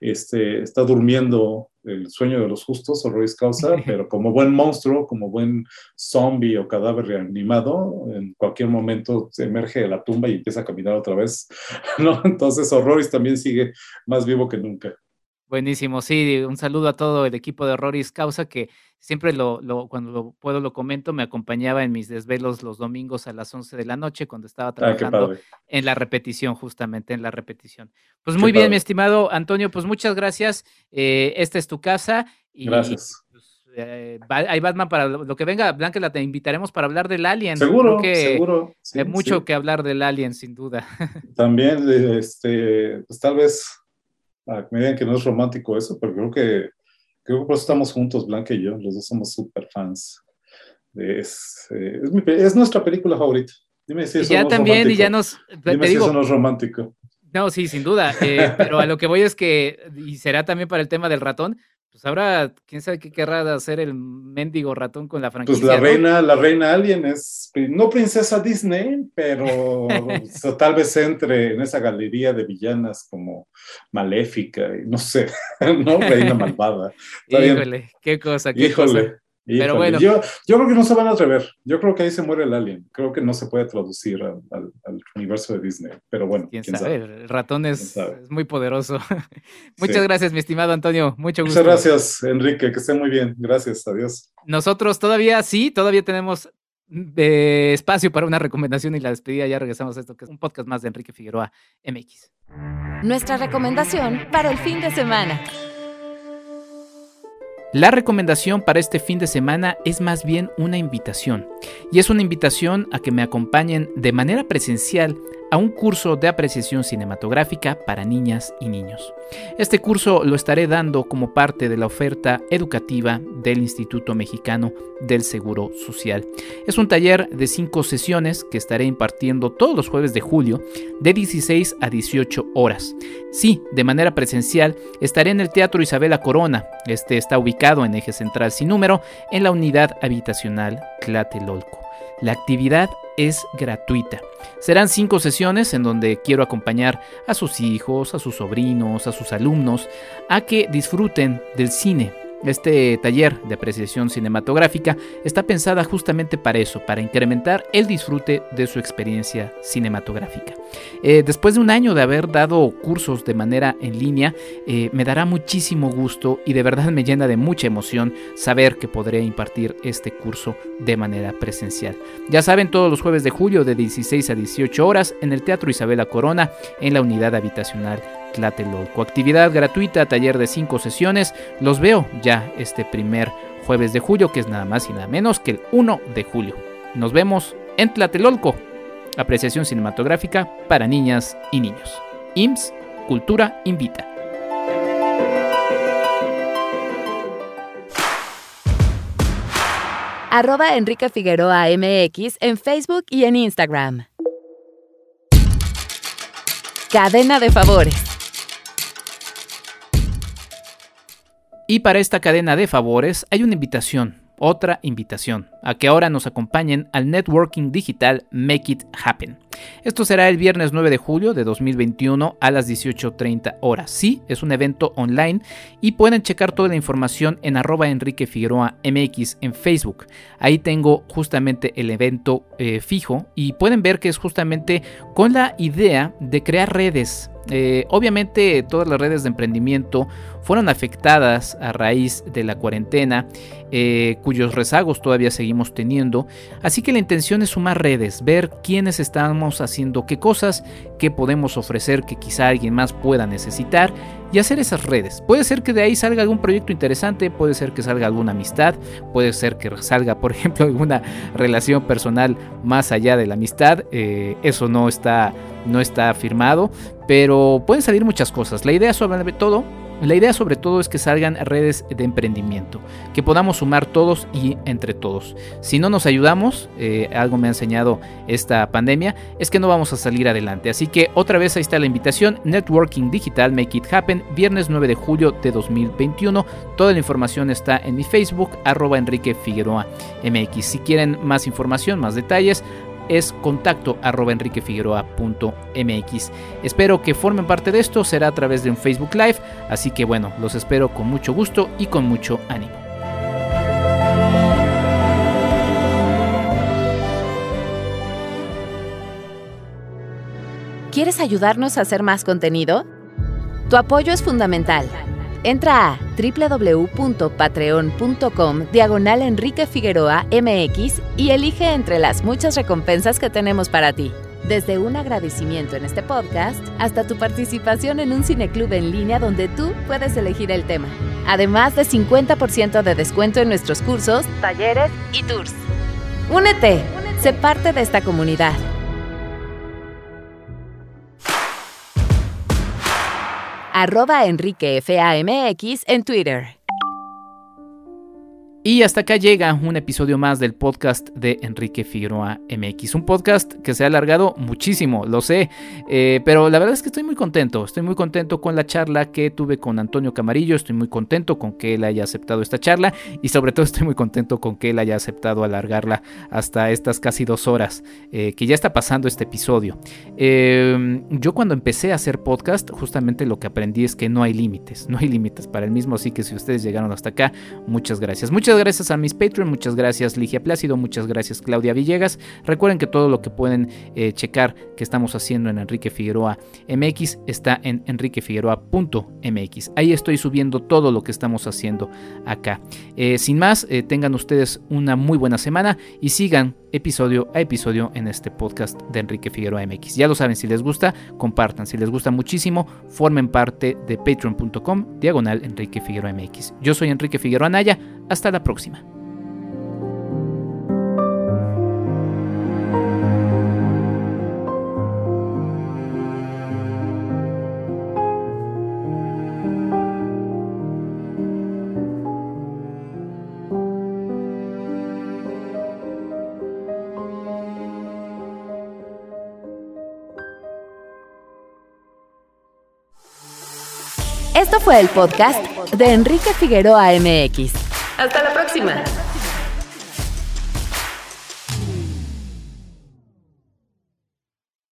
este, está durmiendo el sueño de los justos, o Ruiz Causa, pero como buen monstruo, como buen zombie o cadáver reanimado, en cualquier momento se emerge de la tumba y empieza a caminar otra vez, ¿no? Entonces Horroris también sigue más vivo que nunca. Buenísimo, sí, un saludo a todo el equipo de Horroris Causa que siempre lo, cuando lo puedo lo comento, me acompañaba en mis desvelos los domingos a las 11 de la noche cuando estaba ah, trabajando en la repetición, justamente en la repetición. Pues muy bien, mi estimado Antonio, pues muchas gracias. Eh, esta es tu casa. Y, gracias. Pues, eh, hay Batman para lo que venga, Blanca, la te invitaremos para hablar del Alien. Seguro, seguro. hay mucho que hablar del Alien, sin duda. También, este, pues tal vez me digan que no es romántico eso, pero creo que, creo que por eso estamos juntos, Blanca y yo, los dos somos súper fans. Es, eh, es, nuestra película favorita. Dime si eso ya no también, romántico. y ya nos. Dime si eso no es romántico. No, sí, sin duda. Eh, pero a lo que voy es que, y será también para el tema del ratón, pues ahora, quién sabe qué querrá hacer el mendigo ratón con la franquicia. Pues la reina, la reina alien es no princesa Disney, pero tal vez entre en esa galería de villanas como maléfica, y no sé, no reina malvada. Híjole, qué cosa, qué Híjole. Pero bueno. Yo, yo, creo que no se van a atrever. Yo creo que ahí se muere el alien. Creo que no se puede traducir al, al, universo de Disney. Pero bueno. ¿Quién, sabe? El ratón es, es muy poderoso. Muchas gracias, mi estimado Antonio. Mucho gusto. Muchas gracias, Enrique. Que esté muy bien. Gracias. Adiós. Nosotros todavía sí, todavía tenemos de espacio para una recomendación y la despedida. Ya regresamos a esto, que es un podcast más de Enrique Figueroa MX. Nuestra recomendación para el fin de semana. La recomendación para este fin de semana es más bien una invitación, y es una invitación a que me acompañen de manera presencial a un curso de apreciación cinematográfica para niñas y niños. Este curso lo estaré dando como parte de la oferta educativa del Instituto Mexicano del Seguro Social. Es un taller de cinco sesiones que estaré impartiendo todos los jueves de julio de 16 a 18 horas. Sí, de manera presencial estaré en el Teatro Isabela Corona. Este está ubicado en eje central sin número en la unidad habitacional Tlatelolco. La actividad es gratuita. Serán cinco sesiones en donde quiero acompañar a sus hijos, a sus sobrinos, a sus alumnos, a que disfruten del cine este taller de apreciación cinematográfica está pensada justamente para eso, para incrementar el disfrute de su experiencia cinematográfica. Eh, después de un año de haber dado cursos de manera en línea, eh, me dará muchísimo gusto y de verdad me llena de mucha emoción saber que podré impartir este curso de manera presencial. Ya saben, todos los jueves de julio de 16 a 18 horas en el Teatro Isabela Corona en la unidad habitacional Tlatelolco. Actividad gratuita, taller de cinco sesiones. Los veo ya este primer jueves de julio, que es nada más y nada menos que el 1 de julio. Nos vemos en Tlatelolco. Apreciación cinematográfica para niñas y niños. IMSS Cultura Invita. Arroba Enrique Figueroa MX en Facebook y en Instagram. Cadena de favores. Y para esta cadena de favores hay una invitación, otra invitación, a que ahora nos acompañen al networking digital Make It Happen. Esto será el viernes 9 de julio de 2021 a las 18.30 horas. Sí, es un evento online y pueden checar toda la información en arroba Enrique Figueroa MX en Facebook. Ahí tengo justamente el evento eh, fijo y pueden ver que es justamente con la idea de crear redes eh, obviamente todas las redes de emprendimiento fueron afectadas a raíz de la cuarentena, eh, cuyos rezagos todavía seguimos teniendo. Así que la intención es sumar redes, ver quiénes estamos haciendo qué cosas, qué podemos ofrecer que quizá alguien más pueda necesitar y hacer esas redes. Puede ser que de ahí salga algún proyecto interesante, puede ser que salga alguna amistad, puede ser que salga, por ejemplo, alguna relación personal más allá de la amistad. Eh, eso no está, no está firmado, pero pueden salir muchas cosas. La idea sobre todo la idea sobre todo es que salgan redes de emprendimiento, que podamos sumar todos y entre todos. Si no nos ayudamos, eh, algo me ha enseñado esta pandemia, es que no vamos a salir adelante. Así que otra vez ahí está la invitación, Networking Digital Make It Happen, viernes 9 de julio de 2021. Toda la información está en mi Facebook, arroba Enrique Figueroa MX. Si quieren más información, más detalles, es contacto arroba enriquefigueroa.mx. Espero que formen parte de esto, será a través de un Facebook Live, así que bueno, los espero con mucho gusto y con mucho ánimo. ¿Quieres ayudarnos a hacer más contenido? Tu apoyo es fundamental. Entra a www.patreon.com diagonal Enrique Figueroa MX y elige entre las muchas recompensas que tenemos para ti. Desde un agradecimiento en este podcast hasta tu participación en un cineclub en línea donde tú puedes elegir el tema. Además de 50% de descuento en nuestros cursos, talleres y tours. Únete, sé parte de esta comunidad. Arroba enriquefamx en Twitter. Y hasta acá llega un episodio más del podcast de Enrique Figueroa MX. Un podcast que se ha alargado muchísimo, lo sé, eh, pero la verdad es que estoy muy contento. Estoy muy contento con la charla que tuve con Antonio Camarillo. Estoy muy contento con que él haya aceptado esta charla y sobre todo estoy muy contento con que él haya aceptado alargarla hasta estas casi dos horas eh, que ya está pasando este episodio. Eh, yo cuando empecé a hacer podcast, justamente lo que aprendí es que no hay límites, no hay límites para el mismo. Así que si ustedes llegaron hasta acá, muchas gracias. Muchas gracias a mis Patreon, muchas gracias Ligia Plácido, muchas gracias Claudia Villegas. Recuerden que todo lo que pueden eh, checar que estamos haciendo en Enrique Figueroa MX está en enriquefigueroa.mx. Ahí estoy subiendo todo lo que estamos haciendo acá. Eh, sin más, eh, tengan ustedes una muy buena semana y sigan episodio a episodio en este podcast de Enrique Figueroa MX. Ya lo saben, si les gusta, compartan. Si les gusta muchísimo, formen parte de patreon.com diagonal Enrique Figueroa MX. Yo soy Enrique Figueroa Naya. Hasta la próxima. Fue el podcast de Enrique Figueroa MX. Hasta la próxima.